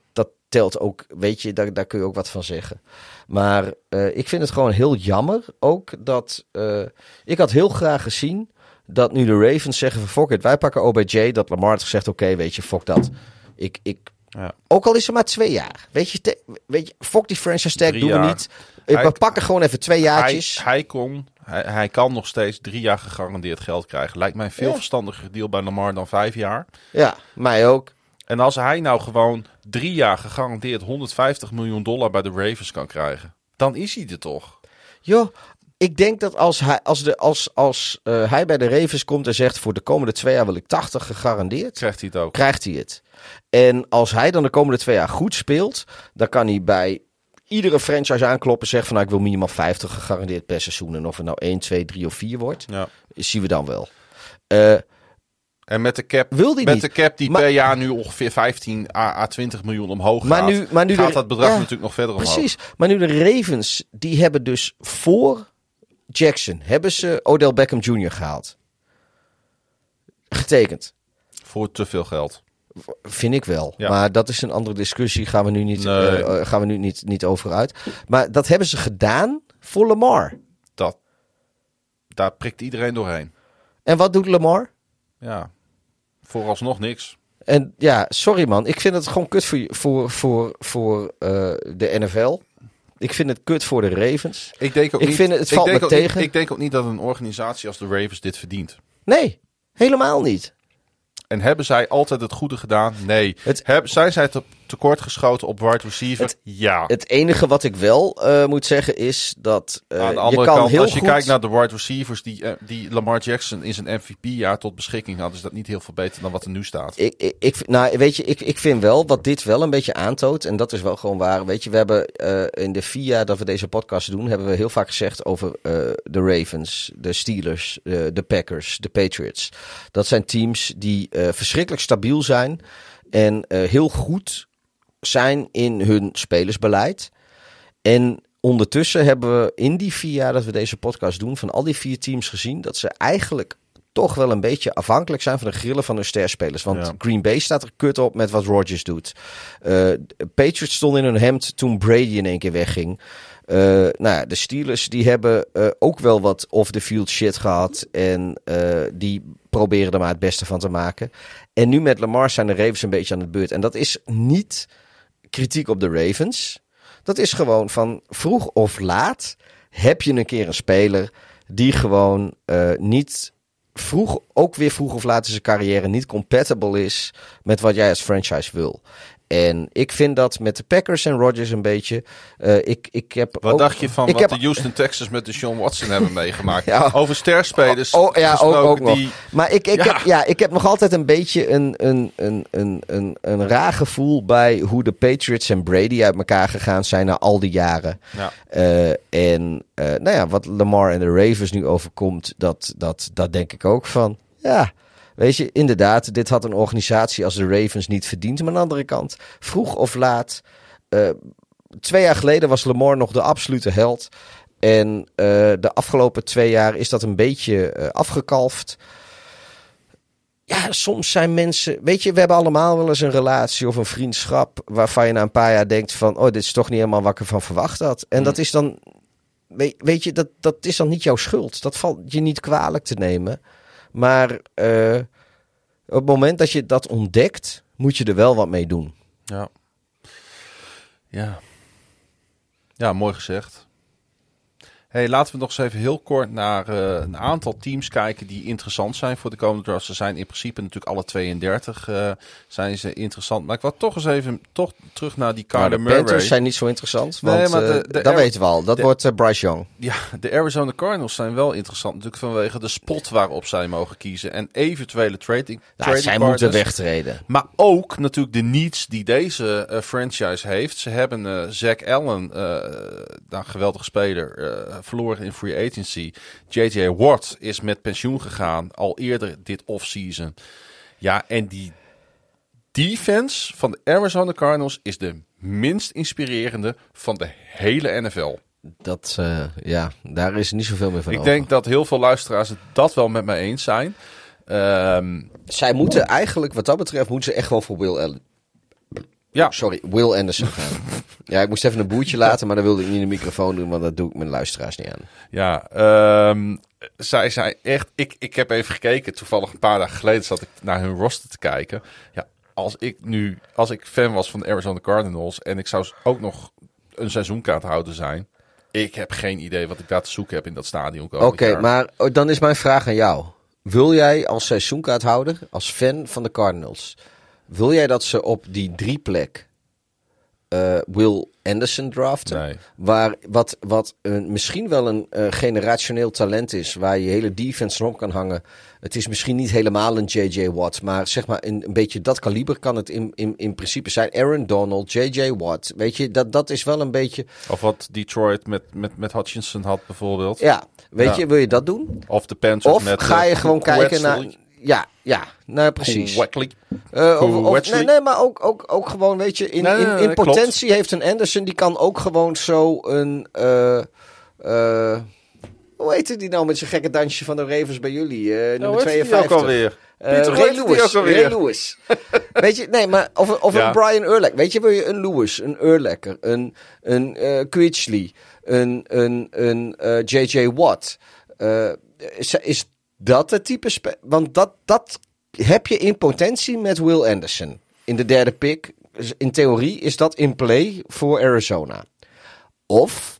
[SPEAKER 1] telt ook. Weet je, daar, daar kun je ook wat van zeggen. Maar eh, ik vind het gewoon heel jammer ook dat... eh, ik had heel graag gezien dat nu de Ravens zeggen van... Fuck it, wij pakken OBJ. Dat Lamar had gezegd, oké, weet je, fuck dat. Ik, ik,
[SPEAKER 2] Ja.
[SPEAKER 1] ook al is het maar twee jaar. Weet je, te- weet je fuck die franchise tag, doen we niet. Ik
[SPEAKER 2] Hij-
[SPEAKER 1] we pakken gewoon even twee
[SPEAKER 2] Hij,
[SPEAKER 1] jaartjes.
[SPEAKER 2] hij, kon, hij, hij kan nog steeds drie jaar gegarandeerd geld krijgen. Lijkt mij een veel
[SPEAKER 1] Ja.
[SPEAKER 2] verstandiger deal bij Lamar dan vijf jaar.
[SPEAKER 1] Ja, mij ook.
[SPEAKER 2] En als hij nou gewoon drie jaar gegarandeerd 150 miljoen dollar bij de Ravens kan krijgen, dan is hij er toch.
[SPEAKER 1] Joh, ik denk dat als hij, als de, als, als, eh, hij bij de Ravens komt en zegt... voor de komende twee jaar wil ik 80 gegarandeerd...
[SPEAKER 2] Krijgt hij het ook.
[SPEAKER 1] krijgt hij het. En als hij dan de komende twee jaar goed speelt... dan kan hij bij iedere franchise aankloppen en zeggen van... Nou, ik wil minimaal 50 gegarandeerd per seizoen. En of het nou 1, 2, 3 of 4 wordt,
[SPEAKER 2] Ja.
[SPEAKER 1] zien we dan wel. Eh,
[SPEAKER 2] En met de cap,
[SPEAKER 1] Wil die
[SPEAKER 2] met
[SPEAKER 1] niet.
[SPEAKER 2] de cap die
[SPEAKER 1] Maar-
[SPEAKER 2] per jaar nu ongeveer 15 à, à 20 miljoen omhoog
[SPEAKER 1] Maar
[SPEAKER 2] gaat,
[SPEAKER 1] nu- maar nu
[SPEAKER 2] gaat
[SPEAKER 1] de-
[SPEAKER 2] dat bedrag
[SPEAKER 1] ja,
[SPEAKER 2] natuurlijk nog verder omhoog.
[SPEAKER 1] Precies. Maar nu de Ravens, die hebben dus voor Jackson... hebben ze Odell Beckham Jr. gehaald. Getekend.
[SPEAKER 2] Voor te veel geld.
[SPEAKER 1] Vind ik wel.
[SPEAKER 2] Ja.
[SPEAKER 1] Maar dat is een andere discussie. Gaan we nu, niet,
[SPEAKER 2] Nee.
[SPEAKER 1] eh, eh, gaan we nu niet, niet over uit. Maar dat hebben ze gedaan voor Lamar.
[SPEAKER 2] Dat, daar prikt iedereen doorheen.
[SPEAKER 1] En wat doet Lamar?
[SPEAKER 2] Ja, vooralsnog niks.
[SPEAKER 1] En ja, sorry man. Ik vind het gewoon kut voor, voor, voor, voor eh, de NFL. Ik vind het kut voor de Ravens.
[SPEAKER 2] Ik denk ook
[SPEAKER 1] Ik
[SPEAKER 2] niet,
[SPEAKER 1] vind het- het valt me
[SPEAKER 2] ook
[SPEAKER 1] tegen.
[SPEAKER 2] ik denk ook niet dat een organisatie als de Ravens dit verdient.
[SPEAKER 1] Nee, helemaal niet.
[SPEAKER 2] En hebben zij altijd het goede gedaan? Nee.
[SPEAKER 1] Het-
[SPEAKER 2] Heb, zijn zij te, tekort geschoten op wide receiver?
[SPEAKER 1] Het-
[SPEAKER 2] ja.
[SPEAKER 1] Het enige wat ik wel eh, moet zeggen is dat eh,
[SPEAKER 2] Aan de
[SPEAKER 1] je
[SPEAKER 2] andere
[SPEAKER 1] kan
[SPEAKER 2] kant,
[SPEAKER 1] heel
[SPEAKER 2] als je
[SPEAKER 1] goed...
[SPEAKER 2] kijkt naar de wide receivers die, eh, die Lamar Jackson in zijn MVP-jaar tot beschikking had, is dat niet heel veel beter dan wat er nu staat.
[SPEAKER 1] Ik, ik, ik, nou, weet je, ik, ik vind wel wat dit wel een beetje aantoont, en dat is wel gewoon waar. Weet je, we hebben in de vier jaar dat we deze podcast doen, hebben we heel vaak gezegd over de Ravens, de Steelers, de Packers, de Patriots. Dat zijn teams die verschrikkelijk stabiel zijn en heel goed zijn in hun spelersbeleid. En ondertussen hebben we in die vier jaar dat we deze podcast doen, van al die vier teams gezien dat ze eigenlijk toch wel een beetje afhankelijk zijn van de grillen van hun sterspelers. Want
[SPEAKER 2] Ja.
[SPEAKER 1] Green Bay staat er kut op met wat Rodgers doet. De Patriots stonden in hun hemd toen Brady in één keer wegging. Eh, nou ja, de Steelers die hebben eh, ook wel wat off-the-field shit gehad. En die proberen er maar het beste van te maken. En nu met Lamar zijn de Ravens een beetje aan het beurt. En dat is niet kritiek op de Ravens. Dat is gewoon van vroeg of laat heb je een keer een speler die gewoon eh, niet vroeg, ook weer vroeg of laat in zijn carrière niet compatible is met wat jij als franchise wil. En ik vind dat met de Packers en Rodgers een beetje. eh, ik, ik heb
[SPEAKER 2] Wat
[SPEAKER 1] ook-
[SPEAKER 2] dacht je van wat
[SPEAKER 1] heb-
[SPEAKER 2] de Houston Texans met de Sean Watson hebben meegemaakt?
[SPEAKER 1] Ja.
[SPEAKER 2] Over sterspelers
[SPEAKER 1] Oh, ja, ook, ook
[SPEAKER 2] die...
[SPEAKER 1] Maar ik, ik,
[SPEAKER 2] Ja.
[SPEAKER 1] Heb, ja, ik heb nog altijd een beetje een, een, een, een, een, een raar gevoel bij hoe de Patriots en Brady uit elkaar gegaan zijn na al die jaren.
[SPEAKER 2] Ja.
[SPEAKER 1] Eh, en eh, nou ja, wat Lamar en de Ravens nu overkomt, dat, dat, dat denk ik ook van. Ja, weet je, inderdaad, dit had een organisatie als de Ravens niet verdiend. Maar aan de andere kant, vroeg of laat. eh, twee jaar geleden was Lamar nog de absolute held. En eh, de afgelopen twee jaar is dat een beetje eh, afgekalfd. Ja, soms zijn mensen. Weet je, we hebben allemaal wel eens een relatie of een vriendschap. waarvan je na een paar jaar denkt: van, Oh, dit is toch niet helemaal wat ik ervan verwacht had. En
[SPEAKER 2] Mm.
[SPEAKER 1] dat is dan. Weet, weet je, dat, dat is dan niet jouw schuld. Dat valt je niet kwalijk te nemen. Maar eh, op het moment dat je dat ontdekt, moet je er wel wat mee doen.
[SPEAKER 2] Ja. Ja. Ja, mooi gezegd. Hey, laten we nog eens even heel kort naar eh, een aantal teams kijken die interessant zijn voor de komende draft. Ze zijn in principe natuurlijk alle 32 eh, zijn ze interessant. Maar ik wil toch eens even toch terug naar die
[SPEAKER 1] Maar
[SPEAKER 2] Kyler
[SPEAKER 1] de
[SPEAKER 2] Murray.
[SPEAKER 1] Panthers zijn niet zo interessant.
[SPEAKER 2] Nee,
[SPEAKER 1] Want
[SPEAKER 2] maar de-
[SPEAKER 1] eh,
[SPEAKER 2] de
[SPEAKER 1] dat weten we al. Dat
[SPEAKER 2] de-
[SPEAKER 1] wordt Bryce Young.
[SPEAKER 2] Ja, de Arizona Cardinals zijn wel interessant natuurlijk vanwege de spot waarop zij mogen kiezen. En eventuele trading,
[SPEAKER 1] Ja,
[SPEAKER 2] trading
[SPEAKER 1] zij
[SPEAKER 2] partners.
[SPEAKER 1] moeten wegtreden.
[SPEAKER 2] Maar ook natuurlijk de needs die deze franchise heeft. Ze hebben Zach Allen, nou, geweldige speler, verloren in free agency. J.J. Watt is met pensioen gegaan al eerder dit offseason. Ja, en die defense van de Arizona Cardinals is de minst inspirerende van de hele NFL.
[SPEAKER 1] Dat, eh, ja, daar is niet zoveel meer van
[SPEAKER 2] Ik
[SPEAKER 1] over.
[SPEAKER 2] denk dat heel veel luisteraars het dat wel met mij eens zijn. Ehm,
[SPEAKER 1] Zij moeten eigenlijk, wat dat betreft, moeten ze echt gewoon voor Will
[SPEAKER 2] Ja,
[SPEAKER 1] Sorry, Will Anderson gaan. ja, ik moest even een boertje laten, maar dat wilde ik niet in de microfoon doen, want dat doe ik mijn luisteraars niet aan.
[SPEAKER 2] ja ehm, zij zijn echt... Ik, ik heb even gekeken, toevallig een paar dagen geleden zat ik naar hun roster te kijken. Ja, als ik nu, als ik fan was van de Arizona Cardinals en ik zou ook nog een seizoenkaarthouder zijn. Ik heb geen idee wat ik daar te zoeken heb in dat stadion.
[SPEAKER 1] Oké, maar oh, dan is mijn vraag aan jou. Wil jij als seizoenkaarthouder, als fan van de Cardinals, wil jij dat ze op die drie plek eh, Will Anderson draften?
[SPEAKER 2] Nee.
[SPEAKER 1] Waar, wat wat een, misschien wel een eh, generationeel talent is, waar je hele defense rond kan hangen. Het is misschien niet helemaal een J.J. Watt, maar zeg maar een, een beetje dat kaliber kan het in, in, in principe zijn. Aaron Donald, J.J. Watt, weet je, dat, dat is wel een beetje...
[SPEAKER 2] Of wat Detroit met, met, met Hutchinson had bijvoorbeeld.
[SPEAKER 1] Ja, weet
[SPEAKER 2] Ja.
[SPEAKER 1] je, wil je dat doen?
[SPEAKER 2] Of de Panthers
[SPEAKER 1] Of
[SPEAKER 2] met...
[SPEAKER 1] ga
[SPEAKER 2] eh,
[SPEAKER 1] je gewoon kijken naar... Ja, ja, nou precies.
[SPEAKER 2] Wesley.
[SPEAKER 1] Eh, of- nee, nee, maar ook, ook, ook gewoon, weet je, in,
[SPEAKER 2] Nee,
[SPEAKER 1] in,
[SPEAKER 2] klopt.
[SPEAKER 1] potentie heeft een Anderson, die kan ook gewoon zo een... eh, eh, hoe heette die nou met zijn gekke dansje van de Ravens bij jullie? Nummer
[SPEAKER 2] Nou, die
[SPEAKER 1] 52.
[SPEAKER 2] ook alweer? Hoe
[SPEAKER 1] Ray Lewis. Ray Lewis. weet je, nee, maar of, of
[SPEAKER 2] Ja.
[SPEAKER 1] een Brian Urlacher. Weet je, wil je een Lewis, een Urlacher, een, een eh Quitchley, een, een, een J.J. Watt. Eh, is, is dat het type... Want dat, dat heb je in potentie met Will Anderson. In de derde pick. In theorie is dat in play voor Arizona. Of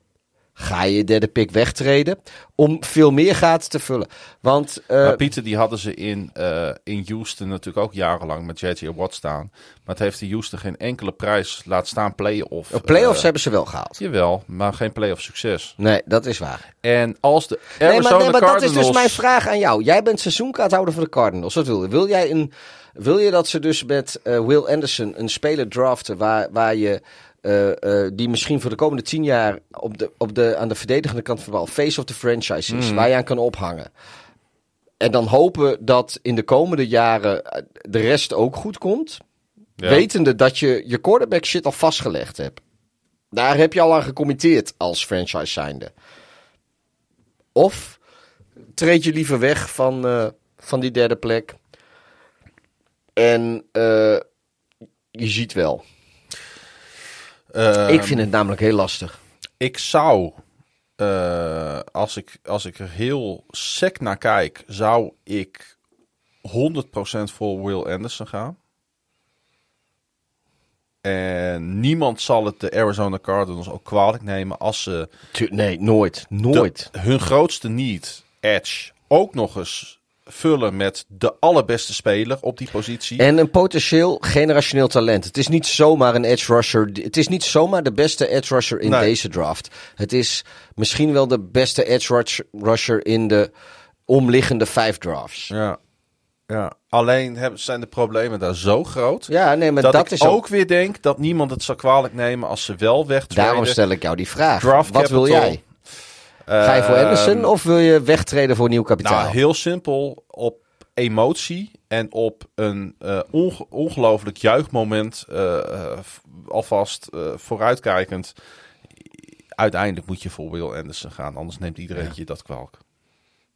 [SPEAKER 1] ga je derde pick wegtreden om veel meer gaten te vullen. Want eh,
[SPEAKER 2] Maar Pieter, die hadden ze in, eh, in Houston natuurlijk ook jarenlang met J.J. Watt staan. Maar het heeft de Houston geen enkele prijs laat staan play-off.
[SPEAKER 1] Op playoffs
[SPEAKER 2] Eh,
[SPEAKER 1] hebben ze wel gehaald.
[SPEAKER 2] Jawel, maar geen play-off succes.
[SPEAKER 1] Nee, dat is waar.
[SPEAKER 2] En als de
[SPEAKER 1] Nee,
[SPEAKER 2] Arizona
[SPEAKER 1] maar, nee, maar dat is dus mijn vraag aan jou. Jij bent seizoenkaarthouder voor de Cardinals. Wat wil je? Wil, jij een, wil je dat ze dus met Will Anderson een speler draften waar, waar je... eh, eh, die misschien voor de komende tien jaar op de, op de, aan de verdedigende kant van de bal face of the franchise is, waar je aan kan ophangen. En dan hopen dat in de komende jaren eh, de rest ook goed komt.
[SPEAKER 2] Ja.
[SPEAKER 1] Wetende dat je je quarterback shit al vastgelegd hebt. Daar heb je al aan gecommitteerd als franchise zijnde. Of treed je liever weg van, van die derde plek. En je ziet wel. Ik vind het namelijk heel lastig.
[SPEAKER 2] Ik zou, eh, als, ik, als ik er heel sec naar kijk, zou ik 100% voor Will Anderson gaan. En niemand zal het de Arizona Cardinals ook kwalijk nemen als ze
[SPEAKER 1] nee, nooit.
[SPEAKER 2] de-
[SPEAKER 1] Nooit.
[SPEAKER 2] hun grootste need, Edge, ook nog eens vullen met de allerbeste speler op die positie.
[SPEAKER 1] En een potentieel generationeel talent. Het is niet zomaar een edge rusher. Het is niet zomaar de beste edge rusher in
[SPEAKER 2] Nee.
[SPEAKER 1] deze draft. Het is misschien wel de beste edge rush- rusher in de omliggende vijf drafts.
[SPEAKER 2] Ja, ja. alleen hebben, zijn de problemen daar zo groot.
[SPEAKER 1] Ja, nee, maar
[SPEAKER 2] dat,
[SPEAKER 1] dat,
[SPEAKER 2] ik
[SPEAKER 1] is
[SPEAKER 2] ook
[SPEAKER 1] ook.
[SPEAKER 2] weer denk dat niemand het zou kwalijk nemen als ze wel wegtreden.
[SPEAKER 1] Daarom stel ik jou die vraag.
[SPEAKER 2] Draft
[SPEAKER 1] Wat wil jij? Ga je voor Anderson
[SPEAKER 2] Ehm,
[SPEAKER 1] of wil je wegtreden voor nieuw kapitaal?
[SPEAKER 2] Nou, heel simpel. Op emotie en op een onge- ongelooflijk juichmoment. f- alvast vooruitkijkend. Uiteindelijk moet je voor Will Anderson gaan. Anders neemt iedereen
[SPEAKER 1] Ja.
[SPEAKER 2] je dat kwalijk.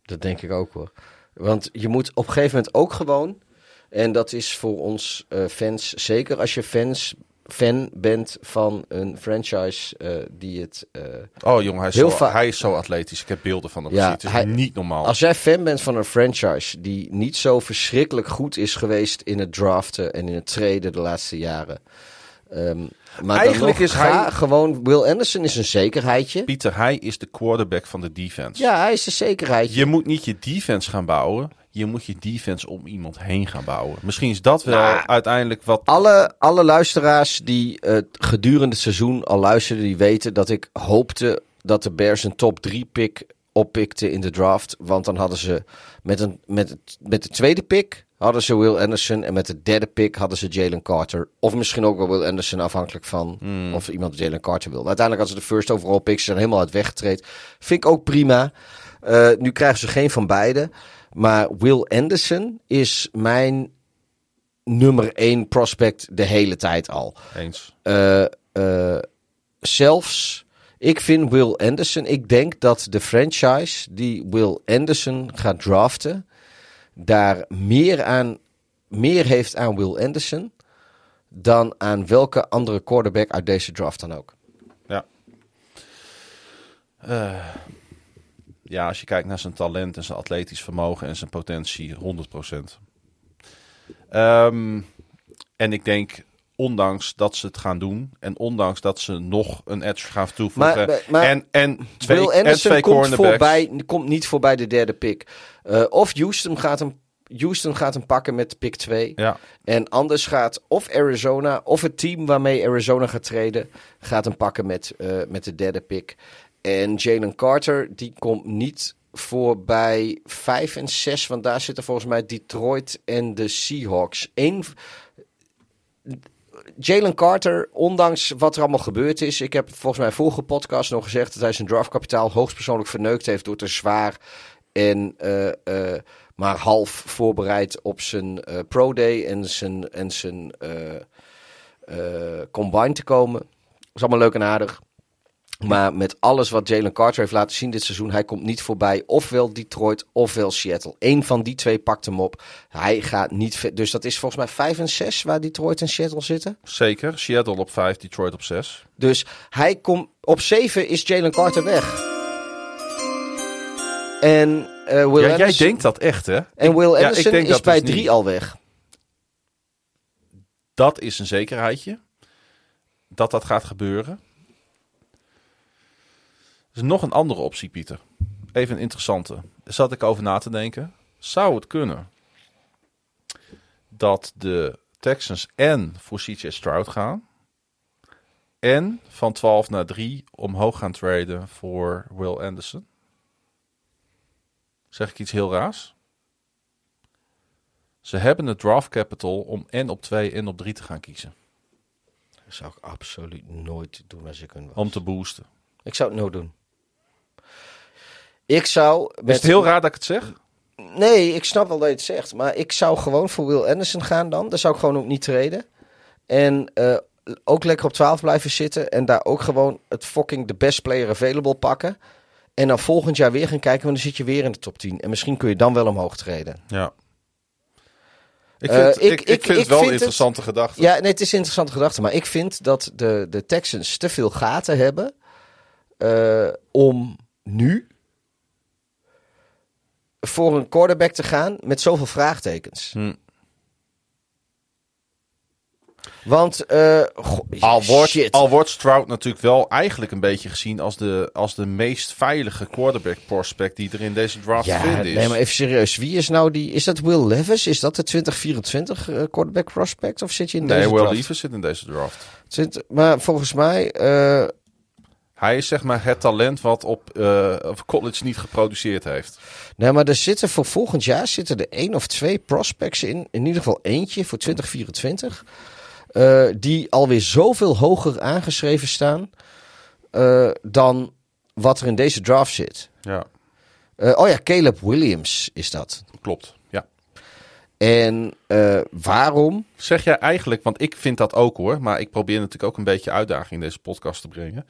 [SPEAKER 1] Dat denk ik ook hoor. Want je moet op een gegeven moment ook gewoon. En dat is voor ons fans, zeker als je fans, fan bent van een franchise eh, die het. eh,
[SPEAKER 2] Oh jongen, hij is,
[SPEAKER 1] Heel
[SPEAKER 2] zo, hij is zo atletisch. Ik heb beelden van hem
[SPEAKER 1] Ja,
[SPEAKER 2] gezien. Het is
[SPEAKER 1] hij-
[SPEAKER 2] niet normaal.
[SPEAKER 1] als jij fan bent van een franchise die niet zo verschrikkelijk goed is geweest in het draften en in het traden de laatste jaren. Ehm, maar
[SPEAKER 2] Eigenlijk is
[SPEAKER 1] ga
[SPEAKER 2] hij-
[SPEAKER 1] gewoon. Will Anderson is een zekerheidje.
[SPEAKER 2] Pieter, hij is de quarterback van de defense.
[SPEAKER 1] Ja, hij is een zekerheidje.
[SPEAKER 2] Je moet niet je defense gaan bouwen. Je moet je defense om iemand heen gaan bouwen. Misschien is dat wel
[SPEAKER 1] Nou,
[SPEAKER 2] uiteindelijk wat...
[SPEAKER 1] Alle, alle luisteraars die het gedurende het seizoen al luisterden, die weten dat ik hoopte dat de Bears een top 3 pick oppikten in de draft. Want dan hadden ze met, een, met, het, met de tweede pick hadden ze Will Anderson. En met de derde pick hadden ze Jalen Carter. Of misschien ook wel Will Anderson, afhankelijk van of iemand Jalen Carter wil. Uiteindelijk hadden ze de first overall pick. Ze zijn helemaal uit weggetreden. Vind ik ook prima. Eh, nu krijgen ze geen van beide. Maar Will Anderson is mijn nummer één prospect de hele tijd al.
[SPEAKER 2] Eens.
[SPEAKER 1] Eh, eh, zelfs, ik vind Will Anderson, ik denk dat de franchise die Will Anderson gaat draften, daar meer, aan, meer heeft aan Will Anderson dan aan welke andere quarterback uit deze draft dan ook.
[SPEAKER 2] Ja. Eh, ja, als je kijkt naar zijn talent en zijn atletisch vermogen en zijn potentie, 100%. Ehm, en ik denk, ondanks dat ze het gaan doen en ondanks dat ze nog een edge gaan toevoegen
[SPEAKER 1] Maar- maar-
[SPEAKER 2] en, en twee,
[SPEAKER 1] Will
[SPEAKER 2] en
[SPEAKER 1] Anderson
[SPEAKER 2] twee
[SPEAKER 1] komt,
[SPEAKER 2] cornerbacks.
[SPEAKER 1] voorbij, komt niet voorbij de derde pick. Eh, of Houston gaat, hem, Houston gaat hem pakken met pick 2.
[SPEAKER 2] Ja,
[SPEAKER 1] En anders gaat of Arizona of het team waarmee Arizona gaat treden, gaat hem pakken met, eh, met de derde pick. En Jalen Carter, die komt niet voorbij 5 en 6, want daar zitten volgens mij Detroit en de Seahawks. Eén. Jalen Carter, ondanks wat er allemaal gebeurd is. Ik heb volgens mij vorige podcast nog gezegd dat hij zijn draftkapitaal hoogstpersoonlijk verneukt heeft door te zwaar en eh, eh, maar half voorbereid op zijn eh, pro day en zijn, en zijn combine te komen. Dat is allemaal leuk en aardig. Maar met alles wat Jalen Carter heeft laten zien dit seizoen, hij komt niet voorbij. Ofwel Detroit, ofwel Seattle. Eén van die twee pakt hem op. Hij gaat niet. Dus dat is volgens mij 5 en 6 waar Detroit en Seattle zitten.
[SPEAKER 2] zeker. Seattle op 5, Detroit op 6.
[SPEAKER 1] Dus hij komt op 7 is Jalen Carter weg. En eh, Will
[SPEAKER 2] Ja, jij denkt dat echt, hè?
[SPEAKER 1] en Will
[SPEAKER 2] ik
[SPEAKER 1] Anderson is bij
[SPEAKER 2] dus
[SPEAKER 1] 3
[SPEAKER 2] niet.
[SPEAKER 1] al weg.
[SPEAKER 2] Dat is een zekerheidje. Dat dat gaat gebeuren. Is nog een andere optie, Pieter. Even een interessante. Daar zat ik over na te denken. Zou het kunnen dat de Texans en voor CJ Stroud gaan... en van 12 naar 3 omhoog gaan traden voor Will Anderson? Zeg ik iets heel raars? Ze hebben het draft capital om en op 2 en op 3 te gaan kiezen.
[SPEAKER 1] Dat zou ik absoluut nooit doen als ik een was.
[SPEAKER 2] Om te boosten.
[SPEAKER 1] Ik zou het nooit doen. Ik zou...
[SPEAKER 2] Is het heel raar dat ik het zeg?
[SPEAKER 1] Nee, ik snap wel dat je het zegt. Maar ik zou gewoon voor Will Anderson gaan dan. Daar zou ik gewoon ook niet treden. En eh, ook lekker op 12 blijven zitten. En daar ook gewoon het fucking de best player available pakken. En dan volgend jaar weer gaan kijken. Want dan zit je weer in de top 10. En misschien kun je dan wel omhoog treden.
[SPEAKER 2] Ja. Ik
[SPEAKER 1] Eh,
[SPEAKER 2] vind,
[SPEAKER 1] ik-
[SPEAKER 2] ik, ik,
[SPEAKER 1] ik-
[SPEAKER 2] vind
[SPEAKER 1] ik
[SPEAKER 2] het wel
[SPEAKER 1] vind
[SPEAKER 2] een interessante gedachte.
[SPEAKER 1] Ja, nee, het is een interessante gedachte. Maar ik vind dat de, de Texans te veel gaten hebben. eh, om nu voor een quarterback te gaan met zoveel vraagtekens.
[SPEAKER 2] Hm.
[SPEAKER 1] Want, eh
[SPEAKER 2] Al, wordt,
[SPEAKER 1] shit.
[SPEAKER 2] al wordt Stroud natuurlijk wel eigenlijk een beetje gezien als de, als de meest veilige quarterback prospect die er in deze draft te
[SPEAKER 1] ja,
[SPEAKER 2] vinden is.
[SPEAKER 1] nee, maar even serieus. Wie is nou die? Is dat Will Levis? Is dat de 2024 eh, quarterback prospect? Of zit je in
[SPEAKER 2] nee,
[SPEAKER 1] deze
[SPEAKER 2] Will
[SPEAKER 1] draft?
[SPEAKER 2] Levis zit in deze draft.
[SPEAKER 1] Zit, maar volgens mij, eh,
[SPEAKER 2] Hij is zeg maar het talent wat op, op college niet geproduceerd heeft.
[SPEAKER 1] Nee, maar er zitten voor volgend jaar zitten er één of twee prospects in. In ieder geval eentje voor 2024. eh, die alweer zoveel hoger aangeschreven staan. eh, dan wat er in deze draft zit.
[SPEAKER 2] Ja,
[SPEAKER 1] oh ja, Caleb Williams is dat.
[SPEAKER 2] klopt. Ja.
[SPEAKER 1] En waarom?
[SPEAKER 2] Zeg jij eigenlijk, want ik vind dat ook hoor, maar ik probeer natuurlijk ook een beetje uitdaging in deze podcast te brengen.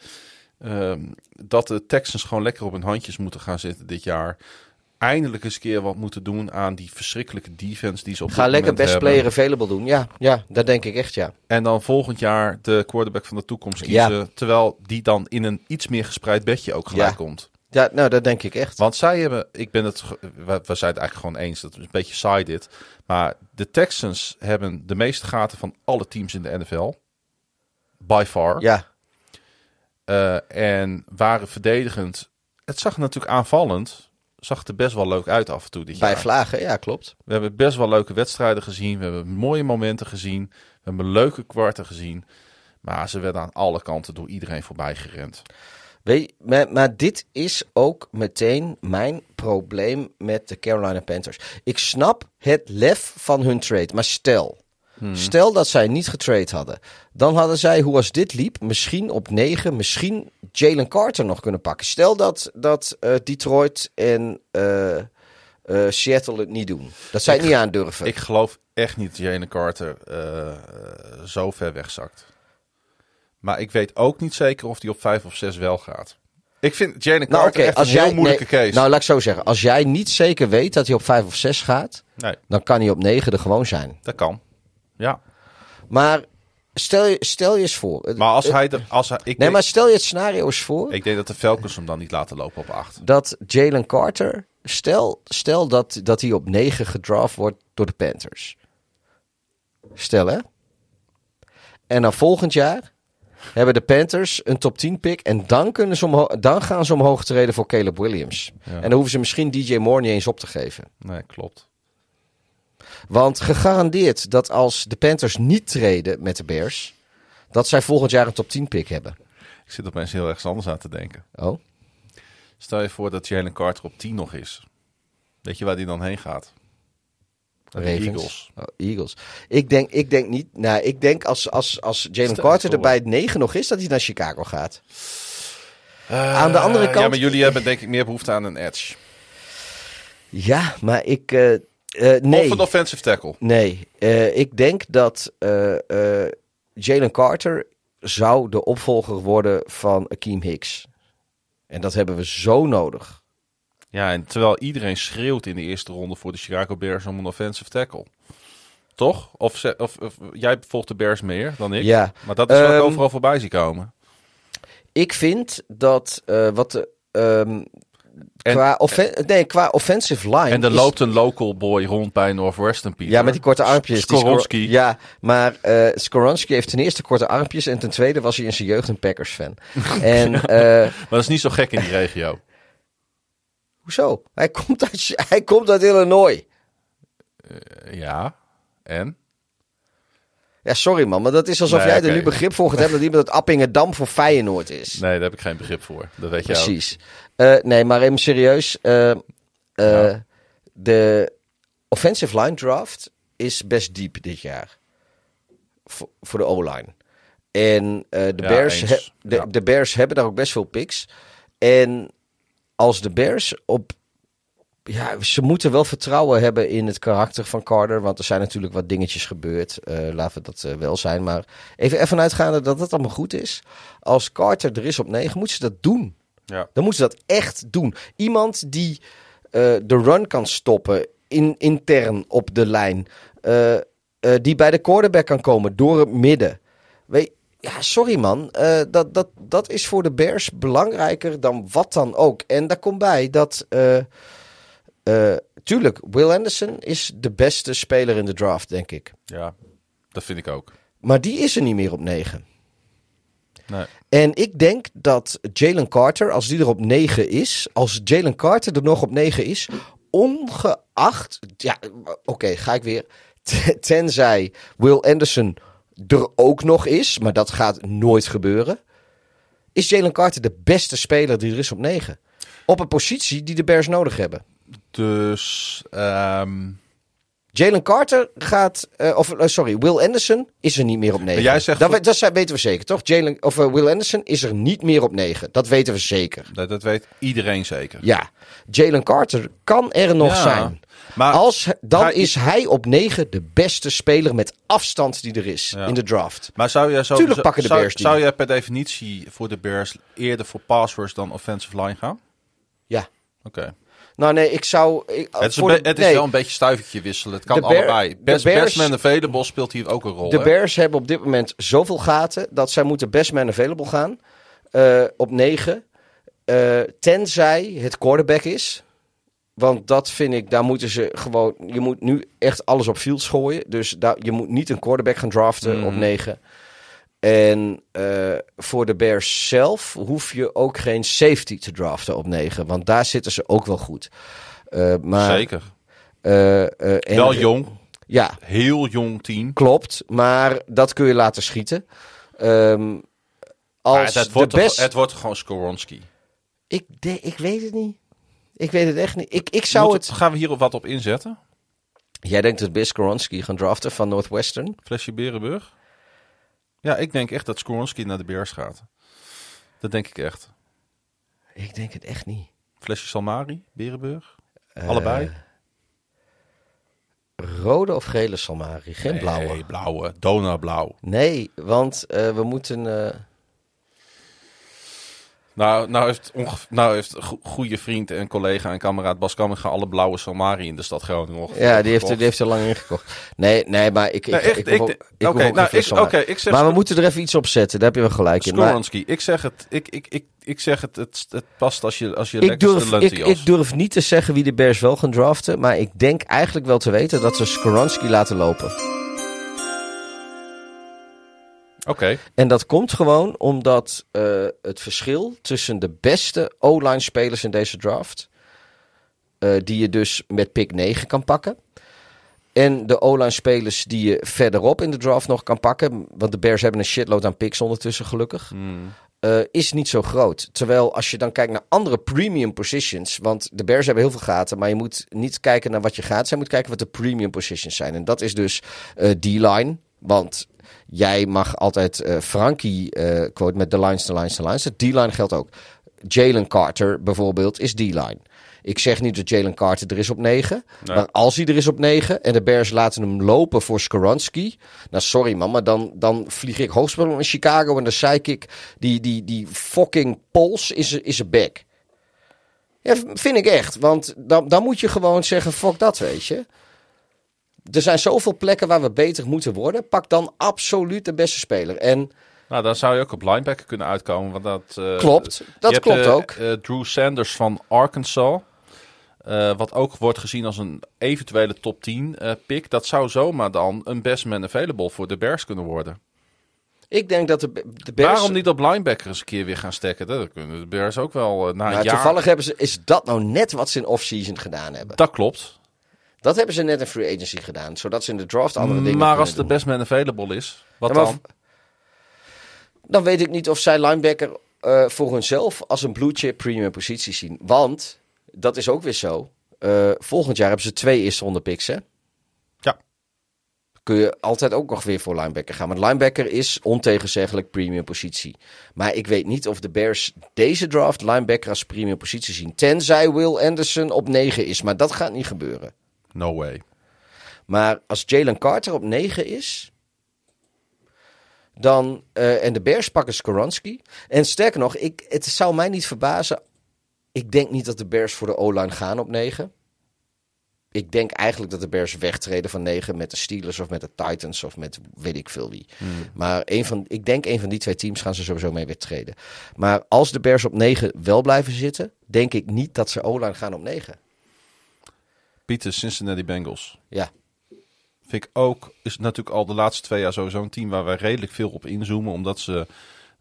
[SPEAKER 2] Ehm, dat de Texans gewoon lekker op hun handjes moeten gaan zitten dit jaar. Eindelijk eens een keer wat moeten doen aan die verschrikkelijke defense die ze op
[SPEAKER 1] Ga
[SPEAKER 2] dit
[SPEAKER 1] lekker best
[SPEAKER 2] hebben.
[SPEAKER 1] player available doen. Ja, ja, dat denk ik echt, ja.
[SPEAKER 2] En dan volgend jaar de quarterback van de toekomst
[SPEAKER 1] Ja.
[SPEAKER 2] kiezen. Terwijl die dan in een iets meer gespreid bedje ook gelijk
[SPEAKER 1] Ja.
[SPEAKER 2] komt.
[SPEAKER 1] Ja, nou, dat denk ik echt.
[SPEAKER 2] Want zij hebben, ik ben het, we, we zijn het eigenlijk gewoon eens, dat is een beetje saai dit. Maar de Texans hebben de meeste gaten van alle teams in de NFL. By far.
[SPEAKER 1] Ja,
[SPEAKER 2] en waren verdedigend. Het zag natuurlijk aanvallend. Zag er best wel leuk uit af en toe dit
[SPEAKER 1] bij
[SPEAKER 2] jaar.
[SPEAKER 1] vlagen, ja, klopt.
[SPEAKER 2] We hebben best wel leuke wedstrijden gezien. We hebben mooie momenten gezien. We hebben leuke kwarten gezien. Maar ze werden aan alle kanten door iedereen voorbij gerend.
[SPEAKER 1] Weet, maar, maar dit is ook meteen mijn probleem met de Carolina Panthers. Ik snap het lef van hun trade, maar stel, stel dat zij niet getrade hadden, dan hadden zij, hoe als dit liep, misschien op 9, misschien Jalen Carter nog kunnen pakken. Stel dat, dat eh, Detroit en eh, eh, Seattle het niet doen. Dat zij het niet aandurven.
[SPEAKER 2] Ik geloof echt niet dat Jalen Carter zo ver wegzakt. Maar ik weet ook niet zeker of hij op 5 of 6 wel gaat. Ik vind Jalen
[SPEAKER 1] nou,
[SPEAKER 2] Carter echt
[SPEAKER 1] als
[SPEAKER 2] een
[SPEAKER 1] jij
[SPEAKER 2] heel moeilijke
[SPEAKER 1] nee,
[SPEAKER 2] case.
[SPEAKER 1] Nou, laat ik zo zeggen. Als jij niet zeker weet dat hij op 5 of 6 gaat,
[SPEAKER 2] nee,
[SPEAKER 1] dan kan hij op 9 er gewoon zijn.
[SPEAKER 2] dat kan. Ja.
[SPEAKER 1] Maar stel je, stel je eens voor.
[SPEAKER 2] Maar als hij er... Als hij, ik,
[SPEAKER 1] Nee,
[SPEAKER 2] denk,
[SPEAKER 1] maar stel je het scenario eens voor.
[SPEAKER 2] ik denk dat de Falcons hem dan niet laten lopen op 8.
[SPEAKER 1] dat Jalen Carter, stel, stel dat, dat hij op 9 gedraft wordt door de Panthers. Stel hè. En dan volgend jaar hebben de Panthers een top 10 pick. En dan, kunnen ze dan gaan ze omhoog treden voor Caleb Williams.
[SPEAKER 2] Ja.
[SPEAKER 1] En dan hoeven ze misschien DJ Moore niet eens op te geven.
[SPEAKER 2] Nee, klopt.
[SPEAKER 1] Want gegarandeerd dat als de Panthers niet treden met de Bears, dat zij volgend jaar een top 10 pick hebben.
[SPEAKER 2] Ik zit opeens heel erg anders aan te denken.
[SPEAKER 1] Oh,
[SPEAKER 2] Stel je voor dat Jalen Carter op 10 nog is. Weet je waar die dan heen gaat? Eagles.
[SPEAKER 1] Oh, Eagles. Ik denk, ik denk niet. Nou, ik denk als, als, als Jalen
[SPEAKER 2] Stel
[SPEAKER 1] Carter er bij het 9 nog is, dat hij naar Chicago gaat. Aan de andere
[SPEAKER 2] Eh,
[SPEAKER 1] kant-
[SPEAKER 2] Ja, maar jullie hebben denk ik meer behoefte aan een edge.
[SPEAKER 1] Ja, maar ik. eh, eh, nee.
[SPEAKER 2] Of een offensive tackle.
[SPEAKER 1] Nee. Eh, ik denk dat eh, eh, Jalen Carter zou de opvolger worden van Akeem Hicks. En dat hebben we zo nodig.
[SPEAKER 2] Ja, en terwijl iedereen schreeuwt in de eerste ronde voor de Chicago Bears om een offensive tackle. Toch? Of, of, of jij volgt de Bears meer dan ik.
[SPEAKER 1] Ja.
[SPEAKER 2] Maar dat is wat ik
[SPEAKER 1] Ehm,
[SPEAKER 2] overal voorbij zie komen.
[SPEAKER 1] Ik vind dat eh, wat de. ehm,
[SPEAKER 2] En-
[SPEAKER 1] qua, offen- nee, qua offensive line.
[SPEAKER 2] En er
[SPEAKER 1] is-
[SPEAKER 2] loopt een local boy rond bij Northwestern, Pieter.
[SPEAKER 1] Ja, met die korte armpjes.
[SPEAKER 2] Skoronski.
[SPEAKER 1] Skor- Ja, maar eh Skoronski heeft ten eerste korte armpjes. En ten tweede was hij in zijn jeugd een Packers-fan. en eh,
[SPEAKER 2] Maar dat is niet zo gek in die regio.
[SPEAKER 1] hoezo? Hij komt uit, hij komt uit Illinois.
[SPEAKER 2] Eh, ja. En?
[SPEAKER 1] Ja, sorry man, maar dat is alsof
[SPEAKER 2] Nee,
[SPEAKER 1] jij er nu begrip voor gaat hebben dat iemand uit Appingedam voor Feyenoord is.
[SPEAKER 2] Nee, daar heb ik geen begrip voor. Dat weet je ook.
[SPEAKER 1] Eh, nee, maar even serieus. eh, eh,
[SPEAKER 2] Ja.
[SPEAKER 1] De offensive line draft is best diep dit jaar. Voor, voor de O-line. En de,
[SPEAKER 2] Ja,
[SPEAKER 1] Bears he- de,
[SPEAKER 2] Ja.
[SPEAKER 1] de Bears hebben daar ook best veel picks. En als de Bears op... Ja, ze moeten wel vertrouwen hebben in het karakter van Carter. Want er zijn natuurlijk wat dingetjes gebeurd. Laten we dat wel zijn. Maar even ervan uitgaande dat het allemaal goed is. Als Carter er is op 9, moeten ze dat doen.
[SPEAKER 2] Ja.
[SPEAKER 1] Dan moeten ze dat echt doen. Iemand die eh, de run kan stoppen in, intern op de lijn. eh, eh, die bij de quarterback kan komen door het midden. Weet, ja, sorry man. dat, dat, dat is voor de Bears belangrijker dan wat dan ook. En daar komt bij dat... tuurlijk, Will Anderson is de beste speler in de draft, denk ik.
[SPEAKER 2] Ja, dat vind ik ook.
[SPEAKER 1] Maar die is er niet meer op 9.
[SPEAKER 2] Nee.
[SPEAKER 1] En ik denk dat Jalen Carter, als die er op 9 is, als Jalen Carter er nog op 9 is, ongeacht, ja, oké, ga ik weer, tenzij Will Anderson er ook nog is, maar dat gaat nooit gebeuren, is Jalen Carter de beste speler die er is op 9. Op een positie die de Bears nodig hebben.
[SPEAKER 2] Dus, ehm,
[SPEAKER 1] Jalen Carter gaat, eh, of eh, sorry, Will Anderson is er niet meer op 9.
[SPEAKER 2] Maar jij zegt
[SPEAKER 1] dat, we- dat zijn- weten we zeker, toch? Jalen, of eh, Will Anderson is er niet meer op 9. Dat weten we zeker.
[SPEAKER 2] dat, dat weet iedereen zeker.
[SPEAKER 1] Ja, Jalen Carter kan er nog
[SPEAKER 2] Ja,
[SPEAKER 1] zijn.
[SPEAKER 2] Maar
[SPEAKER 1] Als, dan is hij op 9 de beste speler met afstand die er is
[SPEAKER 2] Ja.
[SPEAKER 1] in de draft.
[SPEAKER 2] Maar zou zo,
[SPEAKER 1] Tuurlijk pakken de
[SPEAKER 2] zou,
[SPEAKER 1] Bears
[SPEAKER 2] zou je per definitie voor de Bears eerder voor pass rush dan offensive line gaan?
[SPEAKER 1] Ja.
[SPEAKER 2] Oké.
[SPEAKER 1] Nou nee, ik zou... Ik,
[SPEAKER 2] Het is, een
[SPEAKER 1] voor
[SPEAKER 2] be-
[SPEAKER 1] de-
[SPEAKER 2] het is
[SPEAKER 1] nee,
[SPEAKER 2] wel een beetje stuivertje wisselen. Het kan
[SPEAKER 1] De Bear-
[SPEAKER 2] allebei.
[SPEAKER 1] de
[SPEAKER 2] Best,
[SPEAKER 1] Bears-
[SPEAKER 2] best man available speelt hier ook een rol.
[SPEAKER 1] De
[SPEAKER 2] hè?
[SPEAKER 1] Bears hebben op dit moment zoveel gaten dat zij moeten best man available gaan eh, op 9. eh, tenzij het quarterback is. Want dat vind ik, daar moeten ze gewoon. Je moet nu echt alles op fields gooien. Dus daar, je moet niet een quarterback gaan draften op
[SPEAKER 2] Mhm.
[SPEAKER 1] 9. En eh, voor de Bears zelf hoef je ook geen safety te draften op 9. Want daar zitten ze ook wel goed. Eh, maar,
[SPEAKER 2] Zeker.
[SPEAKER 1] eh, en-
[SPEAKER 2] Wel jong.
[SPEAKER 1] Ja,
[SPEAKER 2] Heel jong team.
[SPEAKER 1] Klopt, maar dat kun je laten schieten. Ehm, als
[SPEAKER 2] het,
[SPEAKER 1] de
[SPEAKER 2] wordt toch-
[SPEAKER 1] best...
[SPEAKER 2] het wordt gewoon Skoronski.
[SPEAKER 1] ik, de- ik weet het niet. Ik weet het echt niet. Ik, ik zou
[SPEAKER 2] Moet-
[SPEAKER 1] het...
[SPEAKER 2] Gaan we hier wat op inzetten?
[SPEAKER 1] Jij denkt dat Bill Skoronski gaan draften van Northwestern?
[SPEAKER 2] Flesje Berenburg? Ja, ik denk echt dat Skoronski naar de Bears gaat. Dat denk ik echt.
[SPEAKER 1] Ik denk het echt niet.
[SPEAKER 2] Flesje Salmari, Berenburg,
[SPEAKER 1] eh,
[SPEAKER 2] allebei.
[SPEAKER 1] Rode of gele Salmari, geen blauwe.
[SPEAKER 2] Nee, blauwe, Dona blauw.
[SPEAKER 1] Nee, want eh, we moeten... Eh,
[SPEAKER 2] nou, nou heeft, nou heeft go- goede vriend en collega en kameraad Bas Kamminga alle blauwe Salmari in de stad Groningen ongeveer
[SPEAKER 1] ja, die heeft, er-
[SPEAKER 2] gekocht.
[SPEAKER 1] die heeft er lang ingekocht. Nee, nee, maar ik...
[SPEAKER 2] Nee, oké, nou, ik- zeg-
[SPEAKER 1] Maar we moeten er even iets op zetten, daar heb je wel gelijk in. Maar
[SPEAKER 2] Skoronski. Ik zeg het. Ik, ik, ik, ik zeg het. Het, het past als je, als je
[SPEAKER 1] ik durf, ik, durf niet te zeggen wie de Bears wel gaan draften. Maar ik denk eigenlijk wel te weten dat ze Skoronski laten lopen.
[SPEAKER 2] Oké.
[SPEAKER 1] En dat komt gewoon omdat eh, het verschil tussen de beste O-line spelers in deze draft, eh, die je dus met pick 9 kan pakken, en de O-line spelers die je verderop in de draft nog kan pakken, want de Bears hebben een shitload aan picks ondertussen gelukkig,
[SPEAKER 2] Hmm.
[SPEAKER 1] eh, is niet zo groot. Terwijl als je dan kijkt naar andere premium positions, want de Bears hebben heel veel gaten, maar je moet niet kijken naar wat je gaat, zijn, je moet kijken wat de premium positions zijn. En dat is dus D-line, want jij mag altijd eh, Frankie eh quote met de lines, de lines, de lines. De D-line geldt ook. Jalen Carter bijvoorbeeld is D-line. Ik zeg niet dat Jalen Carter er is op 9.
[SPEAKER 2] Nee.
[SPEAKER 1] Maar als hij er is op 9 en de Bears laten hem lopen voor Skoronski. Nou, sorry man, maar dan, dan vlieg ik hoogspel in Chicago en dan zei ik, die, die, die fucking Pols is, is een back. Ja, vind ik echt. Want dan, dan moet je gewoon zeggen, fuck dat, weet je. Er zijn zoveel plekken waar we beter moeten worden. Pak dan absoluut de beste speler. En
[SPEAKER 2] Nou, dan zou je ook op linebacker kunnen uitkomen. Want dat, eh,
[SPEAKER 1] klopt,
[SPEAKER 2] je
[SPEAKER 1] dat
[SPEAKER 2] hebt,
[SPEAKER 1] klopt
[SPEAKER 2] eh,
[SPEAKER 1] ook.
[SPEAKER 2] eh, Drew Sanders van Arkansas. wat ook wordt gezien als een eventuele top 10 eh, pick. Dat zou zomaar dan een best man available voor de Bears kunnen worden.
[SPEAKER 1] Ik denk dat de, de Bears...
[SPEAKER 2] Waarom niet op linebacker eens een keer weer gaan stekken? Dat kunnen de Bears ook wel na een
[SPEAKER 1] Nou,
[SPEAKER 2] jaar.
[SPEAKER 1] toevallig hebben ze, is dat nou net wat ze in off-season gedaan hebben.
[SPEAKER 2] Dat klopt.
[SPEAKER 1] Dat hebben ze net in free agency gedaan. Zodat ze in de draft andere dingen
[SPEAKER 2] maar als de best man available is, wat
[SPEAKER 1] Ja,
[SPEAKER 2] dan?
[SPEAKER 1] Dan weet ik niet of zij linebacker eh, voor hunzelf als een blue chip premium positie zien. Want, dat is ook weer zo. eh, volgend jaar hebben ze twee eerste ronde picks, hè?
[SPEAKER 2] Ja.
[SPEAKER 1] Kun je altijd ook nog weer voor linebacker gaan. Maar linebacker is ontegenzeggelijk premium positie. Maar ik weet niet of de Bears deze draft linebacker als premium positie zien. Tenzij Will Anderson op 9 is. Maar dat gaat niet gebeuren.
[SPEAKER 2] No way.
[SPEAKER 1] Maar als Jalen Carter op 9 is. Dan, eh, en de Bears pakken Skoronski. En sterker nog, ik, het zou mij niet verbazen. Ik denk niet dat de Bears voor de O-line gaan op 9. Ik denk eigenlijk dat de Bears wegtreden van 9 met de Steelers of met de Titans of met weet ik veel wie. Maar een van, ik denk een van die twee teams gaan ze sowieso mee wegtreden. Maar als de Bears op 9 wel blijven zitten, denk ik niet dat ze O-line gaan op 9.
[SPEAKER 2] Pieter, Cincinnati Bengals.
[SPEAKER 1] Ja.
[SPEAKER 2] Vind ik ook, is natuurlijk al de laatste twee jaar sowieso een team waar wij redelijk veel op inzoomen. Omdat ze,
[SPEAKER 1] Ja,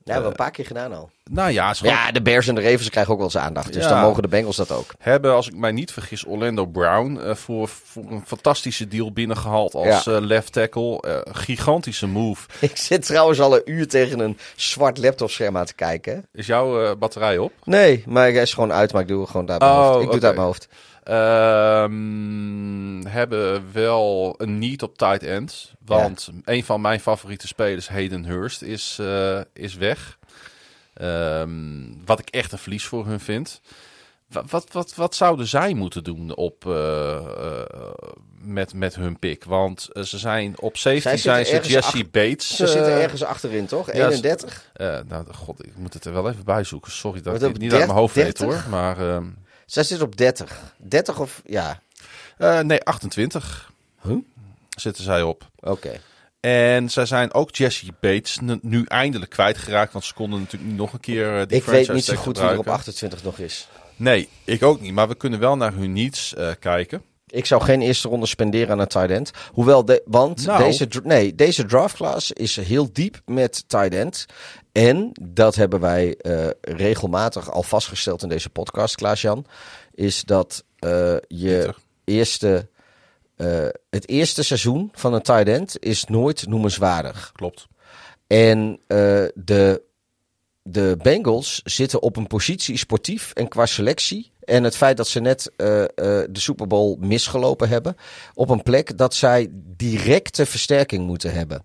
[SPEAKER 1] we hebben een paar keer gedaan al.
[SPEAKER 2] nou ja, gewoon
[SPEAKER 1] Ja, de Bears en de Ravens krijgen ook wel eens aandacht. Dus
[SPEAKER 2] Ja.
[SPEAKER 1] dan mogen de Bengals dat ook.
[SPEAKER 2] hebben, als ik mij niet vergis, Orlando Brown eh, voor, voor een fantastische deal binnengehaald als
[SPEAKER 1] Ja.
[SPEAKER 2] eh, left tackle. Eh, gigantische move.
[SPEAKER 1] Ik zit trouwens al een uur tegen een zwart laptopscherm aan te kijken.
[SPEAKER 2] Is jouw eh, batterij op?
[SPEAKER 1] Nee, maar hij is gewoon uit, maar ik doe gewoon mijn
[SPEAKER 2] Oh,
[SPEAKER 1] hoofd. Ik doe het uit mijn hoofd.
[SPEAKER 2] Ehm, hebben wel een need op tight end. Want een van mijn favoriete spelers, Hayden Hurst, is, eh, is weg. Ehm, wat ik echt een verlies voor hun vind. Wat, wat, wat, wat zouden zij moeten doen op, eh, eh, met, met hun pick? Want ze zijn op safety
[SPEAKER 1] Zij
[SPEAKER 2] zijn ze Jesse
[SPEAKER 1] ach-
[SPEAKER 2] Bates.
[SPEAKER 1] Ze zitten ergens achterin, toch?
[SPEAKER 2] ja,
[SPEAKER 1] 31?
[SPEAKER 2] eh, nou, god, ik moet het er wel even bij zoeken. Sorry dat ik het niet uit mijn hoofd weet
[SPEAKER 1] 30?
[SPEAKER 2] hoor. Maar ehm,
[SPEAKER 1] Zij zit op 30. 30 of... Ja,
[SPEAKER 2] eh, nee, 28
[SPEAKER 1] Huh?
[SPEAKER 2] zitten zij op.
[SPEAKER 1] oké.
[SPEAKER 2] En zij zijn ook Jesse Bates nu- eindelijk kwijtgeraakt. Want ze konden natuurlijk niet nog een keer eh, die
[SPEAKER 1] Ik weet niet zo goed wie er op
[SPEAKER 2] gebruiken.
[SPEAKER 1] 28 nog is.
[SPEAKER 2] Nee, ik ook niet. Maar we kunnen wel naar hun needs eh, kijken.
[SPEAKER 1] Ik zou geen eerste ronde spenderen aan een tight end. Hoewel, de, want
[SPEAKER 2] Nou.
[SPEAKER 1] deze, nee, deze draft class is heel diep met tight end. En dat hebben wij eh, regelmatig al vastgesteld in deze podcast, Klaas-Jan. Is dat eh, je eerste, eh, het eerste seizoen van een tight end is nooit noemenswaardig.
[SPEAKER 2] Klopt.
[SPEAKER 1] En de, de Bengals zitten op een positie sportief en qua selectie. En het feit dat ze net de Super Bowl misgelopen hebben. Op een plek dat zij directe versterking moeten hebben.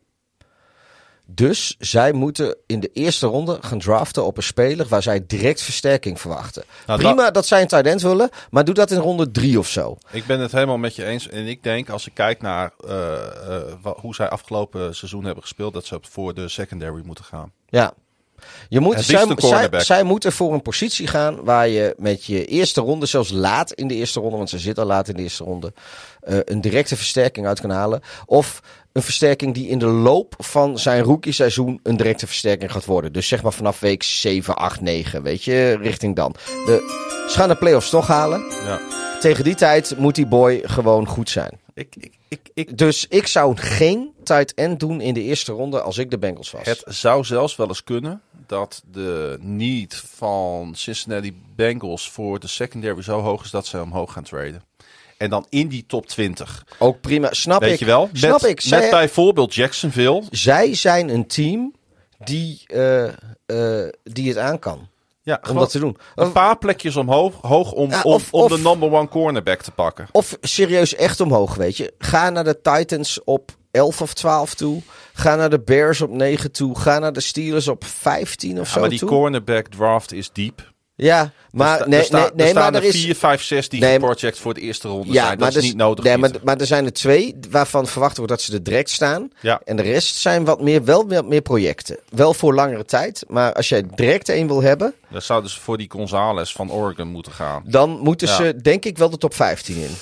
[SPEAKER 1] Dus zij moeten in de eerste ronde gaan draften op een speler waar zij direct versterking verwachten.
[SPEAKER 2] Nou,
[SPEAKER 1] Prima dat zij een tight end willen, maar doe dat in ronde drie of zo.
[SPEAKER 2] Ik ben het helemaal met je eens. En ik denk, als ik kijk naar eh, eh, hoe zij afgelopen seizoen hebben gespeeld, dat ze voor de secondary moeten gaan.
[SPEAKER 1] Ja. Je moet, zij, zij, zij moeten voor een positie gaan waar je met je eerste ronde, zelfs laat in de eerste ronde, want ze zitten al laat in de eerste ronde, eh, een directe versterking uit kan halen. Of een versterking die in de loop van zijn rookie seizoen een directe versterking gaat worden. Dus zeg maar vanaf week 7, 8, 9, weet je, richting dan. De, ze gaan de playoffs toch halen.
[SPEAKER 2] Ja.
[SPEAKER 1] Tegen die tijd moet die boy gewoon goed zijn.
[SPEAKER 2] Ik, ik, ik, ik,
[SPEAKER 1] Dus ik zou geen tight end doen in de eerste ronde als ik de Bengals was.
[SPEAKER 2] het zou zelfs wel eens kunnen dat de need van Cincinnati Bengals voor de secondary zo hoog is dat ze omhoog gaan traden. En dan in die top 20.
[SPEAKER 1] Ook prima, snap
[SPEAKER 2] Weet
[SPEAKER 1] ik.
[SPEAKER 2] je wel?
[SPEAKER 1] Snap
[SPEAKER 2] met,
[SPEAKER 1] ik. Zij,
[SPEAKER 2] Met bijvoorbeeld Jacksonville.
[SPEAKER 1] zij zijn een team die, eh, eh, die het aan kan
[SPEAKER 2] Ja,
[SPEAKER 1] om dat te doen.
[SPEAKER 2] een paar plekjes omhoog hoog om,
[SPEAKER 1] Ja,
[SPEAKER 2] om,
[SPEAKER 1] of-
[SPEAKER 2] om
[SPEAKER 1] of-
[SPEAKER 2] de number one cornerback te pakken.
[SPEAKER 1] Of serieus echt omhoog, weet je. Ga naar de Titans op 11 of 12 toe. Ga naar de Bears op 9 toe. Ga naar de Steelers op 15 of
[SPEAKER 2] Ja,
[SPEAKER 1] zo
[SPEAKER 2] maar die
[SPEAKER 1] toe.
[SPEAKER 2] cornerback draft is diep.
[SPEAKER 1] Ja, maar
[SPEAKER 2] er,
[SPEAKER 1] nee,
[SPEAKER 2] sta-
[SPEAKER 1] nee,
[SPEAKER 2] er
[SPEAKER 1] nee,
[SPEAKER 2] staan
[SPEAKER 1] maar
[SPEAKER 2] er
[SPEAKER 1] er is...
[SPEAKER 2] 4, 5, 6 die
[SPEAKER 1] Nee,
[SPEAKER 2] project voor de eerste ronde
[SPEAKER 1] Ja,
[SPEAKER 2] zijn. Dat is
[SPEAKER 1] er
[SPEAKER 2] niet nodig.
[SPEAKER 1] nee, maar, maar er zijn er twee waarvan verwacht wordt dat ze er direct staan.
[SPEAKER 2] Ja.
[SPEAKER 1] En de rest zijn wat meer, wel wat meer projecten. Wel voor langere tijd. Maar als jij direct één wil hebben,
[SPEAKER 2] Dan zouden ze voor die Gonzales van Oregon moeten gaan.
[SPEAKER 1] dan moeten
[SPEAKER 2] Ja.
[SPEAKER 1] ze denk ik wel de top 15 in.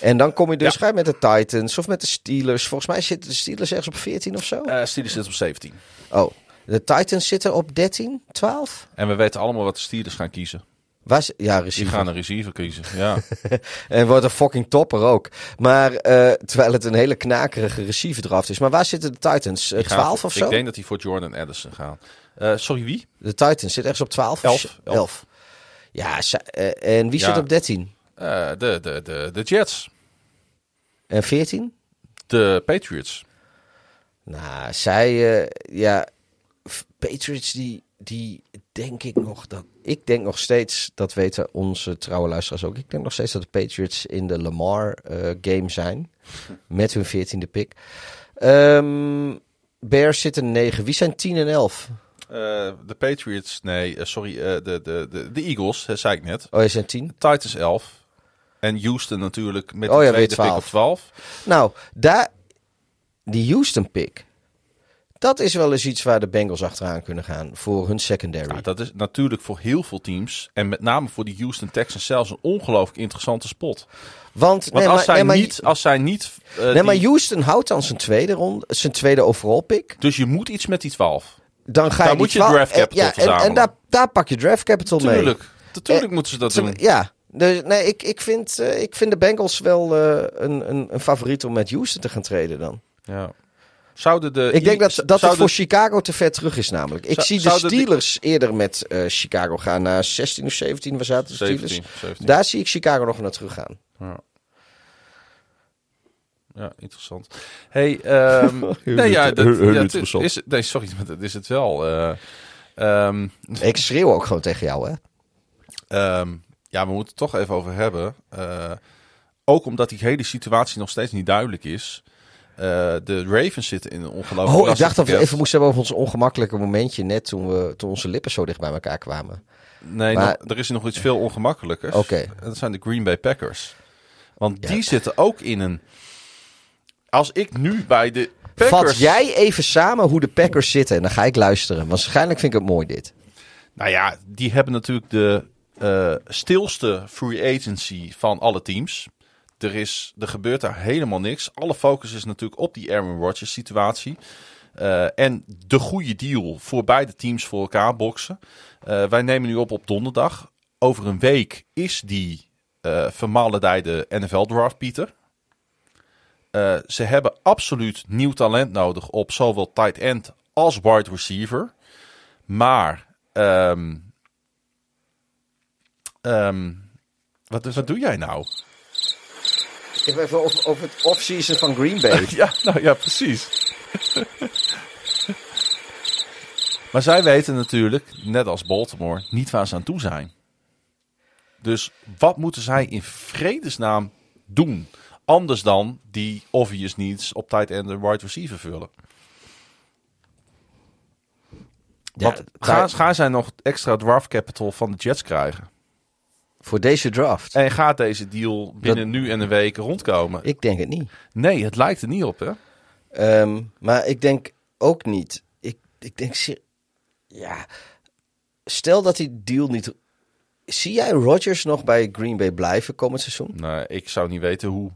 [SPEAKER 1] En dan kom je dus
[SPEAKER 2] Ja.
[SPEAKER 1] met de Titans of met de Steelers. Volgens mij zitten de Steelers ergens op 14 of zo.
[SPEAKER 2] Eh Steelers zit op 17.
[SPEAKER 1] Oh, de Titans zitten op 13, 12?
[SPEAKER 2] En we weten allemaal wat de Steelers gaan kiezen.
[SPEAKER 1] Waar ze- ja,
[SPEAKER 2] Die
[SPEAKER 1] receiver.
[SPEAKER 2] gaan een receiver kiezen. Ja.
[SPEAKER 1] En wordt een fucking topper ook. Maar eh, terwijl het een hele knakerige receiver draft is. Maar waar zitten de Titans? Eh,
[SPEAKER 2] Die gaan
[SPEAKER 1] 12
[SPEAKER 2] voor-
[SPEAKER 1] of zo?
[SPEAKER 2] Ik denk dat die voor Jordan Addison gaan. Eh, sorry, wie?
[SPEAKER 1] De Titans zit ergens op 12?
[SPEAKER 2] Elf.
[SPEAKER 1] of
[SPEAKER 2] Elf.
[SPEAKER 1] 11. Ja, eh, en wie
[SPEAKER 2] Ja.
[SPEAKER 1] zit op 13?
[SPEAKER 2] Eh, de, de, de, de Jets.
[SPEAKER 1] En 14?
[SPEAKER 2] De Patriots.
[SPEAKER 1] Nou, zij, eh, ja, Patriots die, die denk ik nog dat, ik denk nog steeds, dat weten onze trouwe luisteraars ook, ik denk nog steeds dat de Patriots in de Lamar eh, game zijn, met hun 14e pick. Ehm Bears zitten 9, wie zijn 10 en 11?
[SPEAKER 2] Eh, de Patriots, nee, eh, sorry, de, de, de, de Eagles, zei ik net.
[SPEAKER 1] Oh, je zijn 10?
[SPEAKER 2] Titans 11. En Houston natuurlijk met
[SPEAKER 1] Oh
[SPEAKER 2] de
[SPEAKER 1] ja,
[SPEAKER 2] tweede pick op 12.
[SPEAKER 1] Nou, daar, die Houston pick, dat is wel eens iets waar de Bengals achteraan kunnen gaan voor hun secondary.
[SPEAKER 2] Nou, dat is natuurlijk voor heel veel teams, en met name voor de Houston Texans zelfs, een ongelooflijk interessante spot.
[SPEAKER 1] Want,
[SPEAKER 2] Want
[SPEAKER 1] nee,
[SPEAKER 2] als,
[SPEAKER 1] maar,
[SPEAKER 2] zij
[SPEAKER 1] nee, maar-
[SPEAKER 2] niet, als zij niet... eh,
[SPEAKER 1] Nee,
[SPEAKER 2] die-
[SPEAKER 1] maar Houston houdt dan zijn tweede ronde, zijn tweede overall pick.
[SPEAKER 2] dus je moet iets met die 12.
[SPEAKER 1] Dan ga je
[SPEAKER 2] moet je
[SPEAKER 1] 12
[SPEAKER 2] draft capital
[SPEAKER 1] en, ja, en, daar, daar pak je draft capital mee.
[SPEAKER 2] Tuurlijk, natuurlijk
[SPEAKER 1] Eh,
[SPEAKER 2] moeten ze dat doen.
[SPEAKER 1] Ja, dus, nee, ik, ik, vind, eh, ik vind de Bengals wel eh, een, een, een favoriet om met Houston te gaan treden dan.
[SPEAKER 2] Ja. Zouden de,
[SPEAKER 1] Ik denk dat, dat het voor Chicago te ver terug is namelijk. Ik
[SPEAKER 2] Zou-
[SPEAKER 1] zie de Steelers eerder met eh, Chicago gaan naar 16 of 17. Waar zaten de Steelers?
[SPEAKER 2] 17, 17.
[SPEAKER 1] Daar zie ik Chicago nog naar terug gaan.
[SPEAKER 2] Ja, interessant. Hey, ehm nee, ja, dat, ja, het is, nee, sorry, maar dat is het wel. eh, ehm,
[SPEAKER 1] Ik schreeuw ook gewoon tegen jou, hè?
[SPEAKER 2] ehm, ja, we moeten het toch even over hebben. Eh, ook omdat die hele situatie nog steeds niet duidelijk is. Eh, de Ravens zitten in een ongelooflijk
[SPEAKER 1] Oh, ik dacht dat we even moesten hebben over ons ongemakkelijke momentje net toen, we, toen onze lippen zo dicht bij elkaar kwamen.
[SPEAKER 2] Nee,
[SPEAKER 1] Maar-
[SPEAKER 2] nog- er is nog iets veel ongemakkelijkers.
[SPEAKER 1] Oké.
[SPEAKER 2] Dat zijn de Green Bay Packers. Want
[SPEAKER 1] Ja.
[SPEAKER 2] die zitten ook in een... Als ik nu bij de Packers...
[SPEAKER 1] Vat jij even samen hoe de Packers zitten en dan ga ik luisteren. Waarschijnlijk vind ik het mooi dit.
[SPEAKER 2] Nou ja, die hebben natuurlijk de eh, stilste free agency van alle teams. Er, is, er gebeurt daar helemaal niks. Alle focus is natuurlijk op die Aaron Rodgers situatie. Eh, en de goede deal voor beide teams voor elkaar boksen. Eh, wij nemen nu op op donderdag. Over een week is die eh vermaledijde NFL draft, Pieter. Eh, ze hebben absoluut nieuw talent nodig op zowel tight end als wide receiver. Maar ehm, ehm, wat, wat doe jij nou?
[SPEAKER 1] Ik heb even over, over het off-season van Green Bay.
[SPEAKER 2] Ja, nou ja, precies. maar zij weten natuurlijk, net als Baltimore, niet waar ze aan toe zijn. Dus wat moeten zij in vredesnaam doen? Anders dan die obvious needs op tight end en wide receiver vullen. Gaan, gaan zij nog extra draft capital van de Jets krijgen?
[SPEAKER 1] Voor deze draft?
[SPEAKER 2] En gaat deze deal binnen nu en een week rondkomen?
[SPEAKER 1] Ik denk het niet.
[SPEAKER 2] Nee, het lijkt er niet op, hè?
[SPEAKER 1] Ehm, maar ik denk ook niet. Ik, ik denk, ja, stel dat die deal niet. Zie jij Rodgers nog bij Green Bay blijven komend seizoen?
[SPEAKER 2] Nee, ik zou niet weten hoe.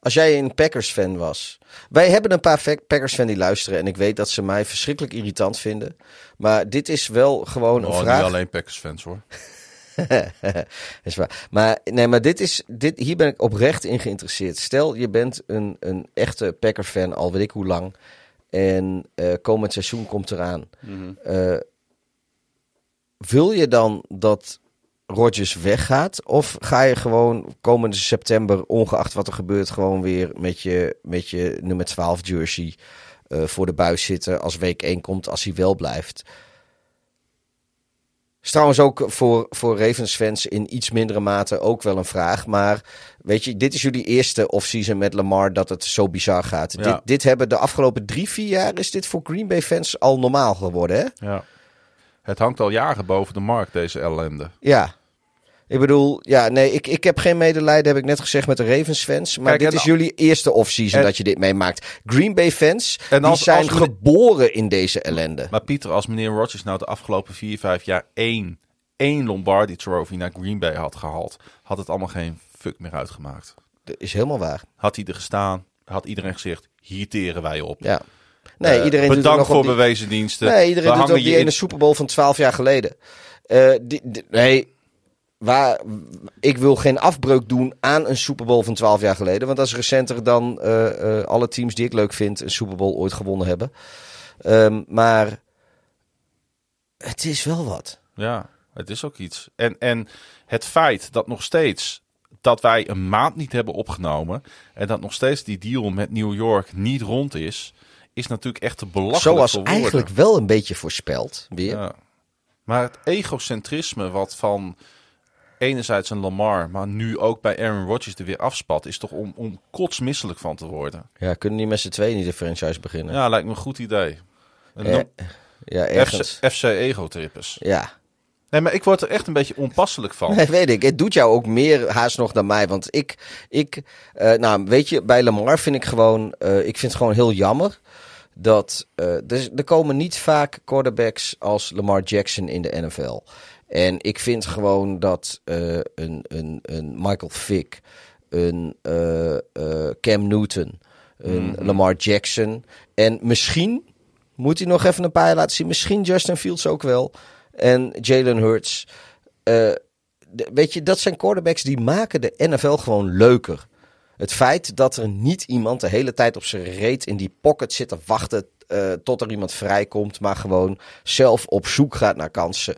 [SPEAKER 1] Als jij een Packers-fan was. Wij hebben een paar fa- Packers-fan die luisteren. En ik weet dat ze mij verschrikkelijk irritant vinden. Maar dit is wel gewoon een
[SPEAKER 2] Oh,
[SPEAKER 1] vraag.
[SPEAKER 2] niet alleen Packers fans, hoor.
[SPEAKER 1] is waar. Maar, nee, maar dit is, dit, hier ben ik oprecht in geïnteresseerd. Stel, je bent een, een echte Packer-fan, al weet ik hoe lang. En eh, komend seizoen komt eraan. Eh, wil je dan dat Rodgers weggaat? Of ga je gewoon komende september, ongeacht wat er gebeurt, gewoon weer met je, met je nummer 12 jersey eh, voor de buis zitten als week 1 komt, als hij wel blijft? Is trouwens ook voor, voor Ravens fans in iets mindere mate ook wel een vraag. Maar weet je, dit is jullie eerste offseason met Lamar dat het zo bizar gaat.
[SPEAKER 2] Ja.
[SPEAKER 1] Dit, dit hebben de afgelopen drie, vier jaar is dit voor Green Bay fans al normaal geworden, hè?
[SPEAKER 2] Ja. Het hangt al jaren boven de markt, deze ellende.
[SPEAKER 1] Ja. Ik bedoel, ja, nee, ik, ik heb geen medelijden, heb ik net gezegd, met de Ravens fans. Maar
[SPEAKER 2] Kijk,
[SPEAKER 1] dit is jullie eerste offseason dat je dit meemaakt. Green Bay fans,
[SPEAKER 2] En
[SPEAKER 1] die
[SPEAKER 2] als-
[SPEAKER 1] zijn
[SPEAKER 2] als meneer-
[SPEAKER 1] geboren in deze ellende.
[SPEAKER 2] Maar Pieter, als meneer Rodgers nou de afgelopen vier, vijf jaar één, één Lombardi Trophy naar Green Bay had gehaald, had het allemaal geen fuck meer uitgemaakt.
[SPEAKER 1] Dat is helemaal waar.
[SPEAKER 2] Had hij er gestaan, had iedereen gezegd, hier teren wij op.
[SPEAKER 1] Ja. Nee,
[SPEAKER 2] Eh,
[SPEAKER 1] iedereen doet het
[SPEAKER 2] bedankt
[SPEAKER 1] nog
[SPEAKER 2] voor
[SPEAKER 1] die...
[SPEAKER 2] bewezen diensten.
[SPEAKER 1] Nee, iedereen
[SPEAKER 2] We
[SPEAKER 1] doet ook die
[SPEAKER 2] in-
[SPEAKER 1] ene Super Bowl van 12 jaar geleden. Eh, die, die- nee, waar, ik wil geen afbreuk doen aan een Super Bowl van 12 jaar geleden. Want dat is recenter dan eh, eh, alle teams die ik leuk vind een Super Bowl ooit gewonnen hebben. Ehm, maar het is wel wat.
[SPEAKER 2] Ja, het is ook iets. En, en het feit dat nog steeds dat wij een maand niet hebben opgenomen en dat nog steeds die deal met New York niet rond is, is natuurlijk echt te belachelijk
[SPEAKER 1] Zoals
[SPEAKER 2] voor
[SPEAKER 1] eigenlijk wel een beetje voorspeld. Weer.
[SPEAKER 2] Ja. Maar het egocentrisme wat van enerzijds een Lamar, maar nu ook bij Aaron Rodgers er weer afspat, is toch om, om kotsmisselijk van te worden.
[SPEAKER 1] Ja, kunnen die met z'n tweeën niet de franchise beginnen?
[SPEAKER 2] Ja, lijkt me een goed idee. Een
[SPEAKER 1] Eh, ja ergens.
[SPEAKER 2] FC, FC Ego-trippers.
[SPEAKER 1] Ja.
[SPEAKER 2] Nee, maar ik word er echt een beetje onpasselijk van.
[SPEAKER 1] Nee, weet ik. Het doet jou ook meer haast nog dan mij. Want ik, ik eh, nou, weet je, bij Lamar vind ik gewoon, eh, ik vind het gewoon heel jammer dat eh, er, er komen niet vaak quarterbacks als Lamar Jackson in de NFL. En ik vind gewoon dat eh, een, een, een Michael Vick, een eh, eh, Cam Newton, een Lamar Jackson en misschien moet hij nog even een paar jaar laten zien. Misschien Justin Fields ook wel. En Jalen Hurts. Weet je, dat zijn quarterbacks die maken de NFL gewoon leuker. Het feit dat er niet iemand de hele tijd op zijn reet in die pocket zit te wachten tot er iemand vrijkomt, maar gewoon zelf op zoek gaat naar kansen.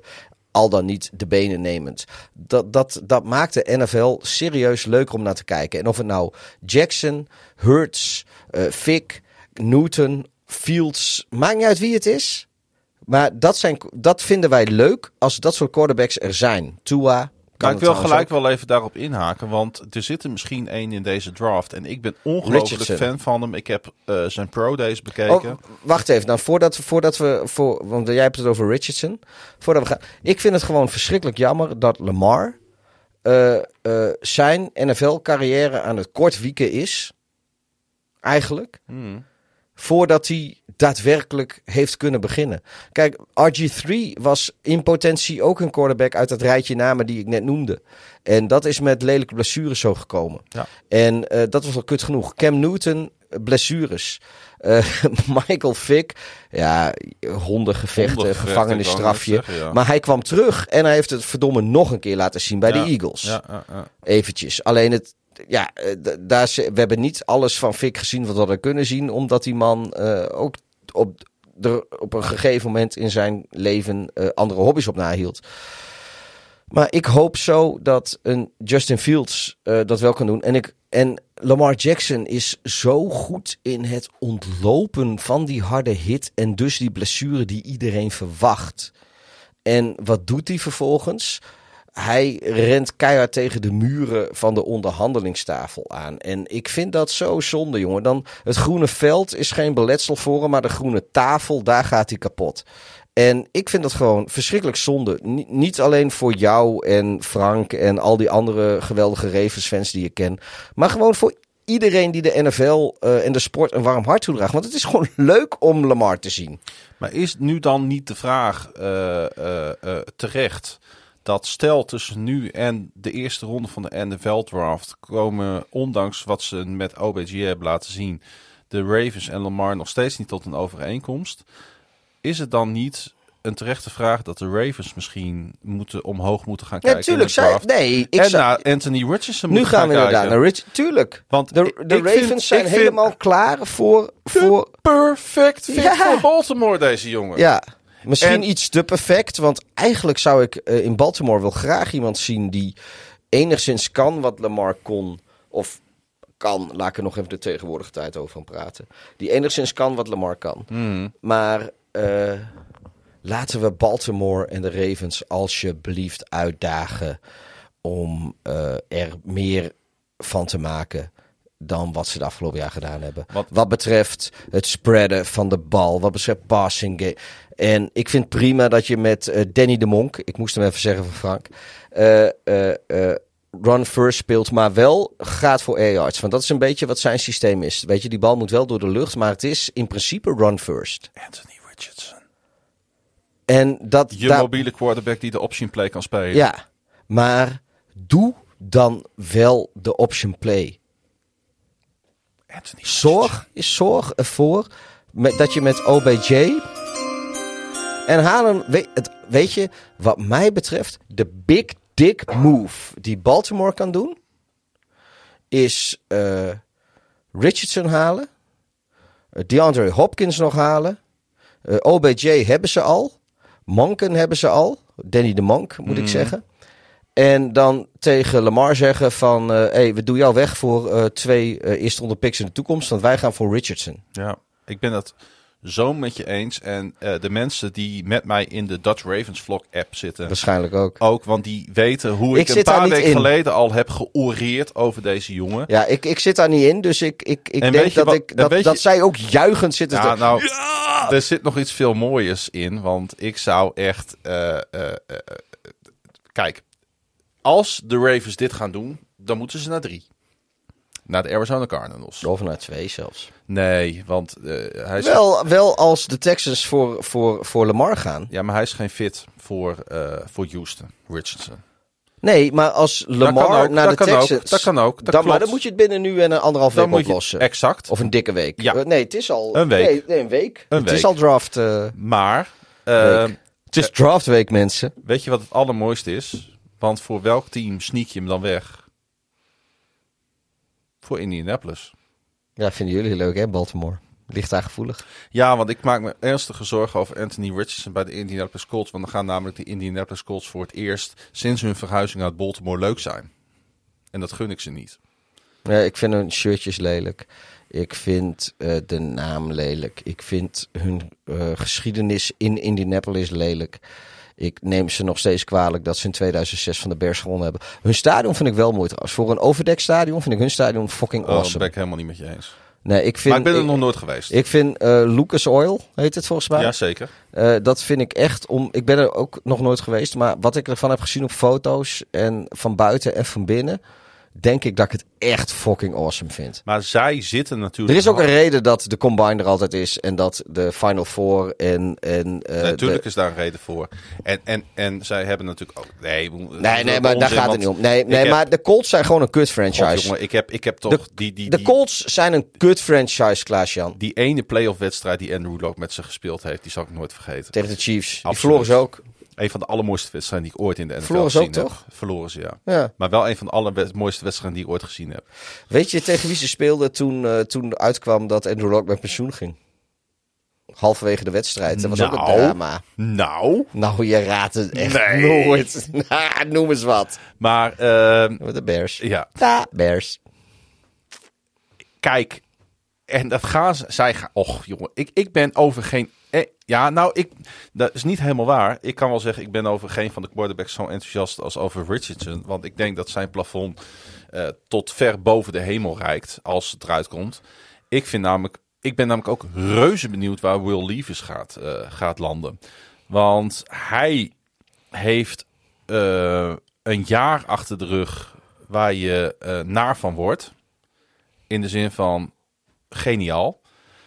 [SPEAKER 1] Al dan niet de benen nemend. Dat, dat, dat maakt de NFL serieus leuker om naar te kijken. En of het nou Jackson, Hurts, eh Vick, Newton, Fields, maakt niet uit wie het is. Maar dat, zijn, dat vinden wij leuk als dat soort quarterbacks er zijn. Tua. Kan
[SPEAKER 2] ik wil gelijk wel even daarop inhaken, want er zit er misschien één in deze draft. En ik ben ongelooflijk fan van hem. Ik heb eh, zijn pro days
[SPEAKER 1] Oh,
[SPEAKER 2] bekeken.
[SPEAKER 1] wacht even, nou, voordat, voordat we, voor, want jij hebt het over Richardson. Voordat we gaan, ik vind het gewoon verschrikkelijk jammer dat Lamar eh, eh, zijn NFL-carrière aan het kort wieken is. Eigenlijk.
[SPEAKER 2] Hmm.
[SPEAKER 1] Voordat hij daadwerkelijk heeft kunnen beginnen. Kijk, RG3 was in potentie ook een quarterback uit dat rijtje namen die ik net noemde. En dat is met lelijke blessures zo gekomen.
[SPEAKER 2] Ja.
[SPEAKER 1] En eh, dat was al kut genoeg. Cam Newton, eh, blessures. Eh, Michael Vick, ja, hondengevechten, gevangenisstrafje.
[SPEAKER 2] ja.
[SPEAKER 1] Maar hij kwam terug en hij heeft het verdomme nog een keer laten zien bij
[SPEAKER 2] Ja,
[SPEAKER 1] de Eagles. Eventjes. Alleen het, ja, eh, daar, we hebben niet alles van Fik gezien wat we hadden kunnen zien. Omdat die man eh, ook op, er op een gegeven moment in zijn leven eh, andere hobby's op nahield. Maar ik hoop zo dat een Justin Fields dat wel kan doen. En, ik, en Lamar Jackson is zo goed in het ontlopen van die harde hit. En dus die blessure die iedereen verwacht. En wat doet hij vervolgens? Hij rent keihard tegen de muren van de onderhandelingstafel aan. En ik vind dat zo zonde, jongen. Dan, het groene veld is geen beletsel voor hem, maar de groene tafel, daar gaat hij kapot. En ik vind dat gewoon verschrikkelijk zonde. Ni- niet alleen voor jou en Frank en al die andere geweldige Ravens-fans die ik ken. Maar gewoon voor iedereen die de NFL eh, en de sport een warm hart toedraagt. Want het is gewoon leuk om Lamar te zien.
[SPEAKER 2] Maar is nu dan niet de vraag eh, eh, terecht dat stel tussen nu en de eerste ronde van de NFL draft komen, ondanks wat ze met OBG hebben laten zien, de Ravens en Lamar nog steeds niet tot een overeenkomst? Is het dan niet een terechte vraag dat de Ravens misschien moeten omhoog moeten gaan
[SPEAKER 1] Ja,
[SPEAKER 2] kijken?
[SPEAKER 1] tuurlijk.
[SPEAKER 2] in de
[SPEAKER 1] Zij,
[SPEAKER 2] draft?
[SPEAKER 1] nee, ik
[SPEAKER 2] en naar Anthony Richardson
[SPEAKER 1] nu
[SPEAKER 2] moeten
[SPEAKER 1] gaan we inderdaad
[SPEAKER 2] kijken.
[SPEAKER 1] naar Rich. Tuurlijk.
[SPEAKER 2] Want
[SPEAKER 1] De, Ravens
[SPEAKER 2] vind-
[SPEAKER 1] zijn helemaal klaar voor... voor
[SPEAKER 2] perfect fit
[SPEAKER 1] Ja.
[SPEAKER 2] voor Baltimore, deze jongen.
[SPEAKER 1] Ja, misschien
[SPEAKER 2] En-
[SPEAKER 1] iets te perfect. Want eigenlijk zou ik eh, in Baltimore wel graag iemand zien die enigszins kan wat Lamar kon. Of kan, laat ik er nog even de tegenwoordige tijd over gaan praten. Die enigszins kan wat Lamar kan.
[SPEAKER 2] Hmm.
[SPEAKER 1] Maar eh, laten we Baltimore en de Ravens alsjeblieft uitdagen om eh, er meer van te maken dan wat ze de afgelopen jaar gedaan hebben.
[SPEAKER 2] Wat-
[SPEAKER 1] Wat, betreft het spreaden van de bal, wat betreft passing game. En ik vind prima dat je met eh, Danny de Monk, ik moest hem even zeggen van Frank, eh, eh, eh, run first speelt, maar wel gaat voor air yards. Want dat is een beetje wat zijn systeem is. Weet je, die bal moet wel door de lucht, maar het is in principe run first.
[SPEAKER 2] Anthony Richardson.
[SPEAKER 1] En dat
[SPEAKER 2] Je
[SPEAKER 1] daar-
[SPEAKER 2] mobiele quarterback die de option play kan spelen.
[SPEAKER 1] Ja, maar doe dan wel de option play. Zorg, zorg ervoor met, dat je met OBJ en halen. Weet, het, weet je, wat mij betreft, de big dick move die Baltimore kan doen, is eh, Richardson halen, eh, DeAndre Hopkins nog halen, eh, OBJ hebben ze al, Monken hebben ze al, Danny de Monk moet ik zeggen. En dan tegen Lamar zeggen van, eh hey, we doen jou weg voor eh, twee eh eerste ronde picks in de toekomst, want wij gaan voor Richardson.
[SPEAKER 2] Ja, ik ben het zo met je eens. En de mensen die met mij in de Dutch Ravens vlog app zitten.
[SPEAKER 1] Waarschijnlijk ook.
[SPEAKER 2] Ook, want die weten hoe
[SPEAKER 1] Ik
[SPEAKER 2] ik, een paar weken
[SPEAKER 1] in.
[SPEAKER 2] geleden al heb georeerd over deze jongen.
[SPEAKER 1] Ja, ik, ik zit daar niet in, dus ik, ik, ik
[SPEAKER 2] En
[SPEAKER 1] denk dat,
[SPEAKER 2] wat-
[SPEAKER 1] ik, dat,
[SPEAKER 2] je-
[SPEAKER 1] dat zij ook juichend zitten.
[SPEAKER 2] Ja,
[SPEAKER 1] te-
[SPEAKER 2] nou, er zit nog iets veel mooiers in. Want ik zou echt. kijk, als de Ravens dit gaan doen, dan moeten ze naar drie. Naar de Arizona Cardinals.
[SPEAKER 1] Of naar twee zelfs.
[SPEAKER 2] Nee, want eh, hij is.
[SPEAKER 1] Wel, wel als de Texans voor, voor, voor Lamar gaan.
[SPEAKER 2] Ja, maar hij is geen fit voor, eh, voor Houston, Richardson.
[SPEAKER 1] Nee, maar als Lamar
[SPEAKER 2] ook,
[SPEAKER 1] naar
[SPEAKER 2] dat
[SPEAKER 1] de
[SPEAKER 2] kan ook,
[SPEAKER 1] Texans...
[SPEAKER 2] dat kan ook, dat
[SPEAKER 1] dan, maar dan moet je het binnen nu en een anderhalf
[SPEAKER 2] Dan
[SPEAKER 1] week
[SPEAKER 2] je
[SPEAKER 1] oplossen.
[SPEAKER 2] exact.
[SPEAKER 1] Of een dikke week.
[SPEAKER 2] Ja.
[SPEAKER 1] Eh, nee, het is al...
[SPEAKER 2] Een week.
[SPEAKER 1] Nee, nee, een week.
[SPEAKER 2] Een
[SPEAKER 1] het
[SPEAKER 2] week.
[SPEAKER 1] is al draft...
[SPEAKER 2] Maar.
[SPEAKER 1] Het is draftweek, mensen.
[SPEAKER 2] weet je wat het allermooiste is? Want voor welk team sneak je hem dan weg? Voor Indianapolis.
[SPEAKER 1] Ja, vinden jullie leuk, hè, Baltimore? Ligt daar gevoelig.
[SPEAKER 2] Ja, want ik maak me ernstige zorgen over Anthony Richardson bij de Indianapolis Colts. Want dan gaan namelijk de Indianapolis Colts voor het eerst sinds hun verhuizing uit Baltimore leuk zijn. En dat gun ik ze niet.
[SPEAKER 1] Ja, ik vind hun shirtjes lelijk. Ik vind eh, de naam lelijk. Ik vind hun eh, geschiedenis in Indianapolis lelijk. Ik neem ze nog steeds kwalijk dat ze in 2006 van de Bears gewonnen hebben. Hun stadion vind ik wel mooi trouwens. Voor een overdekt stadion vind ik hun stadion fucking
[SPEAKER 2] Oh, dat ben
[SPEAKER 1] awesome.
[SPEAKER 2] ik helemaal niet met je eens.
[SPEAKER 1] Nee, ik vind,
[SPEAKER 2] maar ik ben er
[SPEAKER 1] ik,
[SPEAKER 2] nog nooit geweest.
[SPEAKER 1] ik vind eh, Lucas Oil, heet het volgens mij.
[SPEAKER 2] Jazeker.
[SPEAKER 1] Eh, dat vind ik echt om. Ik ben er ook nog nooit geweest, maar wat ik ervan heb gezien op foto's en van buiten en van binnen, denk ik dat ik het echt fucking awesome vind.
[SPEAKER 2] Maar zij zitten
[SPEAKER 1] Er
[SPEAKER 2] natuurlijk...
[SPEAKER 1] is ook een reden dat de combine er altijd is en dat de Final Four en. en eh,
[SPEAKER 2] Natuurlijk
[SPEAKER 1] de-
[SPEAKER 2] is daar een reden voor. En, en, en zij hebben natuurlijk ook... Nee,
[SPEAKER 1] Nee, nee, maar daar gaat het niet om. Nee, nee
[SPEAKER 2] heb-
[SPEAKER 1] maar de Colts zijn gewoon een kut
[SPEAKER 2] God,
[SPEAKER 1] franchise.
[SPEAKER 2] jongen, ik heb, ik heb toch
[SPEAKER 1] De-
[SPEAKER 2] die, die,
[SPEAKER 1] de
[SPEAKER 2] die,
[SPEAKER 1] Colts zijn een kut franchise, Klaas-Jan.
[SPEAKER 2] die ene playoff wedstrijd die Andrew Luck met ze gespeeld heeft, die zal ik nooit vergeten.
[SPEAKER 1] Tegen de Chiefs. Die
[SPEAKER 2] Absoluut.
[SPEAKER 1] verloren ze ook.
[SPEAKER 2] Een van de allermooiste wedstrijden die ik ooit in de NFL
[SPEAKER 1] Verloren ze ook,
[SPEAKER 2] gezien heb.
[SPEAKER 1] toch?
[SPEAKER 2] Verloren ze, ja.
[SPEAKER 1] Ja.
[SPEAKER 2] Maar wel een van de allermooiste wedstrijden die ik ooit gezien heb.
[SPEAKER 1] Weet je tegen wie ze speelden toen, eh, toen uitkwam dat Andrew Luck met pensioen ging? Halverwege de wedstrijd. Dat was ook een
[SPEAKER 2] Nou.
[SPEAKER 1] drama.
[SPEAKER 2] Nou,
[SPEAKER 1] Nou, je raadt het echt
[SPEAKER 2] Nee.
[SPEAKER 1] nooit. Nou, Noem eens wat.
[SPEAKER 2] maar ehm,
[SPEAKER 1] De Bears.
[SPEAKER 2] ja,
[SPEAKER 1] Bears.
[SPEAKER 2] kijk. En dat gaan zij gaan, och jongen, ik, ik ben over geen, ja nou, ik, dat is niet helemaal waar. Ik kan wel zeggen, ik ben over geen van de quarterbacks zo enthousiast als over Richardson. Want ik denk dat zijn plafond eh, tot ver boven de hemel reikt als het eruit komt. Ik vind namelijk, ik ben namelijk ook reuze benieuwd waar Will Levis gaat, eh, gaat landen. Want hij heeft eh, een jaar achter de rug waar je eh, naar van wordt. In de zin van geniaal.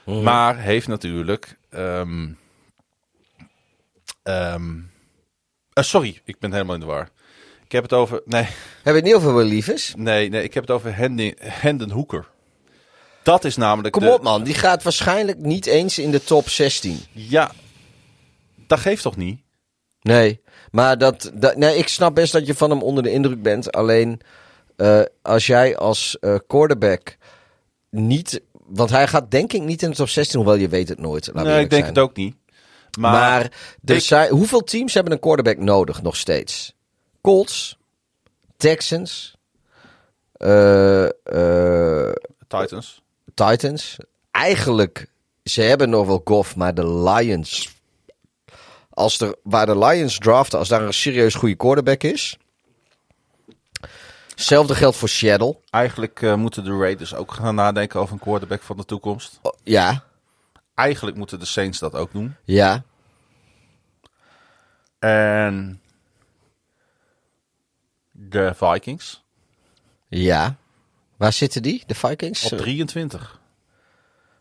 [SPEAKER 2] Maar heeft natuurlijk. Ehm, ehm, eh, sorry, ik ben helemaal in de war. Ik heb het over. Nee,
[SPEAKER 1] Hebben we het niet over Will Levis?
[SPEAKER 2] nee, nee ik heb het over Hendon, Hendon Hooker. Dat is namelijk.
[SPEAKER 1] Kom
[SPEAKER 2] de-
[SPEAKER 1] op man, die gaat waarschijnlijk niet eens in de top 16.
[SPEAKER 2] Ja, dat geeft toch niet?
[SPEAKER 1] Nee, maar dat, dat, nee, ik snap best dat je van hem onder de indruk bent. Alleen eh, als jij als eh, quarterback niet... Want hij gaat denk ik niet in de top 16, hoewel je weet het nooit. laat
[SPEAKER 2] nee, ik denk
[SPEAKER 1] zijn.
[SPEAKER 2] het ook niet. Maar,
[SPEAKER 1] Maar,
[SPEAKER 2] ik-
[SPEAKER 1] zijn, hoeveel teams hebben een quarterback nodig nog steeds? Colts, Texans, eh, eh,
[SPEAKER 2] Titans.
[SPEAKER 1] Titans. Eigenlijk, ze hebben nog wel Goff, maar de Lions. Als er, waar de Lions draften, als daar een serieus goede quarterback is. Hetzelfde geldt voor Seattle.
[SPEAKER 2] Eigenlijk eh, moeten de Raiders ook gaan nadenken over een quarterback van de toekomst.
[SPEAKER 1] Oh, ja,
[SPEAKER 2] Eigenlijk moeten de Saints dat ook doen.
[SPEAKER 1] ja.
[SPEAKER 2] En de Vikings
[SPEAKER 1] Ja. Waar zitten die? De Vikings?
[SPEAKER 2] op 23.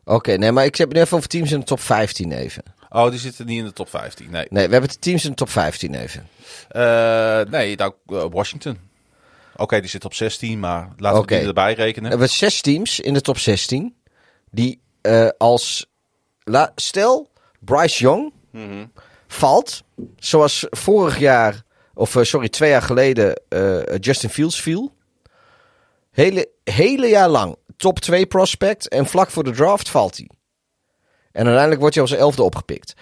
[SPEAKER 1] Oké, nee, maar ik heb het nu even over teams in de top 15 even.
[SPEAKER 2] Oh, die zitten niet in de top 15. Nee,
[SPEAKER 1] Nee, we hebben de teams in de top 15 even.
[SPEAKER 2] Eh, nee nou, Washington. Oké, die zit op 16, maar laten we die erbij
[SPEAKER 1] We
[SPEAKER 2] rekenen.
[SPEAKER 1] hebben zes teams in de top 16. Die eh, als. La, stel, Bryce Young valt. Zoals vorig jaar. Of eh, sorry, twee jaar geleden. eh, Justin Fields viel. Hele, hele jaar lang. Top 2 prospect. En vlak voor de draft valt hij. En uiteindelijk wordt hij als elfde opgepikt.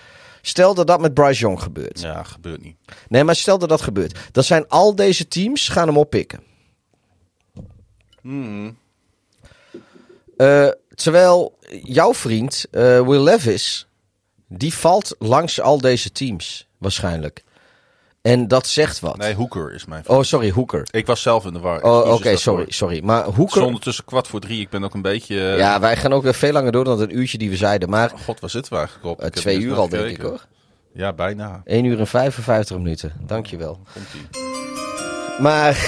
[SPEAKER 1] Stel dat dat met Bryce Young gebeurt.
[SPEAKER 2] Ja, gebeurt niet.
[SPEAKER 1] Nee, maar stel dat dat gebeurt. Dan zijn al deze teams gaan hem oppikken. Eh, terwijl jouw vriend eh, Will Levis, die valt langs al deze teams waarschijnlijk. En dat zegt wat.
[SPEAKER 2] Nee, Hooker is mijn
[SPEAKER 1] Oh, sorry, Hoeker.
[SPEAKER 2] Ik was zelf in de war.
[SPEAKER 1] Oh, oké, sorry, sorry. Maar
[SPEAKER 2] Het is
[SPEAKER 1] Hoeker...
[SPEAKER 2] ondertussen kwart voor drie. Ik ben ook een beetje... eh,
[SPEAKER 1] Ja, wij gaan ook weer veel langer door dan het uurtje die we zeiden. Maar
[SPEAKER 2] God, waar zitten we eigenlijk op?
[SPEAKER 1] eh, twee
[SPEAKER 2] niet
[SPEAKER 1] uur al, denk ik hoor.
[SPEAKER 2] Ja, bijna.
[SPEAKER 1] 1 uur en 55 minuten. Dankjewel.
[SPEAKER 2] Komt-ie.
[SPEAKER 1] Maar,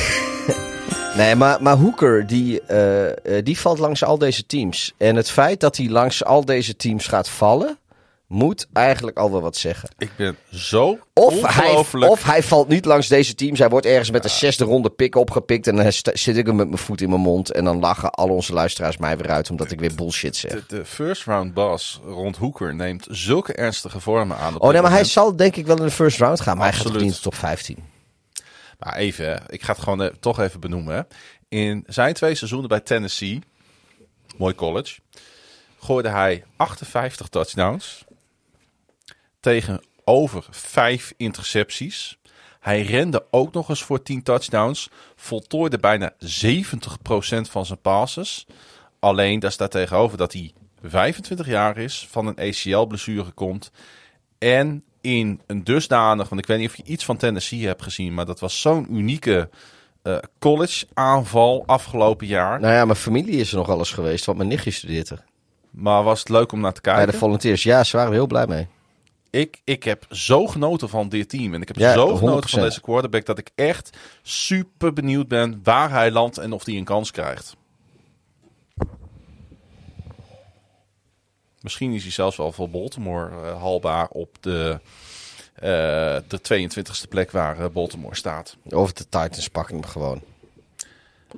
[SPEAKER 1] nee, maar, maar Hoeker, die, eh, die valt langs al deze teams. En het feit dat hij langs al deze teams gaat vallen, moet eigenlijk al wel wat zeggen.
[SPEAKER 2] Ik ben zo
[SPEAKER 1] Of hij, of hij valt niet langs deze teams. Hij wordt ergens met de zesde ronde pick opgepikt. En dan zit ik hem met mijn voet in mijn mond. En dan lachen al onze luisteraars mij weer uit omdat ik weer bullshit zeg.
[SPEAKER 2] De, de first round boss rond Hooker neemt zulke ernstige vormen aan. op
[SPEAKER 1] Oh nee, maar hij zal denk ik wel in de first round gaan. Maar hij gaat
[SPEAKER 2] Absoluut.
[SPEAKER 1] niet in de top 15.
[SPEAKER 2] Maar even, ik ga het gewoon eh, toch even benoemen. Hè. In zijn twee seizoenen bij Tennessee, mooi college, gooide hij 58 touchdowns tegenover 5 intercepties. Hij rende ook nog eens voor 10 touchdowns, voltooide bijna 70% van zijn passes. Alleen daar staat tegenover dat hij 25 jaar is, van een ACL-blessure komt en in een dusdanig, want ik weet niet of je iets van Tennessee hebt gezien, maar dat was zo'n unieke eh, college-aanval afgelopen jaar.
[SPEAKER 1] Nou ja, mijn familie is er nog alles geweest, want mijn nichtje studeert er.
[SPEAKER 2] Maar was het leuk om naar te
[SPEAKER 1] Bij
[SPEAKER 2] kijken?
[SPEAKER 1] de volunteers, ja, ze waren er heel blij mee.
[SPEAKER 2] Ik, ik heb zo genoten van dit team. En ik heb
[SPEAKER 1] Ja,
[SPEAKER 2] zo genoten van
[SPEAKER 1] 100%.
[SPEAKER 2] deze quarterback dat ik echt super benieuwd ben waar hij landt en of hij een kans krijgt. Misschien is hij zelfs wel voor Baltimore eh, haalbaar op de, eh, de 22e plek waar eh, Baltimore staat.
[SPEAKER 1] Of de Titans pakken hem gewoon.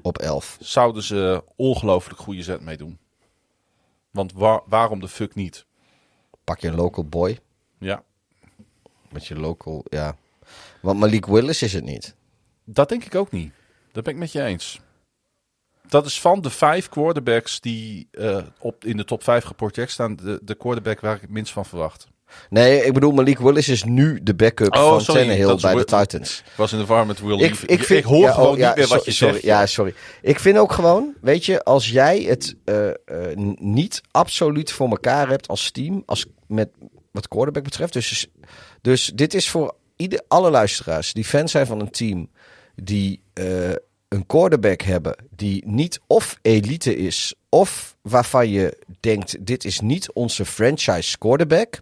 [SPEAKER 1] Op 11.
[SPEAKER 2] Zouden ze ongelooflijk goede zet mee doen. Want waar- waarom de fuck niet?
[SPEAKER 1] Pak je een local boy.
[SPEAKER 2] Ja,
[SPEAKER 1] Met je local, ja. Want Malik Willis is het niet.
[SPEAKER 2] Dat denk ik ook niet. Dat ben ik met je eens. Dat is van de vijf quarterbacks die eh, op, in de top vijf geproject staan, de, de quarterback waar ik het minst van verwacht.
[SPEAKER 1] Nee, ik bedoel, Malik Willis is nu de backup
[SPEAKER 2] Oh,
[SPEAKER 1] van
[SPEAKER 2] sorry,
[SPEAKER 1] Tannehill bij de Titans.
[SPEAKER 2] Ik was in de war met Will
[SPEAKER 1] Ik, ik, vind,
[SPEAKER 2] hoor
[SPEAKER 1] ja,
[SPEAKER 2] gewoon
[SPEAKER 1] oh, ja,
[SPEAKER 2] niet meer wat je
[SPEAKER 1] sorry,
[SPEAKER 2] zegt.
[SPEAKER 1] Ja, sorry. Ik vind ook gewoon, weet je, als jij het eh, eh, niet absoluut voor elkaar hebt als team, als met wat quarterback betreft. Dus, dus dit is voor ieder, alle luisteraars die fan zijn van een team die eh, een quarterback hebben die niet of elite is, of waarvan je denkt, dit is niet onze franchise quarterback.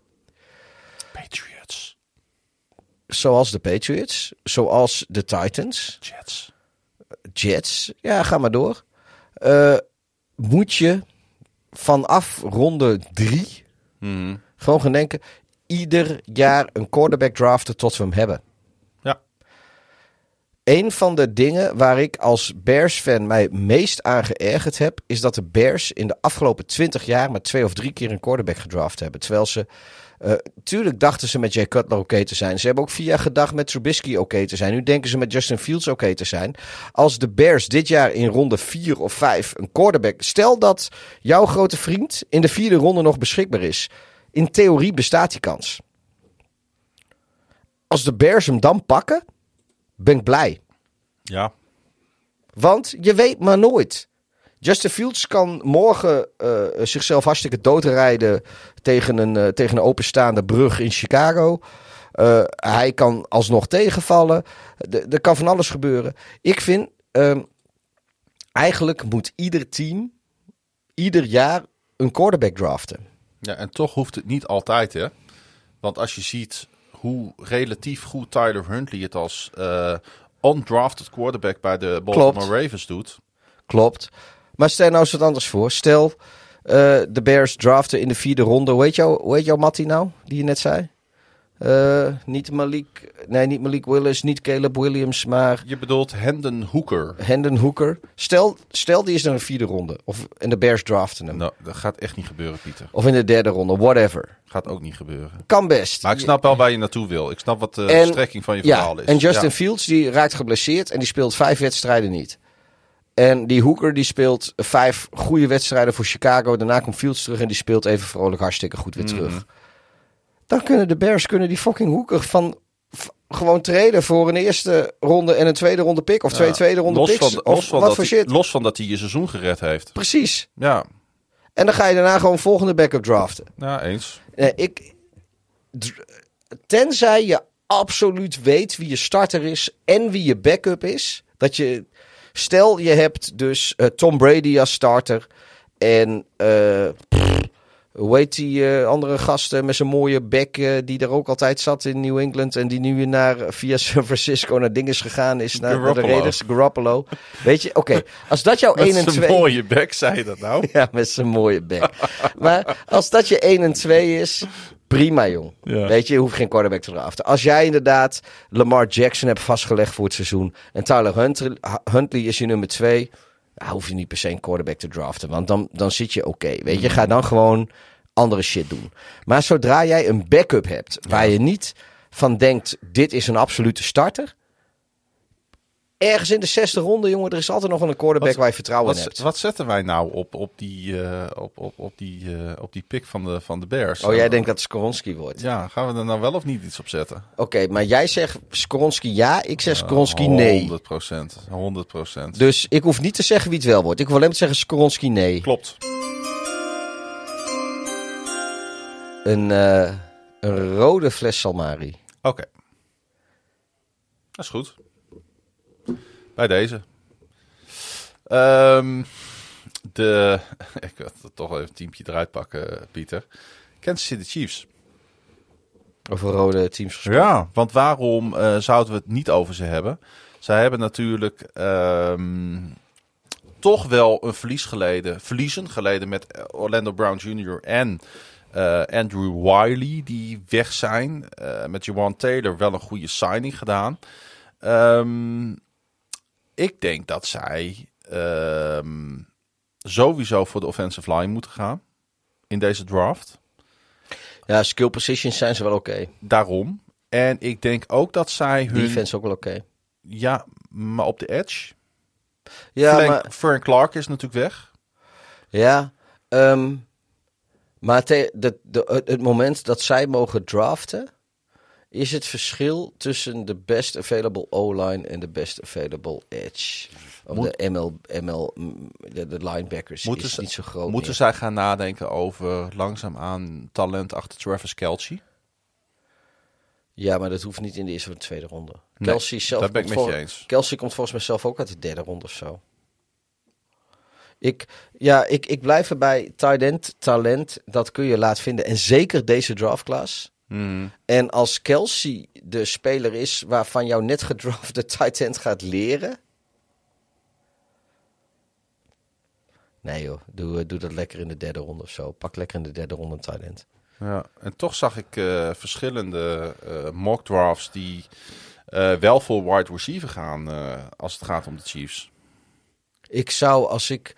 [SPEAKER 2] Patriots.
[SPEAKER 1] zoals de Patriots, zoals de Titans,
[SPEAKER 2] Jets.
[SPEAKER 1] Jets, ja, ga maar door. Eh, moet je vanaf ronde drie
[SPEAKER 2] Mhm.
[SPEAKER 1] Gewoon gaan denken, ieder jaar een quarterback draften tot we hem hebben.
[SPEAKER 2] Ja.
[SPEAKER 1] Een van de dingen waar ik als Bears-fan mij meest aan geërgerd heb, is dat de Bears in de afgelopen 20 jaar maar twee of drie keer een quarterback gedraft hebben. Terwijl ze, eh tuurlijk dachten ze met Jay Cutler oké te zijn. Ze hebben ook vier jaar gedacht met Trubisky oké te zijn. Nu denken ze met Justin Fields oké te zijn. Als de Bears dit jaar in ronde 4 of 5 een quarterback, stel dat jouw grote vriend in de vierde ronde nog beschikbaar is. In theorie bestaat die kans. Als de Bears hem dan pakken, ben ik blij.
[SPEAKER 2] Ja.
[SPEAKER 1] Want je weet maar nooit. Justin Fields kan morgen eh, zichzelf hartstikke doodrijden tegen een, eh, tegen een openstaande brug in Chicago. Eh, hij kan alsnog tegenvallen. Er kan van alles gebeuren. Ik vind, ehm, eigenlijk moet ieder team ieder jaar een quarterback draften.
[SPEAKER 2] Ja, en toch hoeft het niet altijd, hè. Want als je ziet hoe relatief goed Tyler Huntley het als eh undrafted quarterback bij de Baltimore Ravens doet.
[SPEAKER 1] Klopt. Maar stel nou eens wat anders voor. Stel, eh, de Bears draften in de vierde ronde. Heet, jou, hoe heet jouw Mattie nou, die je net zei? Eh, niet Malik, nee, niet Malik Willis, niet Caleb Williams, maar
[SPEAKER 2] Je bedoelt Hendon Hooker.
[SPEAKER 1] Hendon Hooker. Stel, stel die is naar een vierde ronde. Of in de Bears draften hem.
[SPEAKER 2] Nou, dat gaat echt niet gebeuren, Pieter.
[SPEAKER 1] Of in de derde ronde, whatever.
[SPEAKER 2] Gaat ook niet gebeuren.
[SPEAKER 1] Kan best.
[SPEAKER 2] Maar ik snap wel waar je naartoe wil. Ik snap wat de
[SPEAKER 1] En-
[SPEAKER 2] strekking van je
[SPEAKER 1] Ja,
[SPEAKER 2] verhaal is.
[SPEAKER 1] en Justin
[SPEAKER 2] Ja.
[SPEAKER 1] Fields die raakt geblesseerd en die speelt vijf wedstrijden niet. En die Hooker die speelt vijf goede wedstrijden voor Chicago. Daarna komt Fields terug en die speelt even vrolijk hartstikke goed weer
[SPEAKER 2] Mhm.
[SPEAKER 1] terug. Dan kunnen de Bears kunnen die fucking Hooker van gewoon treden voor een eerste ronde en een tweede ronde pick of twee tweede ronde
[SPEAKER 2] los
[SPEAKER 1] picks
[SPEAKER 2] van,
[SPEAKER 1] of
[SPEAKER 2] los van
[SPEAKER 1] wat
[SPEAKER 2] dat
[SPEAKER 1] voor
[SPEAKER 2] hij,
[SPEAKER 1] shit.
[SPEAKER 2] Los van dat hij je seizoen gered heeft.
[SPEAKER 1] Precies.
[SPEAKER 2] Ja,
[SPEAKER 1] En dan ga je daarna gewoon volgende backup draften.
[SPEAKER 2] ja eens.
[SPEAKER 1] Nee, ik, tenzij je absoluut weet wie je starter is en wie je backup is. Dat je, stel je hebt dus eh, Tom Brady als starter en eh, pff, hoe heet die eh, andere gasten met zijn mooie bek eh, die er ook altijd zat in New England en die nu weer naar, via San Francisco naar dingen is gegaan is naar, naar de. Raiders, Garoppolo. Weet je, oké, als dat jouw 1 en
[SPEAKER 2] Met
[SPEAKER 1] 2...
[SPEAKER 2] zijn mooie bek, zei je dat nou?
[SPEAKER 1] Ja, met zijn mooie bek. maar als dat je 1 en 2 is, prima jong.
[SPEAKER 2] Ja.
[SPEAKER 1] Weet je, je hoeft geen quarterback te draften. Als jij inderdaad Lamar Jackson hebt vastgelegd voor het seizoen en Tyler Huntley, Huntley is je nummer 2, dan hoef je niet per se een quarterback te draften. Want dan, dan zit je oké. weet je, ga dan gewoon andere shit doen. Maar zodra jij een backup hebt waar je niet van denkt, dit is een absolute starter. Ergens in de zesde ronde, jongen, er is altijd nog wel een quarterback
[SPEAKER 2] Wat-
[SPEAKER 1] waar je vertrouwen in
[SPEAKER 2] Wat,
[SPEAKER 1] hebt.
[SPEAKER 2] wat zetten wij nou op, op, die, eh, op, op, op, die, eh, op die pick van de, van de Bears?
[SPEAKER 1] Oh, jij denkt dat Skoronski wordt.
[SPEAKER 2] Ja, gaan we er nou wel of niet iets op zetten?
[SPEAKER 1] Oké, maar jij zegt Skoronski ja, ik zeg Skoronski nee.
[SPEAKER 2] 100 procent. 100 procent.
[SPEAKER 1] Dus ik hoef niet te zeggen wie het wel wordt. Ik wil alleen maar zeggen Skoronski nee.
[SPEAKER 2] Klopt.
[SPEAKER 1] Een, eh, een rode fles Salmari.
[SPEAKER 2] Oké. Dat is goed. Bij deze. Ehm, de, ik wil toch even een teampje eruit pakken, Pieter. Kansas City Chiefs.
[SPEAKER 1] Over rode teams gesproken.
[SPEAKER 2] Ja, want waarom eh, zouden we het niet over ze hebben? Zij hebben natuurlijk ehm, toch wel een verlies geleden, verliezen geleden met Orlando Brown Jr. en eh, Andrew Wiley, die weg zijn. Eh, met Jawan Taylor wel een goede signing gedaan. Ehm, ik denk dat zij ehm, sowieso voor de offensive line moeten gaan in deze draft.
[SPEAKER 1] Ja, skill positions zijn ze wel oké.
[SPEAKER 2] Daarom. En ik denk ook dat zij hun...
[SPEAKER 1] Defense ook wel oké.
[SPEAKER 2] Ja, maar op de edge.
[SPEAKER 1] Ja, maar...
[SPEAKER 2] Frank Clark is natuurlijk weg.
[SPEAKER 1] Ja, ehm, maar de, de, het moment dat zij mogen draften... is het verschil tussen de best available O-line en de best available edge. Of
[SPEAKER 2] Moet-
[SPEAKER 1] de ML, ML de, de linebackers
[SPEAKER 2] Moeten
[SPEAKER 1] is
[SPEAKER 2] ze-
[SPEAKER 1] niet zo groot
[SPEAKER 2] Moeten
[SPEAKER 1] meer.
[SPEAKER 2] zij gaan nadenken over langzaamaan talent achter Travis Kelce?
[SPEAKER 1] Ja, maar dat hoeft niet in de eerste of de tweede ronde.
[SPEAKER 2] Nee,
[SPEAKER 1] Kelsey zelf
[SPEAKER 2] dat ben ik met je eens.
[SPEAKER 1] Kelsey komt volgens mij zelf ook uit de derde ronde of zo. Ik, ja, ik, ik blijf erbij. Tight end, talent, dat kun je laten vinden. En zeker deze draftclass.
[SPEAKER 2] Mhm.
[SPEAKER 1] En als Kelsey de speler is waarvan jouw net gedrafte tight end gaat leren. Nee joh, doe, eh, doe dat lekker in de derde ronde of zo. Pak lekker in de derde ronde een tight end.
[SPEAKER 2] Ja, en toch zag ik eh, verschillende eh, mock drafts die wel voor wide receiver gaan als het gaat om de Chiefs.
[SPEAKER 1] Ik zou als ik.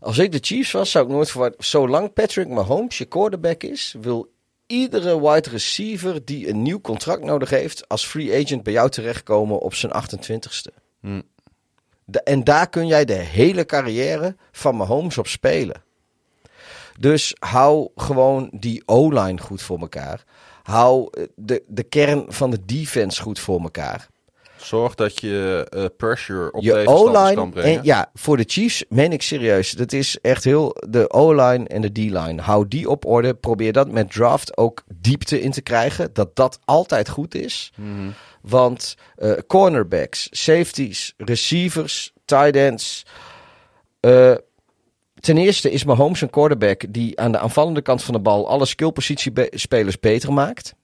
[SPEAKER 1] Als ik de Chiefs was, zou ik nooit voor. Zolang Patrick Mahomes je quarterback is, wil iedere wide receiver die een nieuw contract nodig heeft, als free agent bij jou terechtkomen op zijn 28ste.
[SPEAKER 2] Hm.
[SPEAKER 1] De- en daar kun jij de hele carrière van Mahomes op spelen. Dus hou gewoon die O-line goed voor elkaar. Hou eh, de, de kern van de defense goed voor elkaar.
[SPEAKER 2] Zorg dat je eh, pressure op
[SPEAKER 1] je
[SPEAKER 2] tegenstanders kan brengen.
[SPEAKER 1] En ja, voor de Chiefs meen ik serieus. Dat is echt heel. De O-line en de D-line. Hou die op orde. Probeer dat met draft ook diepte in te krijgen. Dat dat altijd goed is.
[SPEAKER 2] Mhm.
[SPEAKER 1] Want eh, cornerbacks, safeties, receivers, tight ends. eh, ten eerste is Mahomes een quarterback die aan de aanvallende kant van de bal alle skillpositiespelers beter maakt.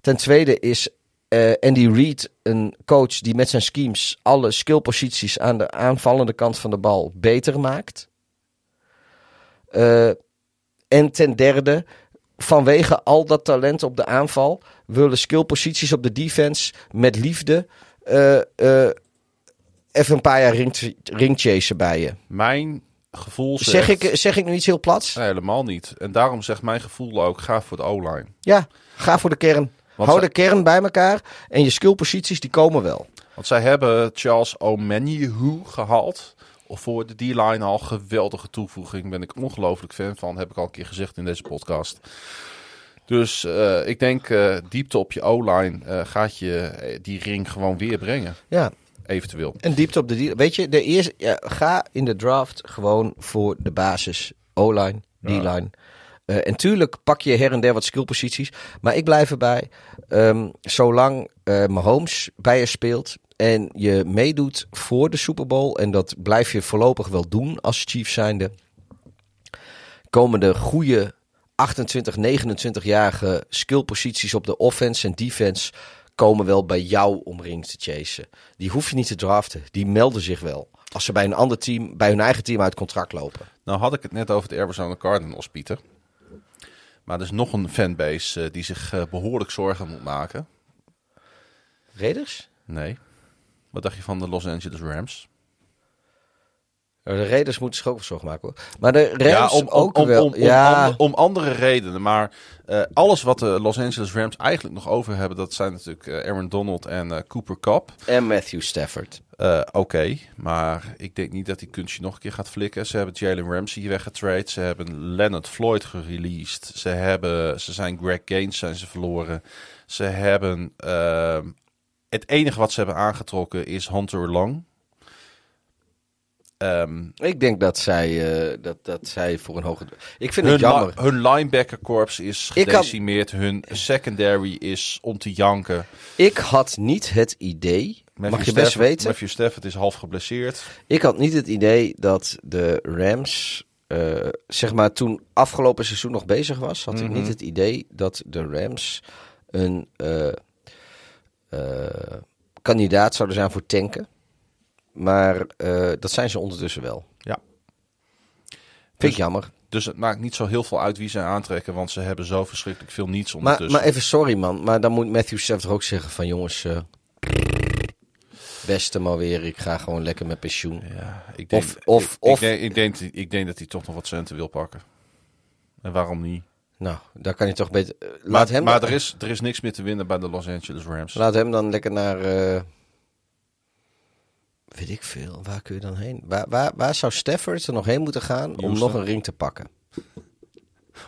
[SPEAKER 1] Ten tweede is eh, Andy Reid een coach die met zijn schemes alle skillposities aan de aanvallende kant van de bal beter maakt. Eh, en ten derde, vanwege al dat talent op de aanval, willen skillposities op de defense met liefde eh, even een paar jaar ring, ringchasen bij je.
[SPEAKER 2] Mijn gevoel zegt...
[SPEAKER 1] Zeg ik, zeg ik nu iets heel plats?
[SPEAKER 2] Nee, helemaal niet. En daarom zegt mijn gevoel ook, ga voor de O-line.
[SPEAKER 1] Ja, ga voor de kern. Hou
[SPEAKER 2] zij-
[SPEAKER 1] de kern bij elkaar en je skillposities die komen wel.
[SPEAKER 2] Want zij hebben Charles Omenihu gehaald. Of voor de D-line al geweldige toevoeging. Ben ik ongelooflijk fan van. Heb ik al een keer gezegd in deze podcast. Dus eh, ik denk eh, diepte op je O-line eh, gaat je die ring gewoon weer brengen.
[SPEAKER 1] Ja,
[SPEAKER 2] Eventueel.
[SPEAKER 1] en diepte op de deal. Weet je, de eerste, ja, ga in de draft gewoon voor de basis. O-line, D-line. Eh, en tuurlijk pak je her en der wat skillposities. Maar ik blijf erbij. ehm, zolang eh Mahomes bij je speelt en je meedoet voor de Super Bowl. En dat blijf je voorlopig wel doen als Chiefs zijnde. Komen de goede 28, 29-jarige skillposities op de offense en defense komen wel bij jou om rings te chasen. Die hoef je niet te draften. Die melden zich wel. Als ze bij een ander team, bij hun eigen team uit contract lopen.
[SPEAKER 2] Nou had ik het net over de Arizona Cardinals, Pieter. Maar er is nog een fanbase eh, die zich eh, behoorlijk zorgen moet maken.
[SPEAKER 1] Raiders?
[SPEAKER 2] Nee. Wat dacht je van de Los Angeles Rams?
[SPEAKER 1] Oh, De Raiders moeten zich ook zorgen maken hoor. Maar de Rams
[SPEAKER 2] ja, om, om,
[SPEAKER 1] ook
[SPEAKER 2] om,
[SPEAKER 1] wel. ja,
[SPEAKER 2] ander- om andere redenen. Maar eh, alles wat de Los Angeles Rams eigenlijk nog over hebben, dat zijn natuurlijk eh, Aaron Donald en eh, Cooper Cup.
[SPEAKER 1] en Matthew Stafford.
[SPEAKER 2] Eh, Oké, maar ik denk niet dat die kunstje nog een keer gaat flikken. Ze hebben Jalen Ramsey weggetrade. Ze hebben Leonard Floyd gereleased. Ze, hebben, ze zijn Greg Gaines zijn ze verloren. Ze hebben... ehm, het enige wat ze hebben aangetrokken is Hunter Long. Ehm,
[SPEAKER 1] Ik denk dat zij, eh, dat, dat zij voor een hoge... Ik vind
[SPEAKER 2] hun,
[SPEAKER 1] het jammer.
[SPEAKER 2] hun linebacker corps is
[SPEAKER 1] had-
[SPEAKER 2] gedecimeerd. Hun secondary is om te janken.
[SPEAKER 1] Ik had niet het idee,
[SPEAKER 2] Matthew
[SPEAKER 1] mag je best weten,
[SPEAKER 2] Matthew Stafford is half geblesseerd.
[SPEAKER 1] ik had niet het idee dat de Rams, eh, zeg maar toen afgelopen seizoen nog bezig was, had ik
[SPEAKER 2] Mhm.
[SPEAKER 1] niet het idee dat de Rams een eh, kandidaat zouden zijn voor tanken. Maar eh, dat zijn ze ondertussen wel.
[SPEAKER 2] Ja.
[SPEAKER 1] Vind
[SPEAKER 2] Dus-
[SPEAKER 1] ik jammer.
[SPEAKER 2] Dus het maakt niet zo heel veel uit wie ze aantrekken, want ze hebben zo verschrikkelijk veel niets
[SPEAKER 1] Maar,
[SPEAKER 2] ondertussen.
[SPEAKER 1] maar even sorry man, maar dan moet Matthew Stafford ook zeggen van jongens, eh, beste maar weer, ik ga gewoon lekker met pensioen.
[SPEAKER 2] ja, ik denk,
[SPEAKER 1] Of- of-
[SPEAKER 2] ik,
[SPEAKER 1] of-
[SPEAKER 2] ik, denk, ik, denk, ik denk dat hij toch nog wat centen wil pakken. En waarom niet?
[SPEAKER 1] Nou, daar kan je toch beter... laat
[SPEAKER 2] Maar,
[SPEAKER 1] hem
[SPEAKER 2] maar er, is, er is niks meer te winnen bij de Los Angeles Rams.
[SPEAKER 1] Laat hem dan lekker naar... eh, weet ik veel, waar kun je dan heen? Waar, waar, waar zou Stafford er nog heen moeten gaan om
[SPEAKER 2] Houston.
[SPEAKER 1] nog een ring te pakken?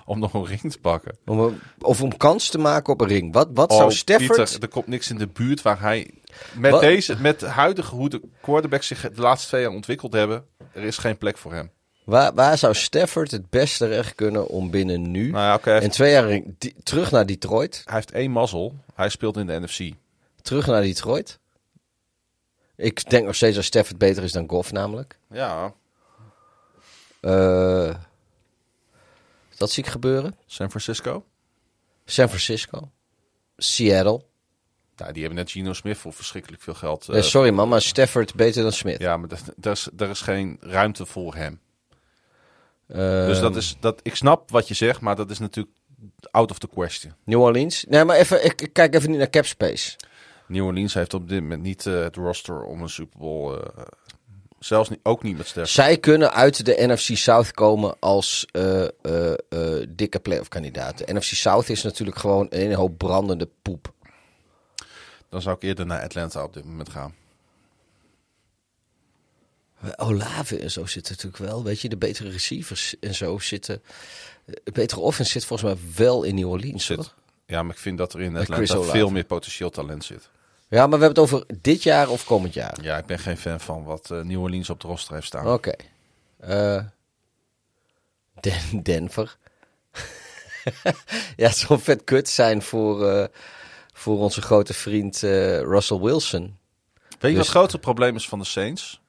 [SPEAKER 2] Om nog een ring te pakken.
[SPEAKER 1] Om, een- of om kans te maken op een ring. Wat, wat zou
[SPEAKER 2] Oh,
[SPEAKER 1] Stafford...
[SPEAKER 2] Pieter, er komt niks in de buurt waar hij... Met,
[SPEAKER 1] Wat?
[SPEAKER 2] deze, met de huidige hoe de quarterbacks zich de laatste twee jaar ontwikkeld hebben... er is geen plek voor hem.
[SPEAKER 1] Waar, waar zou Stafford het beste recht kunnen om binnen nu...
[SPEAKER 2] Nou ja,
[SPEAKER 1] en
[SPEAKER 2] heeft-
[SPEAKER 1] twee jaar die- terug naar Detroit?
[SPEAKER 2] hij heeft één mazzel. Hij speelt in de NFC.
[SPEAKER 1] Terug naar Detroit? Ik denk nog steeds dat Stafford beter is dan Goff namelijk.
[SPEAKER 2] Ja,
[SPEAKER 1] Eh, dat zie ik gebeuren.
[SPEAKER 2] San Francisco.
[SPEAKER 1] San Francisco. Seattle.
[SPEAKER 2] Nou, die hebben net Gino Smith voor verschrikkelijk veel geld. eh,
[SPEAKER 1] Nee, sorry man, maar Stafford beter dan Smith.
[SPEAKER 2] Ja, maar dat- daar is, daar is geen ruimte voor hem.
[SPEAKER 1] Ehm,
[SPEAKER 2] Dus dat is, dat, ik snap wat je zegt, maar dat is natuurlijk out of the question.
[SPEAKER 1] New Orleans. Nee, maar even, ik, ik kijk even niet naar cap space.
[SPEAKER 2] New Orleans heeft op dit moment niet eh, het roster om een Super Bowl. eh, zelfs niet, ook niet met Steph.
[SPEAKER 1] Zij kunnen uit de NFC South komen als eh, dikke playoff kandidaat. De NFC South is natuurlijk gewoon een hoop brandende poep.
[SPEAKER 2] Dan zou ik eerder naar Atlanta op dit moment gaan.
[SPEAKER 1] Olave en zo zitten natuurlijk wel. Weet je, de betere receivers en zo zitten. De betere offense zit volgens mij wel in New Orleans.
[SPEAKER 2] Zit.
[SPEAKER 1] Hoor.
[SPEAKER 2] Ja, maar ik vind dat er in Atlanta veel meer potentieel talent zit.
[SPEAKER 1] Ja, maar we hebben het over dit jaar of komend jaar.
[SPEAKER 2] Ja, ik ben geen fan van wat eh, New Orleans op de roster heeft staan.
[SPEAKER 1] Oké. Eh, Den- Denver. ja, het zou vet kut zijn voor, eh, voor onze grote vriend Russell Wilson.
[SPEAKER 2] Weet je wat
[SPEAKER 1] Dus-
[SPEAKER 2] het grootste probleem is van de Saints?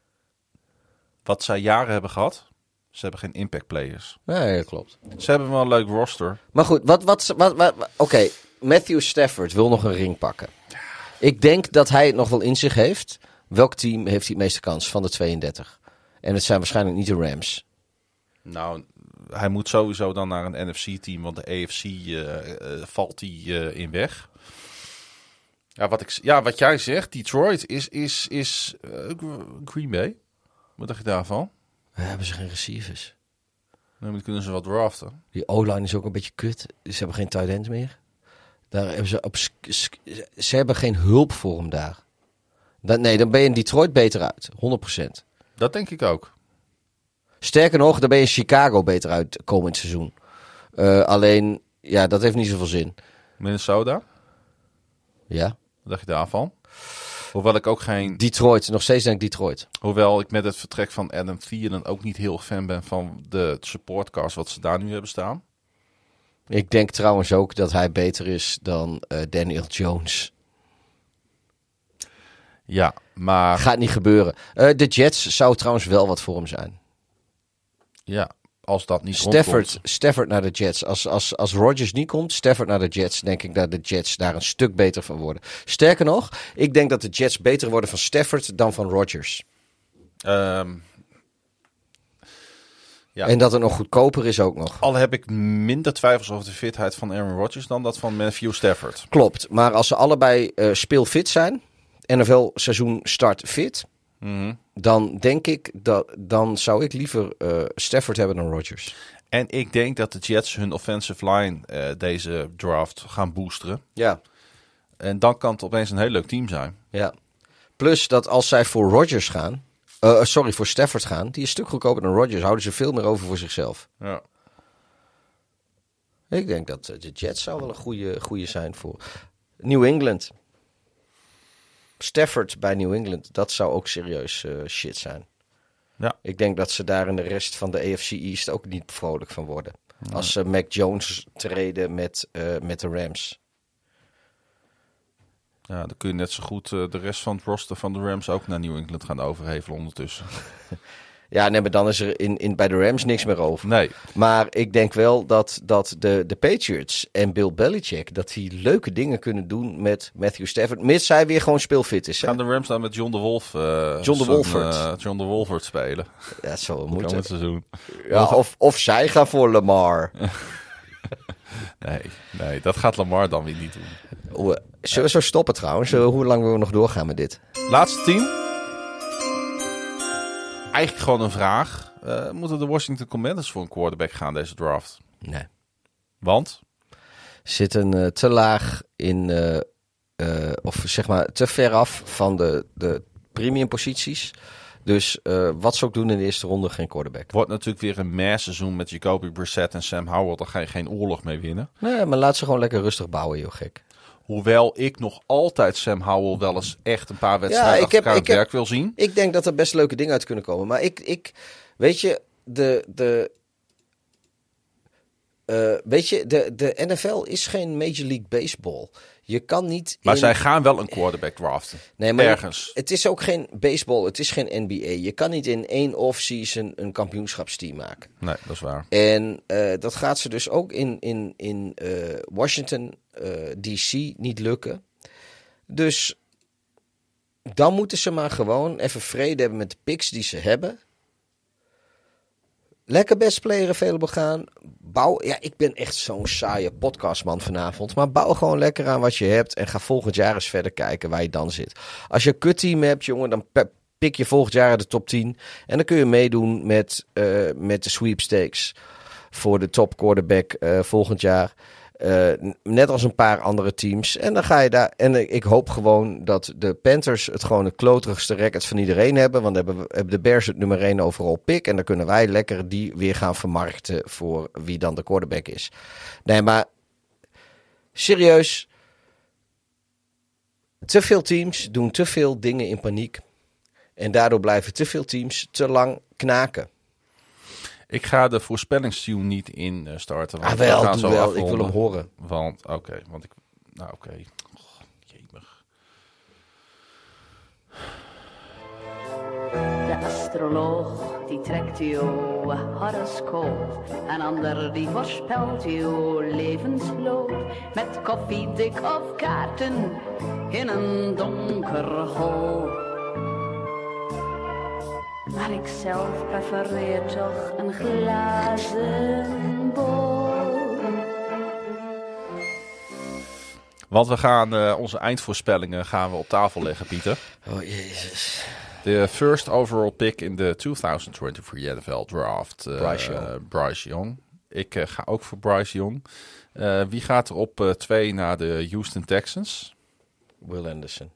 [SPEAKER 2] Wat zij jaren hebben gehad? Ze hebben geen impact players.
[SPEAKER 1] Nee, dat klopt.
[SPEAKER 2] Ze hebben wel een leuk roster.
[SPEAKER 1] Maar goed, wat, wat, wat, wat, wat- oké. Matthew Stafford wil nog een ring pakken. Ik denk dat hij het nog wel in zich heeft. Welk team heeft hij het meeste kans van de 32? En het zijn waarschijnlijk niet de Rams.
[SPEAKER 2] Nou, hij moet sowieso dan naar een NFC-team, want de AFC eh, eh, valt die eh, in weg. Ja wat, ik, ja, wat jij zegt, Detroit is, is, is Green Bay. Wat dacht je daarvan?
[SPEAKER 1] We hebben ze geen receivers.
[SPEAKER 2] Dan kunnen ze wat draften.
[SPEAKER 1] Die O-line is ook een beetje kut. Ze hebben geen tight end meer. Daar hebben ze, op, ze hebben geen hulp voor hem daar. Dan, nee, dan ben je in Detroit beter uit. 100%.
[SPEAKER 2] Dat denk ik ook.
[SPEAKER 1] Sterker nog, dan ben je in Chicago beter uit komend seizoen. Eh, alleen, ja, dat heeft niet zoveel zin.
[SPEAKER 2] Minnesota,
[SPEAKER 1] Ja.
[SPEAKER 2] wat dacht je daarvan? Hoewel ik ook geen,
[SPEAKER 1] Detroit, nog steeds denk ik Detroit.
[SPEAKER 2] hoewel ik met het vertrek van Adam Thielen ook niet heel fan ben van de supportcast wat ze daar nu hebben staan.
[SPEAKER 1] Ik denk trouwens ook dat hij beter is dan eh, Daniel Jones.
[SPEAKER 2] Ja, maar
[SPEAKER 1] Gaat niet gebeuren. Eh, de Jets zou trouwens wel wat voor hem zijn.
[SPEAKER 2] ja, als dat niet
[SPEAKER 1] Stafford,
[SPEAKER 2] rondkomt.
[SPEAKER 1] Stafford naar de Jets. Als, als, als Rodgers niet komt, Stafford naar de Jets, denk ik dat de Jets daar een stuk beter van worden. Sterker nog, ik denk dat de Jets beter worden van Stafford dan van Rodgers.
[SPEAKER 2] Ehm, Ja.
[SPEAKER 1] En dat het nog goedkoper is ook nog.
[SPEAKER 2] Al heb ik minder twijfels over de fitheid van Aaron Rodgers dan dat van Matthew Stafford.
[SPEAKER 1] Klopt, maar als ze allebei eh, speelfit zijn, NFL seizoen start fit,
[SPEAKER 2] Mhm.
[SPEAKER 1] dan denk ik dat dan zou ik liever eh, Stafford hebben dan Rodgers.
[SPEAKER 2] En ik denk dat de Jets hun offensive line eh, deze draft gaan boosteren.
[SPEAKER 1] Ja,
[SPEAKER 2] En dan kan het opeens een heel leuk team zijn.
[SPEAKER 1] ja. Plus dat als zij voor Rodgers gaan, eh, sorry, voor Stafford gaan, die is een stuk goedkoper dan Rodgers, houden ze veel meer over voor zichzelf.
[SPEAKER 2] Ja.
[SPEAKER 1] Ik denk dat de Jets zou wel een goede, goede zijn voor New England. Stafford bij New England, dat zou ook serieus eh, shit zijn.
[SPEAKER 2] Ja.
[SPEAKER 1] Ik denk dat ze daar in de rest van de AFC East ook niet vrolijk van worden. Als ze Mac Jones treden met, eh, met de Rams.
[SPEAKER 2] ja, dan kun je net zo goed eh, de rest van het roster van de Rams ook naar New England gaan overhevelen ondertussen.
[SPEAKER 1] Ja, nee, maar dan is er in, in, bij de Rams niks meer over.
[SPEAKER 2] Nee,
[SPEAKER 1] Maar ik denk wel dat, dat de, de Patriots en Bill Belichick... dat die leuke dingen kunnen doen met Matthew Stafford... mits hij weer gewoon speelfit is. Hè?
[SPEAKER 2] gaan de Rams dan met John de Wolf, eh,
[SPEAKER 1] John de Wolford.
[SPEAKER 2] eh, John de Wolford spelen.
[SPEAKER 1] Ja, dat zou wel
[SPEAKER 2] Moet
[SPEAKER 1] moeten.
[SPEAKER 2] het seizoen.
[SPEAKER 1] Ja, of, of zij gaan voor Lamar.
[SPEAKER 2] Nee, nee, dat gaat Lamar dan weer niet doen.
[SPEAKER 1] Zullen we zo stoppen trouwens? Hoe lang willen we nog doorgaan met dit?
[SPEAKER 2] Laatste team. Eigenlijk gewoon een vraag. Eh, moeten de Washington Commanders voor een quarterback gaan deze draft?
[SPEAKER 1] Nee.
[SPEAKER 2] Want?
[SPEAKER 1] Zitten eh, te laag in... eh, of zeg maar te ver af van de, de premium posities. Dus wat ze ook doen in de eerste ronde, geen quarterback.
[SPEAKER 2] Wordt natuurlijk weer een mass-seizoen met Jacoby Brissett en Sam Howell. Daar ga je geen oorlog mee winnen.
[SPEAKER 1] Nee, maar laat ze gewoon lekker rustig bouwen, joh gek.
[SPEAKER 2] Hoewel ik nog altijd Sam Howell wel eens echt een paar wedstrijden
[SPEAKER 1] ik
[SPEAKER 2] achter
[SPEAKER 1] heb-
[SPEAKER 2] elkaar
[SPEAKER 1] ik heb-
[SPEAKER 2] werk wil zien.
[SPEAKER 1] Ik denk dat er best leuke dingen uit kunnen komen. Maar ik, ik weet je, de, de, eh, weet je, de, de NFL is geen Major League Baseball. Je kan niet.
[SPEAKER 2] Maar
[SPEAKER 1] in-
[SPEAKER 2] zij gaan wel een quarterback draften.
[SPEAKER 1] Nee, maar
[SPEAKER 2] Ergens.
[SPEAKER 1] Het is ook geen baseball, het is geen NBA. Je kan niet in één off-season een kampioenschapsteam maken.
[SPEAKER 2] Nee, dat is waar.
[SPEAKER 1] En eh, dat gaat ze dus ook in, in, in eh, Washington, eh, D.C. niet lukken. Dus dan moeten ze maar gewoon even vrede hebben met de picks die ze hebben. Lekker best player available gaan. Bouw, ja, ik ben echt zo'n saaie podcastman vanavond. Maar bouw gewoon lekker aan wat je hebt. En ga volgend jaar eens verder kijken waar je dan zit. Als je een kutteam hebt, jongen, dan pik je volgend jaar de top 10. En dan kun je meedoen met, eh, met de sweepstakes. Voor de top quarterback eh, volgend jaar. Eh, net als een paar andere teams. En dan ga je daar. En ik- hoop gewoon dat de Panthers het gewoon het kloterigste record van iedereen hebben. Want dan hebben, hebben de Bears het nummer 1 overal pick. En dan kunnen wij lekker die weer gaan vermarkten voor wie dan de quarterback is. Nee, maar serieus. Te veel teams doen te veel dingen in paniek. En daardoor blijven te veel teams te lang knaken.
[SPEAKER 2] Ik ga de voorspellingstune niet in eh, starten. want
[SPEAKER 1] Ah,
[SPEAKER 2] we
[SPEAKER 1] wel,
[SPEAKER 2] gaan
[SPEAKER 1] doe
[SPEAKER 2] zo
[SPEAKER 1] wel. Ik wil hem horen.
[SPEAKER 2] Want, oké, want ik... Nou, oké.
[SPEAKER 4] De astroloog die trekt uw horoscoop. Een ander die voorspelt uw levensloop. Met koffiedik of kaarten in een donker hol. Maar ik zelf prefereer toch een glazen bol.
[SPEAKER 2] Want we gaan eh, onze eindvoorspellingen gaan we op tafel leggen, Pieter.
[SPEAKER 1] Oh jezus.
[SPEAKER 2] De first overall pick in de 2023 NFL draft. eh,
[SPEAKER 1] Bryce Young.
[SPEAKER 2] Bryce Young. Ik eh, ga ook voor Bryce Young. Eh, wie gaat er op eh, twee naar de Houston Texans?
[SPEAKER 1] Will Anderson.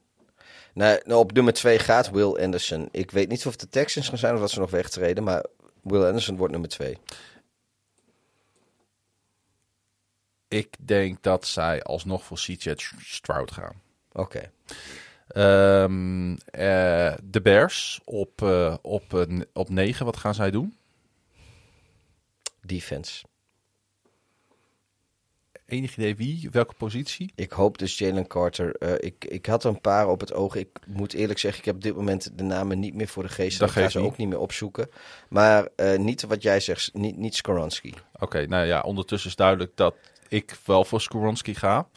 [SPEAKER 1] Nou, nou, op nummer 2 gaat Will Anderson. Ik weet niet of de Texans gaan zijn of dat ze nog wegtreden, maar Will Anderson wordt nummer 2.
[SPEAKER 2] Ik denk dat zij alsnog voor CJ Stroud gaan.
[SPEAKER 1] Oké.
[SPEAKER 2] Ehm, eh, de Bears op, eh, op, op 9, wat gaan zij doen?
[SPEAKER 1] Defense.
[SPEAKER 2] Enig idee wie? Welke positie?
[SPEAKER 1] Ik hoop dus Jalen Carter. Eh, ik, ik had er een paar op het oog. Ik moet eerlijk zeggen, ik heb op dit moment de namen niet meer voor de geest.
[SPEAKER 2] Dat
[SPEAKER 1] Ik ga ze
[SPEAKER 2] niet.
[SPEAKER 1] ook niet meer opzoeken. Maar eh, niet wat jij zegt, niet, niet Skoronski.
[SPEAKER 2] Oké, nou ja, ondertussen is duidelijk dat ik wel voor Skoronski ga.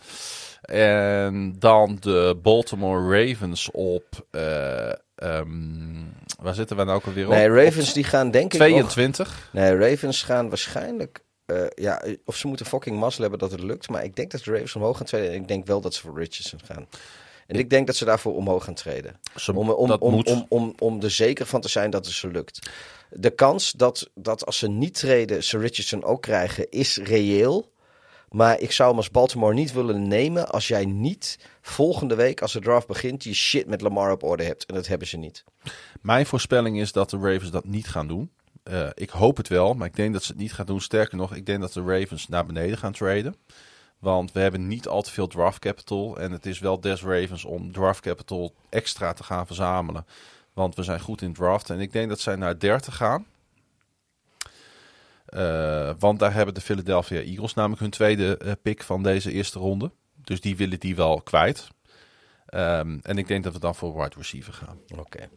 [SPEAKER 2] En dan de Baltimore Ravens op... eh, ehm, waar zitten we nou ook alweer op?
[SPEAKER 1] Nee, Ravens die gaan denk ik nog-
[SPEAKER 2] 22.
[SPEAKER 1] Nee, Ravens gaan waarschijnlijk... eh, ja, of ze moeten fucking mazzel hebben dat het lukt. Maar ik denk dat de Ravens omhoog gaan treden. En ik denk wel dat ze voor Richardson gaan. En ik denk dat ze daarvoor omhoog gaan treden.
[SPEAKER 2] Ze-
[SPEAKER 1] Om, om,
[SPEAKER 2] dat
[SPEAKER 1] om,
[SPEAKER 2] moet.
[SPEAKER 1] om, om, om er zeker van te zijn dat het ze lukt. De kans dat, dat als ze niet treden, ze Richardson ook krijgen, is reëel. Maar ik zou hem als Baltimore niet willen nemen als jij niet volgende week, als de draft begint, je shit met Lamar op orde hebt. En dat hebben ze niet.
[SPEAKER 2] Mijn voorspelling is dat de Ravens dat niet gaan doen. Eh, ik hoop het wel, maar ik denk dat ze het niet gaan doen. Sterker nog, ik denk dat de Ravens naar beneden gaan traden. Want we hebben niet al te veel draft capital. En het is wel des Ravens om draft capital extra te gaan verzamelen. Want we zijn goed in draft. En ik denk dat zij naar 30 gaan. Eh, want daar hebben de Philadelphia Eagles namelijk hun tweede eh, pick van deze eerste ronde. Dus die willen die wel kwijt. Ehm, en ik denk dat we dan voor wide receiver gaan.
[SPEAKER 1] Oké.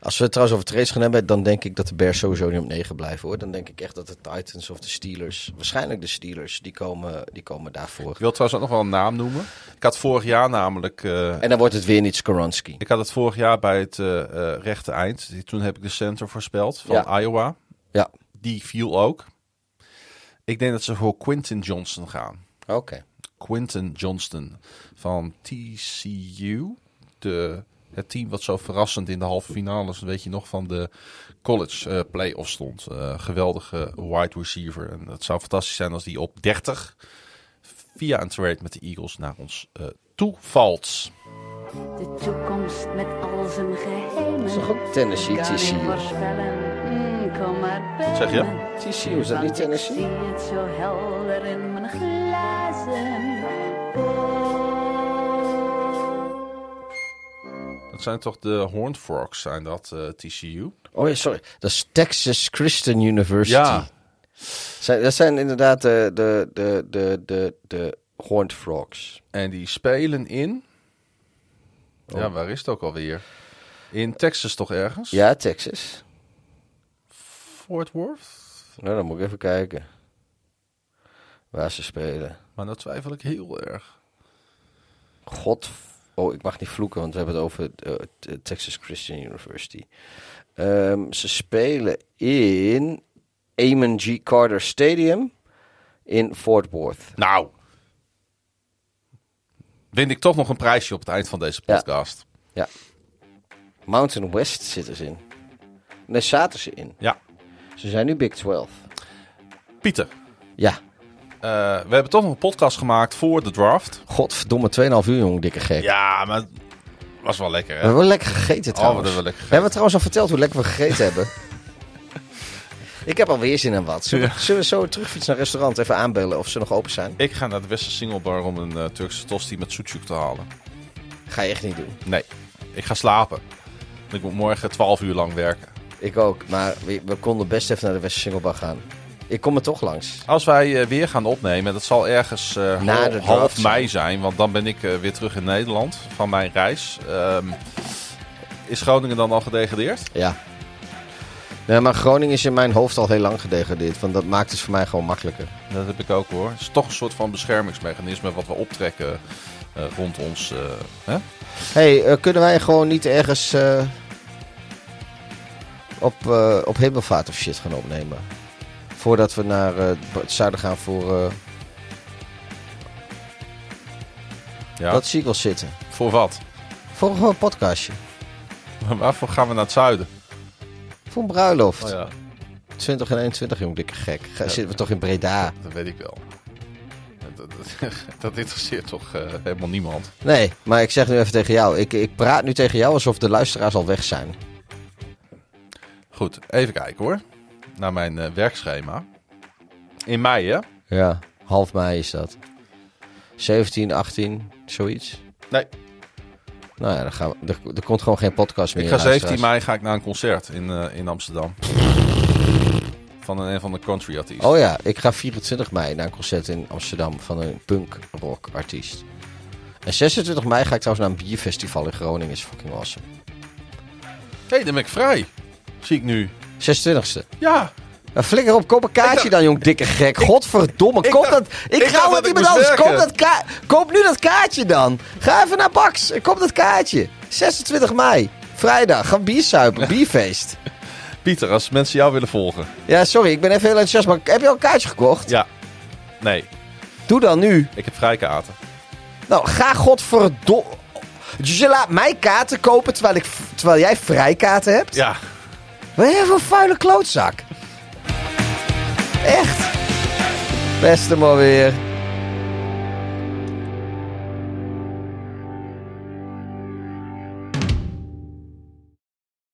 [SPEAKER 1] Als we het trouwens over trades gaan hebben, dan denk ik dat de Bears sowieso niet op 9 blijven hoor. Dan denk ik echt dat de Titans of de Steelers, waarschijnlijk de Steelers, die komen, die komen daarvoor.
[SPEAKER 2] Ik wil trouwens ook nog wel een naam noemen. Ik had vorig jaar namelijk. eh,
[SPEAKER 1] En dan wordt het weer niet Skoronski.
[SPEAKER 2] ik had het vorig jaar bij het eh, eh, rechte eind. Toen heb ik de center voorspeld van
[SPEAKER 1] Ja.
[SPEAKER 2] Iowa.
[SPEAKER 1] Ja,
[SPEAKER 2] Die viel ook. Ik denk dat ze voor Quinton Johnson gaan.
[SPEAKER 1] oké.
[SPEAKER 2] Quinton Johnston van TCU. De, het team wat zo verrassend in de halve finales, weet je nog, van de college eh playoffs stond. Eh, geweldige wide receiver. En het zou fantastisch zijn als die op 30 via een trade met de Eagles naar ons eh toe valt.
[SPEAKER 4] De toekomst met al zijn geheimen.
[SPEAKER 1] is toch ook Tennessee, TCU?
[SPEAKER 4] Mm, kom maar bij
[SPEAKER 2] Zeg je?
[SPEAKER 1] TCU, is dat niet Tennessee?
[SPEAKER 4] Ik zie het zo helder in mijn glazen
[SPEAKER 2] Dat zijn toch de Horned Frogs, zijn dat eh, TCU?
[SPEAKER 1] Oh ja, sorry. Dat is Texas Christian University.
[SPEAKER 2] Ja.
[SPEAKER 1] Dat zijn inderdaad de, de, de, de, de, de Horned Frogs.
[SPEAKER 2] En die spelen in...
[SPEAKER 1] Oh.
[SPEAKER 2] Ja, waar is het ook alweer? In Texas toch ergens?
[SPEAKER 1] Ja, Texas.
[SPEAKER 2] Fort Worth?
[SPEAKER 1] Nou, dan moet ik even kijken. Waar ze spelen.
[SPEAKER 2] Maar dat twijfel ik heel erg.
[SPEAKER 1] God. Oh, ik mag niet vloeken, want we hebben het over eh, t- Texas Christian University. Ehm, ze spelen in Amon G. Carter Stadium in Fort Worth.
[SPEAKER 2] Nou. Win ik toch nog een prijsje op het eind van deze
[SPEAKER 1] Ja.
[SPEAKER 2] podcast.
[SPEAKER 1] Mountain West zitten ze in. Daar zaten ze in.
[SPEAKER 2] Ja.
[SPEAKER 1] Ze zijn nu Big 12.
[SPEAKER 2] Pieter,
[SPEAKER 1] Ja.
[SPEAKER 2] Eh, we hebben toch nog een podcast gemaakt voor de draft.
[SPEAKER 1] Godverdomme, 2,5 uur, jong, dikke gek.
[SPEAKER 2] Ja, maar was wel lekker,
[SPEAKER 1] We
[SPEAKER 2] hè?
[SPEAKER 1] hebben wel lekker gegeten
[SPEAKER 2] Oh,
[SPEAKER 1] trouwens.
[SPEAKER 2] we hebben lekker
[SPEAKER 1] We hebben
[SPEAKER 2] gegeten.
[SPEAKER 1] trouwens al verteld hoe lekker we gegeten hebben. Ik heb alweer zin in wat. Zullen, we, zullen we zo terugfietsen naar het restaurant even aanbellen of ze nog open zijn?
[SPEAKER 2] Ik ga naar de Westen Singlebar om een eh, Turkse tosti met sucuk te halen.
[SPEAKER 1] Ga je echt niet doen.
[SPEAKER 2] Nee, ik ga slapen. Ik moet morgen 12 uur lang werken.
[SPEAKER 1] Ik ook, maar we, we konden best even naar de Westersingelbach gaan. Ik kom er toch langs.
[SPEAKER 2] Als wij eh, weer gaan opnemen, dat zal ergens eh, hal- half mei zijn. Want dan ben ik eh, weer terug in Nederland van mijn reis. Ehm, is Groningen dan al gedegradeerd?
[SPEAKER 1] Ja. Nee, maar Groningen is in mijn hoofd al heel lang gedegradeerd. Want dat maakt het voor mij gewoon makkelijker.
[SPEAKER 2] Dat heb ik ook hoor. Het is toch een soort van beschermingsmechanisme wat we optrekken rond ons. hè?
[SPEAKER 1] hey, kunnen wij gewoon niet ergens op, op hemelvaart of shit gaan opnemen? Voordat we naar eh, het zuiden gaan voor... eh,
[SPEAKER 2] Ja.
[SPEAKER 1] Dat zie ik wel zitten.
[SPEAKER 2] Voor wat?
[SPEAKER 1] Voor een podcastje.
[SPEAKER 2] Waarvoor gaan we naar het zuiden?
[SPEAKER 1] Voor een bruiloft.
[SPEAKER 2] Oh ja,
[SPEAKER 1] 20 en 21, jong, dikke gek. Ga, Zitten we toch in Breda?
[SPEAKER 2] dat weet ik wel. Dat, dat, dat interesseert toch eh, helemaal niemand.
[SPEAKER 1] Nee, maar ik zeg nu even tegen jou. Ik, ik praat nu tegen jou alsof de luisteraars al weg zijn.
[SPEAKER 2] Goed, even kijken hoor. Naar mijn eh, werkschema. In mei hè?
[SPEAKER 1] Ja, half mei is dat. 17, 18, zoiets.
[SPEAKER 2] Nee,
[SPEAKER 1] Nou ja, dan gaan we, er, er komt gewoon geen podcast meer.
[SPEAKER 2] ik ga
[SPEAKER 1] luisteraars.
[SPEAKER 2] 17 mei ga ik naar een concert in, eh, in Amsterdam. Van een, een van de country artiesten.
[SPEAKER 1] Oh ja, ik ga 24 mei naar een concert in Amsterdam van een punk rock artiest. En 26 mei ga ik trouwens naar een bierfestival in Groningen. Is fucking awesome.
[SPEAKER 2] Hé, hey, dan ben ik vrij. Zie ik nu.
[SPEAKER 1] 26e.
[SPEAKER 2] Ja,
[SPEAKER 1] Nou, flikker op, koop een kaartje dan, jong dikke gek. Godverdomme,
[SPEAKER 2] ik
[SPEAKER 1] koop
[SPEAKER 2] dacht-
[SPEAKER 1] dat... Ik,
[SPEAKER 2] ik
[SPEAKER 1] ga met iemand anders. Koop, dat ka koop nu dat kaartje dan. Ga even naar Bax en koop dat kaartje. 26 mei, vrijdag, gaan bier suipen, bierfeest.
[SPEAKER 2] Pieter, als mensen jou willen volgen.
[SPEAKER 1] Ja, sorry, ik ben even heel enthousiast, maar heb je al een kaartje gekocht?
[SPEAKER 2] Ja. Nee,
[SPEAKER 1] Doe dan nu.
[SPEAKER 2] ik heb vrijkaarten.
[SPEAKER 1] Nou, ga godverdomme... Dus je laat mij kaarten kopen terwijl, ik, terwijl jij vrijkaarten hebt?
[SPEAKER 2] Ja.
[SPEAKER 1] Wat je vuile klootzak? Echt? Beste maar weer.